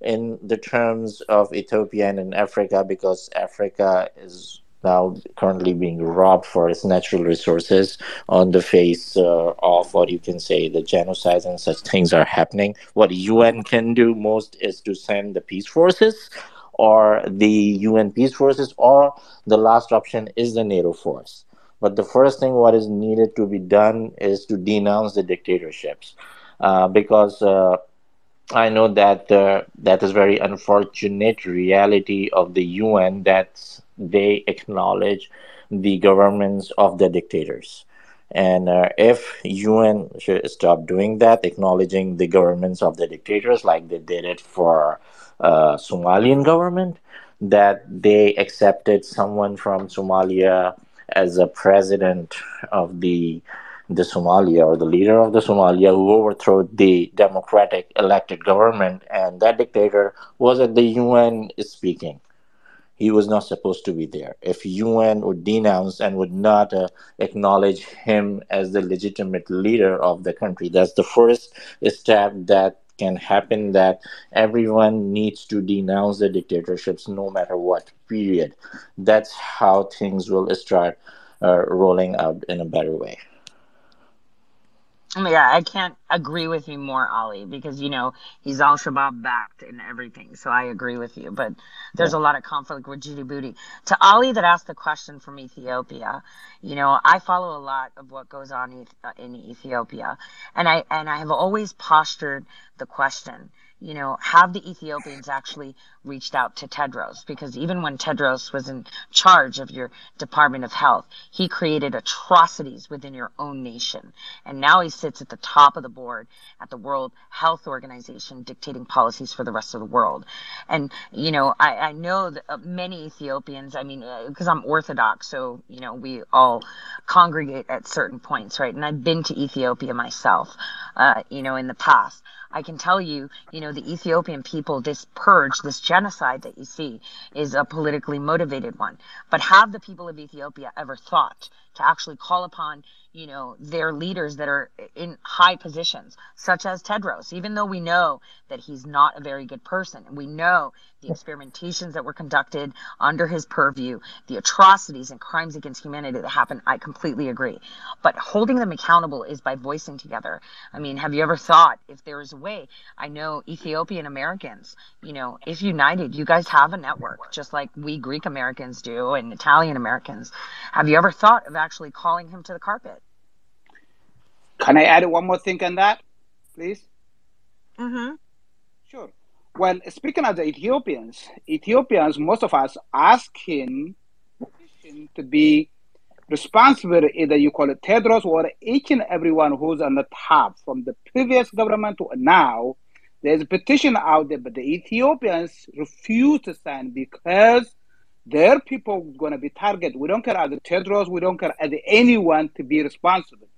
in the terms of ethiopia and in africa because africa is now currently being robbed for its natural resources on the face uh, of what you can say the genocides and such things are happening. What un can do most is to send the peace forces or the un peace forces or the last option is the nato force. But the first thing what is needed to be done is to denounce the dictatorships uh, because uh, I know that uh, that is very unfortunate reality of the UN that they acknowledge the governments of the dictators. And uh, if UN should stop doing that, acknowledging the governments of the dictators like they did it for uh, Somalian government, that they accepted someone from Somalia as a president of the the Somalia or the leader of the Somalia who overthrew the democratic elected government, and that dictator was at the UN speaking. He was not supposed to be there. If UN would denounce and would not uh, acknowledge him as the legitimate leader of the country, that's the first step that can happen. That everyone needs to denounce the dictatorships, no matter what. Period. That's how things will start uh, rolling out in a better way. Yeah, I can't agree with you more, Ali, because you know he's Al Shabaab backed and everything. So I agree with you. But there's Yeah. a lot of conflict with Djibouti. To Ali that asked the question from Ethiopia, you know, I follow a lot of what goes on in Ethiopia, and I and I have always postured the question. You know, have the Ethiopians actually reached out to Tedros? Because even when Tedros was in charge of your Department of Health, he created atrocities within your own nation. And now he sits at the top of the board at the World Health Organization dictating policies for the rest of the world. And, you know, I, I know that uh, many Ethiopians, I mean, because I'm Orthodox, so, you know, we all congregate at certain points, right? And I've been to Ethiopia myself, uh, you know, in the past. I can tell you, you know, the Ethiopian people, this purge, this genocide that you see is a politically motivated one. But have the people of Ethiopia ever thought to actually call upon, you know, their leaders that are in high positions, such as Tedros, even though we know that he's not a very good person. And we know the experimentations that were conducted under his purview, the atrocities and crimes against humanity that happened, I completely agree. But holding them accountable is by voicing together. I mean, have you ever thought if there is a way? I know Ethiopian Americans, you know, if united, you guys have a network, just like we Greek Americans do and Italian Americans. Have you ever thought of actually calling him to the carpet? Can I add one more thing on that, please? Mm-hmm. Sure. Well, speaking of the Ethiopians, Ethiopians, most of us asking to be responsible, either you call it Tedros or each and everyone who's on the top, from the previous government to now, there's a petition out there, but the Ethiopians refuse to sign because their people going to be targeted. We don't care as the Tedros, we don't care as anyone to be responsible.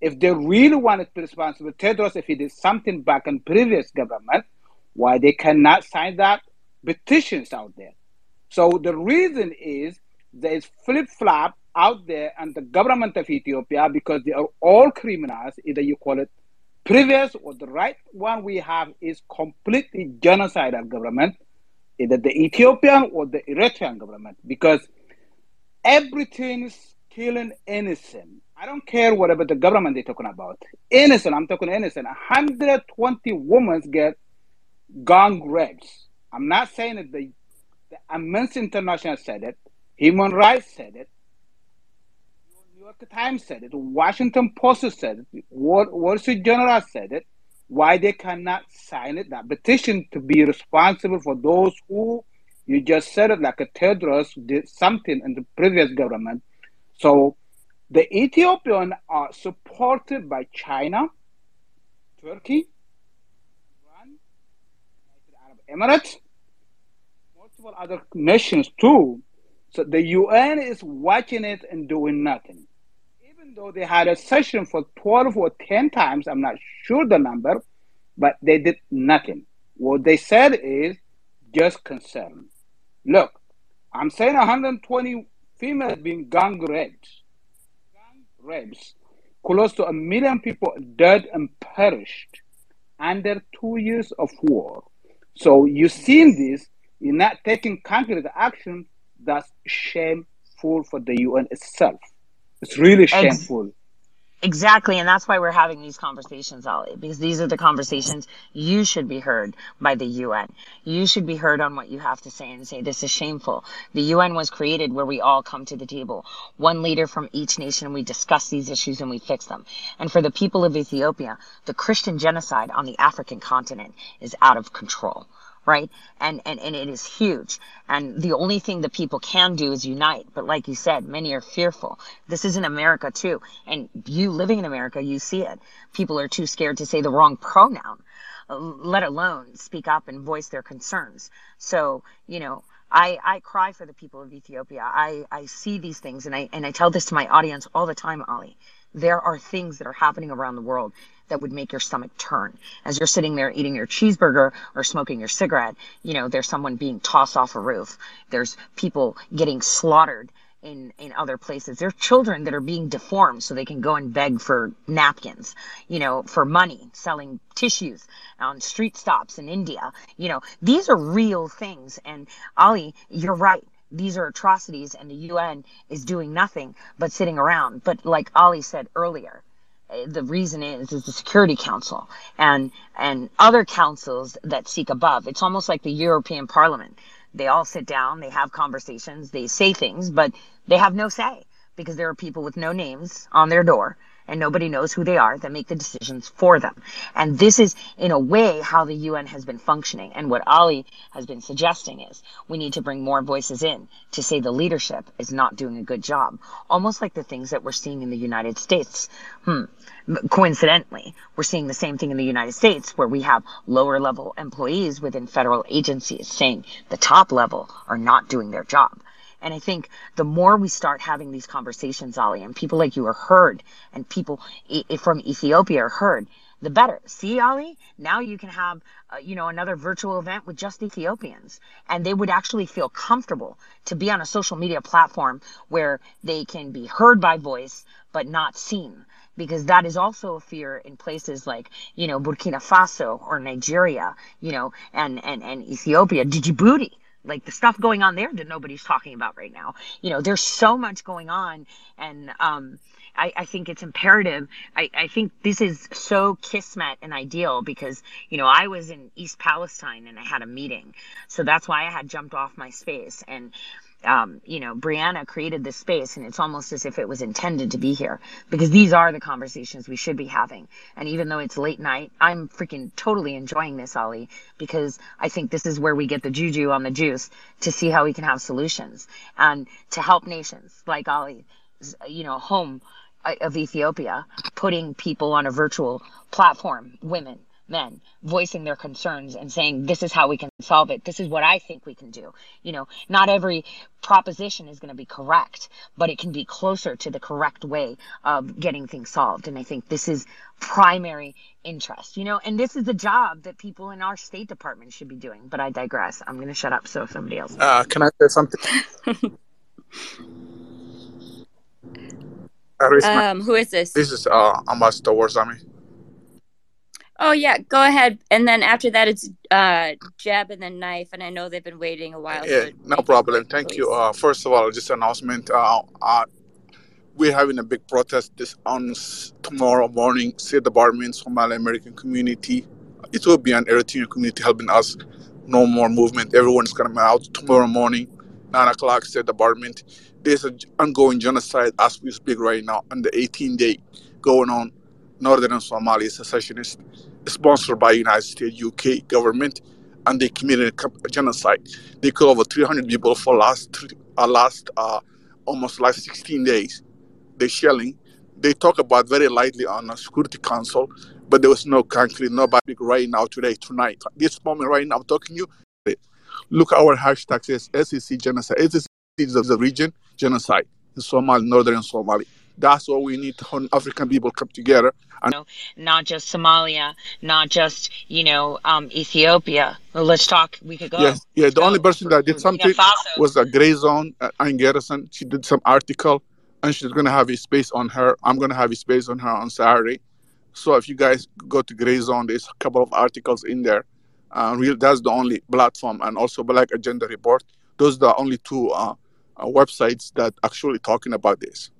If they really wanted to be responsible, Tedros, if he did something back in previous government, why they cannot sign that petitions out there. So the reason is there is flip flop out there and the government of Ethiopia because they are all criminals. Either you call it previous or the right one we have is completely genocidal government, either the Ethiopian or the Eritrean government, because everything's killing innocent. I don't care whatever the government they're talking about. Innocent, I'm talking innocent. 120 women get gang rapes. I'm not saying that the, the Amnesty International said it, Human Rights said it, New York Times said it, Washington Post said it, Wall Street Journal said it. Why they cannot sign it? That petition to be responsible for those who you just said it like a Tedros did something in the previous government. So the Ethiopian are supported by China, Turkey, Iran, United Arab Emirates, multiple other nations too. So the UN is watching it and doing nothing. Even though they had a session for 12 or 10 times, I'm not sure the number, but they did nothing. What they said is just concern. Look, I'm saying 120 females being gang raped rapes, close to a million people dead and perished under two years of war. So you've seen this, you're not taking concrete action, that's shameful for the UN itself. It's really shameful. Exactly, and that's why we're having these conversations, Ali, because these are the conversations you should be heard by the UN. You should be heard on what you have to say and say this is shameful. The UN was created where we all come to the table, one leader from each nation, we discuss these issues and we fix them. And for the people of Ethiopia, the Christian genocide on the African continent is out of control right? And, and, and it is huge. And the only thing that people can do is unite. But like you said, many are fearful. This is in America too. And you living in America, you see it. People are too scared to say the wrong pronoun, let alone speak up and voice their concerns. So, you know, I, I cry for the people of Ethiopia. I, I see these things and I, and I tell this to my audience all the time, Ali. There are things that are happening around the world that would make your stomach turn. As you're sitting there eating your cheeseburger or smoking your cigarette, you know, there's someone being tossed off a roof. There's people getting slaughtered in in other places. There are children that are being deformed so they can go and beg for napkins, you know, for money, selling tissues on street stops in India. You know, these are real things. And Ali, you're right these are atrocities and the UN is doing nothing but sitting around. But like Ali said earlier, the reason is is the Security Council and and other councils that seek above. It's almost like the European Parliament. They all sit down, they have conversations, they say things, but they have no say because there are people with no names on their door and nobody knows who they are that make the decisions for them. And this is, in a way, how the UN has been functioning. And what Ali has been suggesting is we need to bring more voices in to say the leadership is not doing a good job. Almost like the things that we're seeing in the United States. Hmm. Coincidentally, we're seeing the same thing in the United States where we have lower level employees within federal agencies saying the top level are not doing their job. And I think the more we start having these conversations, Ali, and people like you are heard, and people from Ethiopia are heard, the better. See, Ali, now you can have, uh, you know, another virtual event with just Ethiopians, and they would actually feel comfortable to be on a social media platform where they can be heard by voice but not seen. Because that is also a fear in places like, you know, Burkina Faso or Nigeria, you know, and, and, and Ethiopia, Djibouti like the stuff going on there that nobody's talking about right now. You know, there's so much going on, and um, I, I think it's imperative. I, I think this is so kismet and ideal because you know I was in East Palestine and I had a meeting, so that's why I had jumped off my space and um, you know, Brianna created this space and it's almost as if it was intended to be here because these are the conversations we should be having. And even though it's late night, I'm freaking totally enjoying this, Ali, because I think this is where we get the juju on the juice to see how we can have solutions and to help nations like Ali, you know, home of Ethiopia, putting people on a virtual platform, women, men voicing their concerns and saying this is how we can solve it. This is what i think we can do. You know not every proposition is going to be correct but it can be closer to the correct way of getting things solved. And i think this is primary interest you know and this is a job that people in our state department should be doing but i digress. I'm going to shut up so somebody else uh, can i say something <laughs> um, who is this? This is uh, Ambassador Warzami. Oh yeah, go ahead. And then after that, it's uh, jab and then knife. And I know they've been waiting a while. Yeah, so no problem. Thank please. you. Uh, first of all, just announcement. Uh, uh, we're having a big protest this on tomorrow morning. State Department, Somali American community. It will be an Eritrean community helping us. No more movement. Everyone's gonna be out tomorrow morning, nine o'clock. State Department. There's an ongoing genocide as we speak right now, on the 18 day going on. Northern Somalia secessionist sponsored by United States, UK government, and they committed a genocide. They killed over 300 people for last uh, last uh, almost last 16 days. They shelling. They talk about very lightly on the Security Council, but there was no concrete, nobody right now, today, tonight. This moment right now, I'm talking to you. Look, our hashtag says SEC genocide. SEC is the region genocide in Somalia, northern Somalia. That's what we need to African people come together. And not just Somalia, not just you know um, Ethiopia. Well, let's talk. We could go. Yes, yeah. The only person that did something was a Grayzone, uh, Ann Garrison. She did some article, and she's gonna have a space on her. I'm gonna have a space on her on Saturday. So if you guys go to Grayzone, there's a couple of articles in there. Uh, real, that's the only platform, and also Black Agenda Report. Those are the only two uh, uh, websites that actually talking about this.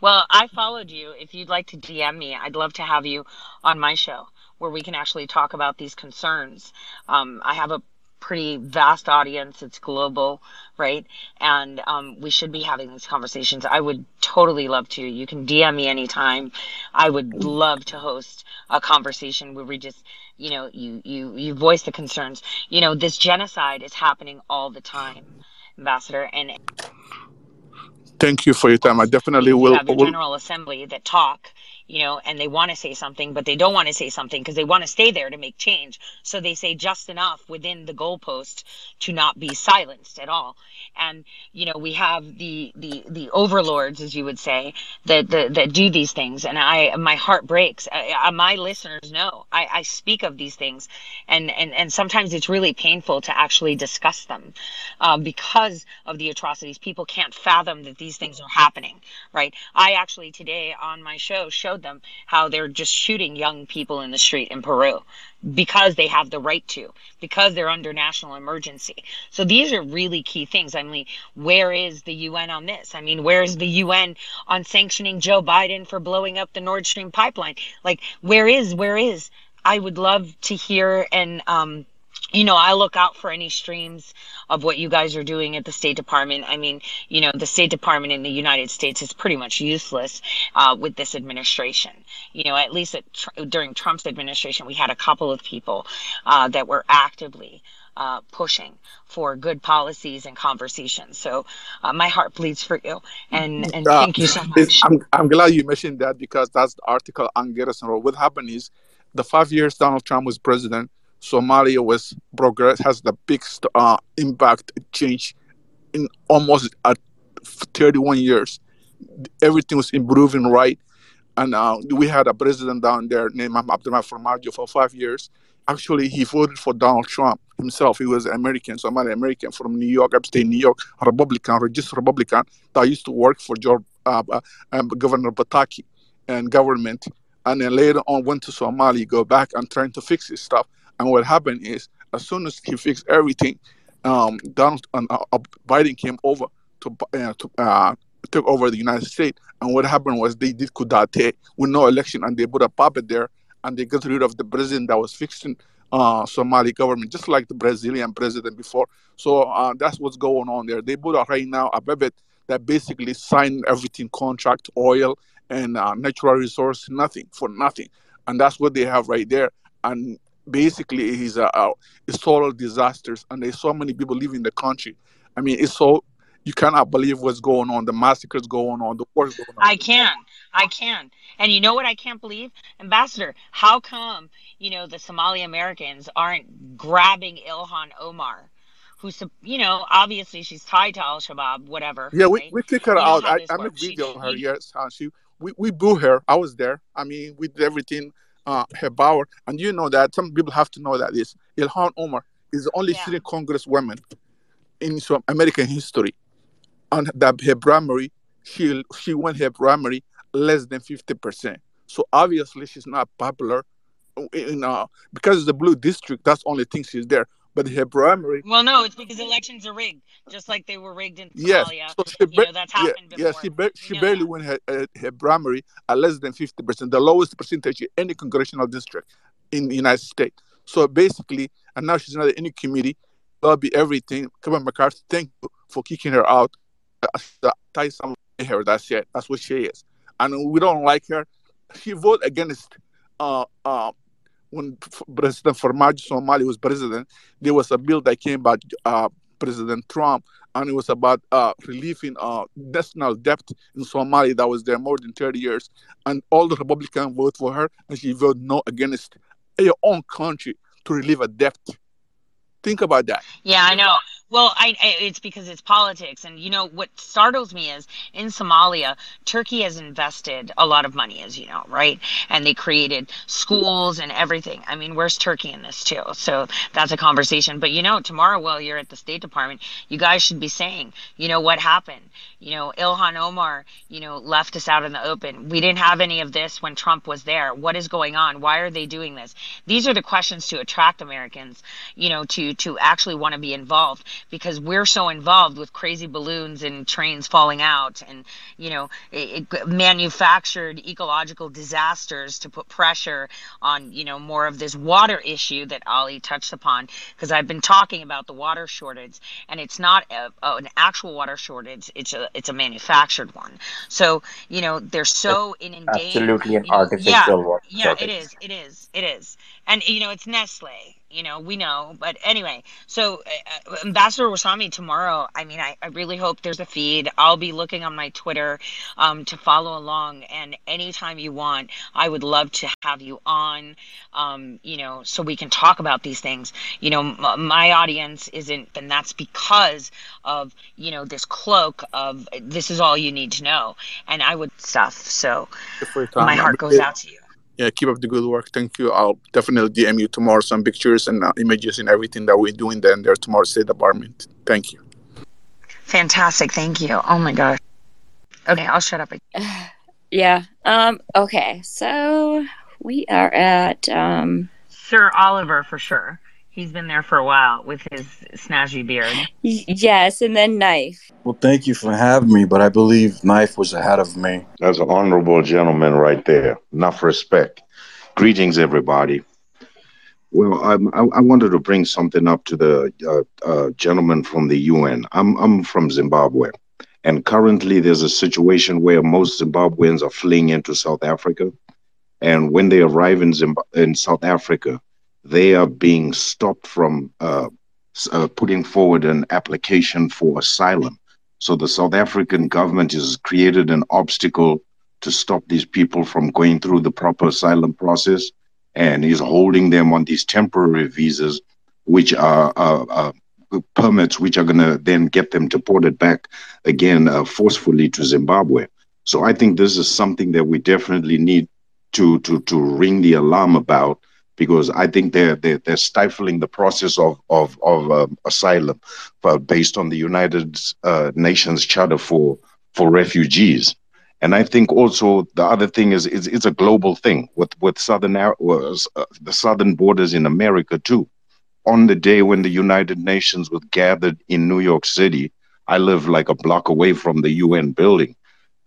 Well, I followed you. If you'd like to DM me, I'd love to have you on my show where we can actually talk about these concerns. Um, I have a pretty vast audience. It's global, right? And um, we should be having these conversations. I would totally love to. You can DM me anytime. I would love to host a conversation where we just, you know, you you you voice the concerns. You know, this genocide is happening all the time, Ambassador, and Thank you for your time. I definitely will. Have the will- General Assembly that talk, you know, and they want to say something, but they don't want to say something because they want to stay there to make change. So they say just enough within the goalpost to not be silenced at all. And you know, we have the the the overlords, as you would say, that that, that do these things. And I, my heart breaks. I, I, my listeners know I, I speak of these things, and and and sometimes it's really painful to actually discuss them um, because of the atrocities. People can't fathom that these things are happening, right? I actually today on my show showed them how they're just shooting young people in the street in Peru because they have the right to, because they're under national emergency. So these are really key things. I mean, where is the UN on this? I mean, where is the UN on sanctioning Joe Biden for blowing up the Nord Stream pipeline? Like, where is, where is? I would love to hear and, um, you know, I look out for any streams of what you guys are doing at the State Department. I mean, you know, the State Department in the United States is pretty much useless uh, with this administration. You know, at least at, during Trump's administration, we had a couple of people uh, that were actively uh, pushing for good policies and conversations. So uh, my heart bleeds for you, and and Uh, thank you so much. I'm, I'm glad you mentioned that because that's the article Ann Garrison Road. What happened is the five years Donald Trump was president, Somalia was progress has the biggest uh, impact change in almost at 31 years. Everything was improving right, and uh, we had a president down there named Abdullah Farmajo for five years. Actually, he voted for Donald Trump himself. He was American, Somali American from New York, upstate New York, a Republican, registered Republican that used to work for George, uh, uh, um, Governor Pataki and government. And then later on went to Somalia, go back and trying to fix his stuff. And what happened is, as soon as he fixed everything, um, Donald uh, uh, Biden came over to uh, to uh, took over the United States. And what happened was they did coup d'etat with no election, and they put a puppet there, and they got rid of the president that was fixing uh, Somali government, just like the Brazilian president before. So uh, that's what's going on there. They put out right now a puppet that basically signed everything contract, oil and uh, natural resource, nothing for nothing, and that's what they have right there. And basically, he's a, a it's total disasters, and there's so many people leaving the country. I mean, it's so you cannot believe what's going on, the massacres going on, the wars going on. I can. I can. And you know what I can't believe? Ambassador, how come, you know, the Somali Americans aren't grabbing Ilhan Omar? Who's, you know, obviously she's tied to Al Shabaab, whatever. Yeah, we, right? we kick her know out. I, this I made works. She- video of her. Yes, she we, we boo her. I was there. I mean, we did everything uh, her power. And you know that some people have to know that this Ilhan Omar is the only Yeah. sitting congresswoman in some American history. and that her primary, she she won her primary less than fifty percent. So obviously she's not popular. In uh, because it's the blue district, that's the only thing she's there. But her primary, Well, no, it's because elections are rigged, just like they were rigged in Yes, Somalia. so she ba- know, that's happened yeah, before. she ba- she barely won her, her her primary at less than fifty percent, the lowest percentage in any congressional district in the United States. So basically, and now she's not in any committee, lobby everything. Kevin McCarthy, thank you for kicking her out. Uh, Tie some her. That's it. That's what she is, and we don't like her. She voted against. Uh, uh, when President Farmajo Somali was president, there was a bill that came by uh, President Trump, and it was about uh, relieving uh, national debt in Somalia that was there more than 30 years. And all the Republicans voted for her, and she voted no against her own country to relieve a debt. Think about that. Yeah, I know. Well, I, I it's because it's politics, and you know what startles me is in Somalia, Turkey has invested a lot of money, as you know, right? And they created schools and everything. I mean, where's Turkey in this too? So that's a conversation. But you know, tomorrow while you're at the State Department, you guys should be saying, you know, what happened? You know, Ilhan Omar, you know, left us out in the open. We didn't have any of this when Trump was there. What is going on? Why are they doing this? These are the questions to attract Americans, you know, to to actually want to be involved because we're so involved with crazy balloons and trains falling out and you know it, it manufactured ecological disasters to put pressure on you know more of this water issue that Ali touched upon. Because I've been talking about the water shortage and it's not a, a- an actual water shortage it's a it's a manufactured one. So you know they're so inundated Absolutely an you know, yeah artificial water yeah it shortage. is it is it is. And you know it's Nestle you know we know but anyway so uh, ambassador wasami tomorrow i mean I, I really hope there's a feed i'll be looking on my twitter um, to follow along and anytime you want i would love to have you on um, you know so we can talk about these things you know m- my audience isn't and that's because of you know this cloak of this is all you need to know and i would stuff so For your time. my heart goes out to you Yeah, keep up the good work. Thank you. I'll definitely DM you tomorrow some pictures and uh, images and everything that we're doing then there tomorrow State Department. Thank you. fantastic thank you oh my gosh okay i'll shut up <sighs> Yeah. Um. Okay. So we are at um. Sir Oliver for sure. He's been there for a while with his snazzy beard. Yes, and then knife. Well, thank you for having me, but I believe Knife was ahead of me. That's an honorable gentleman right there. Enough respect. Greetings, everybody. Well, I'm, I, I wanted to bring something up to the uh, uh, gentleman from the UN. I'm, I'm from Zimbabwe, and currently there's a situation where most Zimbabweans are fleeing into South Africa. And when they arrive in, Zimb- in South Africa, they are being stopped from uh, uh, putting forward an application for asylum. So the South African government has created an obstacle to stop these people from going through the proper asylum process and is holding them on these temporary visas, which are uh, permits, which are going to then get them deported back again uh, forcefully to Zimbabwe. So I think this is something that we definitely need to to to ring the alarm about because I think they're they're, they're stifling the process of of of um, asylum, uh, based on the United uh, Nations Charter for for refugees. And I think also the other thing is it's, it's a global thing with with southern was uh, the southern borders in America too. On the day when the United Nations was gathered in New York City, I live like a block away from the UN building.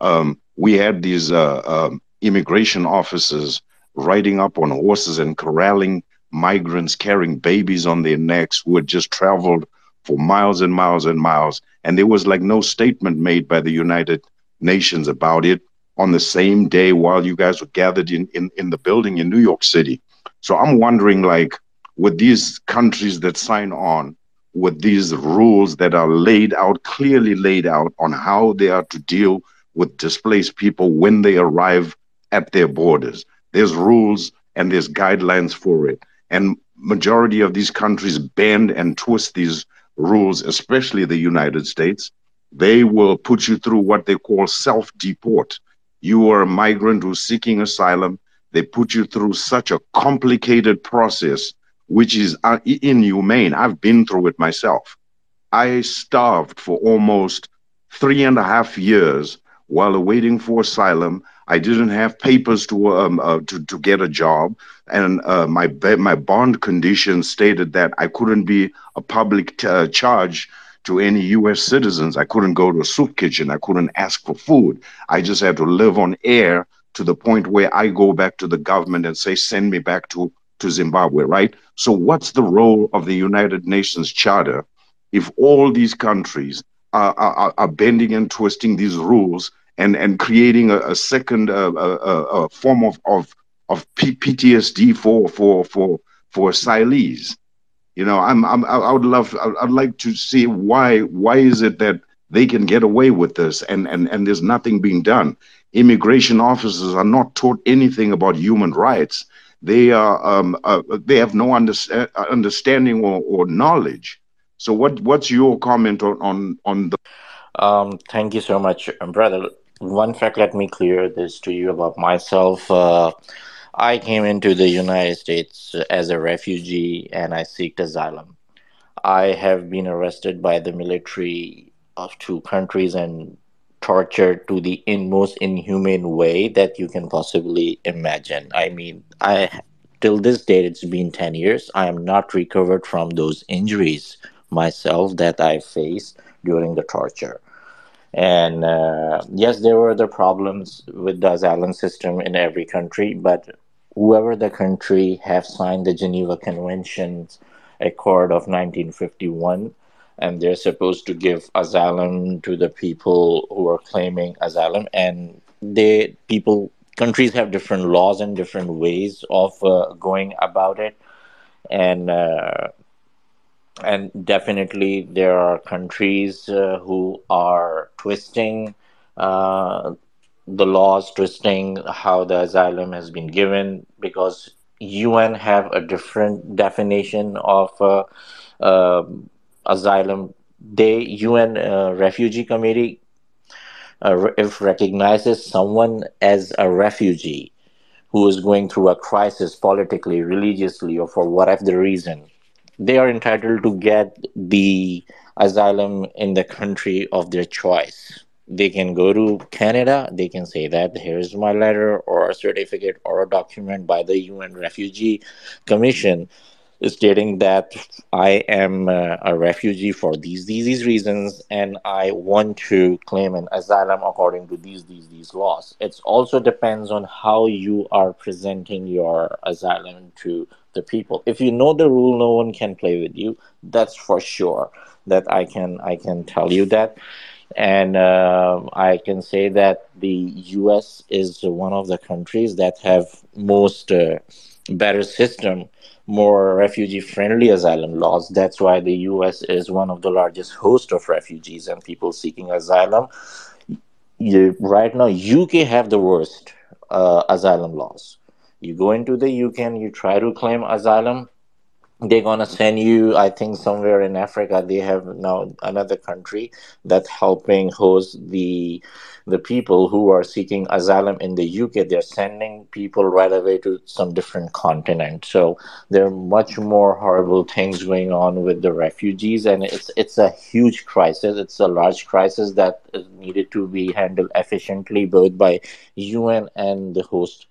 Um, we had these uh, um, immigration officers riding up on horses and corralling migrants carrying babies on their necks who had just traveled for miles and miles and miles. And there was like no statement made by the United Nations about it on the same day while you guys were gathered in, in, in the building in New York City. So I'm wondering, like, with these countries that sign on, with these rules that are laid out, clearly laid out on how they are to deal with displaced people when they arrive at their borders. There's rules and there's guidelines for it. And majority of these countries bend and twist these rules, especially the United States. They will put you through what they call self-deport. You are a migrant who's seeking asylum. They put you through such a complicated process, which is uh, inhumane. I've been through it myself. I starved for almost three and a half years while awaiting for asylum. I didn't have papers to um, uh, to, to get a job, and uh, my my bond conditions stated that I couldn't be a public uh, charge to any U.S. citizens. I couldn't go to a soup kitchen. I couldn't ask for food. I just had to live on air to the point where I go back to the government and say, "Send me back to to Zimbabwe." Right. So, what's the role of the United Nations Charter if all these countries are, are, are bending and twisting these rules and, and creating a, a second uh, a, a form of, of, of PTSD for, for, for, for asylees. You know, I'm, I'm, I would love, I'd like to see why, why is it that they can get away with this and, and, and there's nothing being done. Immigration officers are not taught anything about human rights. They are, um, uh, they have no under, uh, understanding or, or knowledge so what what's your comment on on, on the um thank you so much brother one fact let me clear this to you about myself. Uh, i came into the united states as a refugee and i seeked asylum. I have been arrested by the military of two countries and tortured to the in most inhumane way that you can possibly imagine. I mean i till this date it's been 10 years. I am not recovered from those injuries myself that I faced during the torture. And uh, yes, there were the problems with the asylum system in every country, but whoever the country have signed the Geneva Conventions Accord of 1951, and they're supposed to give asylum to the people who are claiming asylum, and they people countries have different laws and different ways of uh, going about it, and uh, and definitely there are countries uh, who are twisting uh, the laws, twisting how the asylum has been given because UN have a different definition of uh, um, asylum. They UN uh, Refugee Committee uh, if recognizes someone as a refugee who is going through a crisis politically, religiously, or for whatever reason they are entitled to get the asylum in the country of their choice. They can go to Canada, they can say that here's my letter or a certificate or a document by the UN Refugee Commission stating that I am a refugee for these, these these reasons and I want to claim an asylum according to these these these laws. It also depends on how you are presenting your asylum to people. If you know the rule, no one can play with you. That's for sure. That I can I can tell you that, and uh, I can say that the U.S. is one of the countries that have most uh, better system more refugee friendly asylum laws. That's why the US is one of the largest host of refugees and people seeking asylum. You, right now, UK have the worst uh, asylum laws. You go into the UK and you try to claim asylum, they're gonna send you i think somewhere in africa. They have now another country that's helping host the the people who are seeking asylum in the uk they're sending people right away to some different continent. So there are much more horrible things going on with the refugees and it's it's a huge crisis. It's a large crisis that needed to be handled efficiently both by un and the host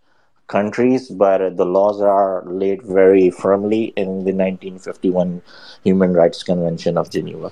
countries, but uh, the laws are laid very firmly in the 1951 Human Rights Convention of Geneva.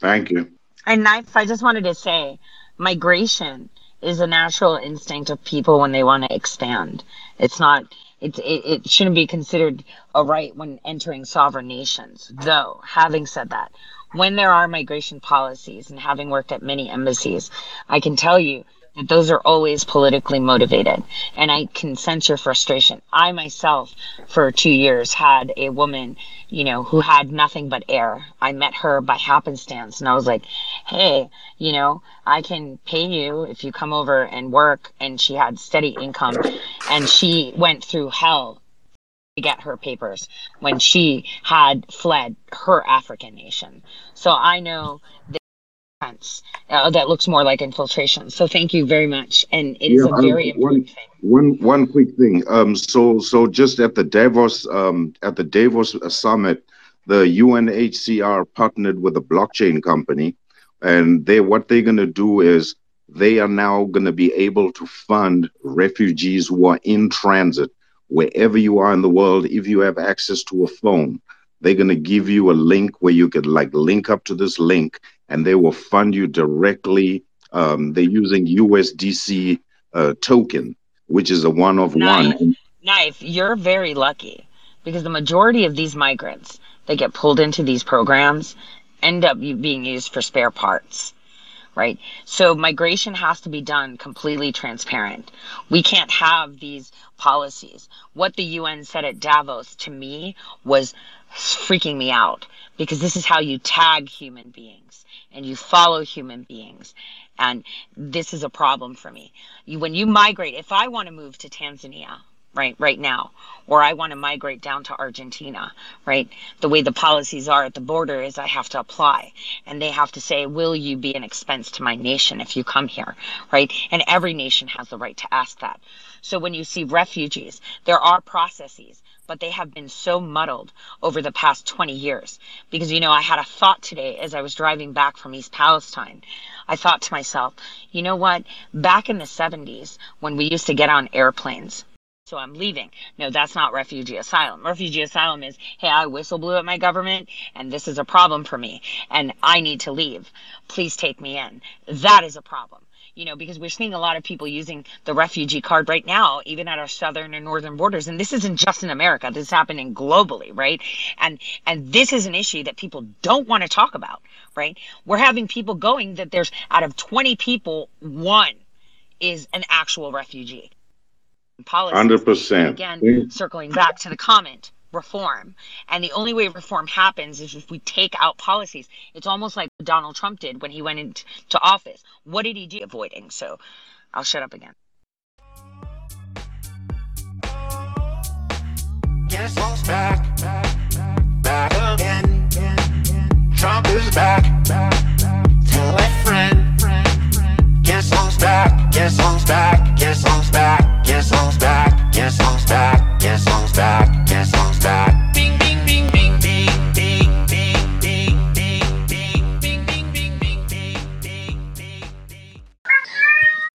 Thank you. And Knife, I just wanted to say migration is a natural instinct of people when they want to expand. It's not it, it, it shouldn't be considered a right when entering sovereign nations. Though, having said that, when there are migration policies and having worked at many embassies, I can tell you that those are always politically motivated. And I can sense your frustration. I myself, for two years, had a woman, you know, who had nothing but air. I met her by happenstance and I was like, hey, you know, I can pay you if you come over and work. And she had steady income and she went through hell to get her papers when she had fled her African nation. So I know that uh, that looks more like infiltration. So thank you very much, and it is Yeah, a um, very one, one, one quick thing. Um, so, so just at the Davos, um, at the Davos uh, summit, the UNHCR partnered with a blockchain company, and they what they're gonna do is they are now gonna be able to fund refugees who are in transit wherever you are in the world. If you have access to a phone, they're gonna give you a link where you could like link up to this link, and they will fund you directly. Um, they're using USDC uh, token, which is a one of one. Knife, knife, you're very lucky because the majority of these migrants that get pulled into these programs end up being used for spare parts, right? So migration has to be done completely transparent. We can't have these policies. What the UN said at Davos to me was freaking me out because this is how you tag human beings and you follow human beings. And this is a problem for me. You, when you migrate if i want to move to tanzania right right now or i want to migrate down to argentina right the way the policies are at the border is i have to apply. And they have to say will you be an expense to my nation if you come here right? And every nation has the right to ask that. So when you see refugees there are processes but they have been so muddled over the past 20 years. Because, you know, I had a thought today as I was driving back from East Palestine. I thought to myself, you know what? Back in the 70s, when we used to get on airplanes, so I'm leaving. No, that's not refugee asylum. Refugee asylum is, hey, I whistle blew at my government and this is a problem for me and I need to leave. Please take me in. That is a problem you know, because we're seeing a lot of people using the refugee card right now, even at our southern and northern borders. And this isn't just in America. This is happening globally, right? And and this is an issue that people don't want to talk about, right? We're having people going that there's out of 20 people, one is an actual refugee. Policies. Hundred percent. Again, circling back to the comment, reform. And the only way reform happens is if we take out policies. It's almost like Donald Trump did when he went into office. What did he do? Avoiding. So I'll shut up again. Yes, back, back, back again. Trump is back. Tell a friend. Guess who's back? Guess who's back? Guess who's back? yes, I'm back, yes, I'm back, yes, I'm back, yes, I'm back.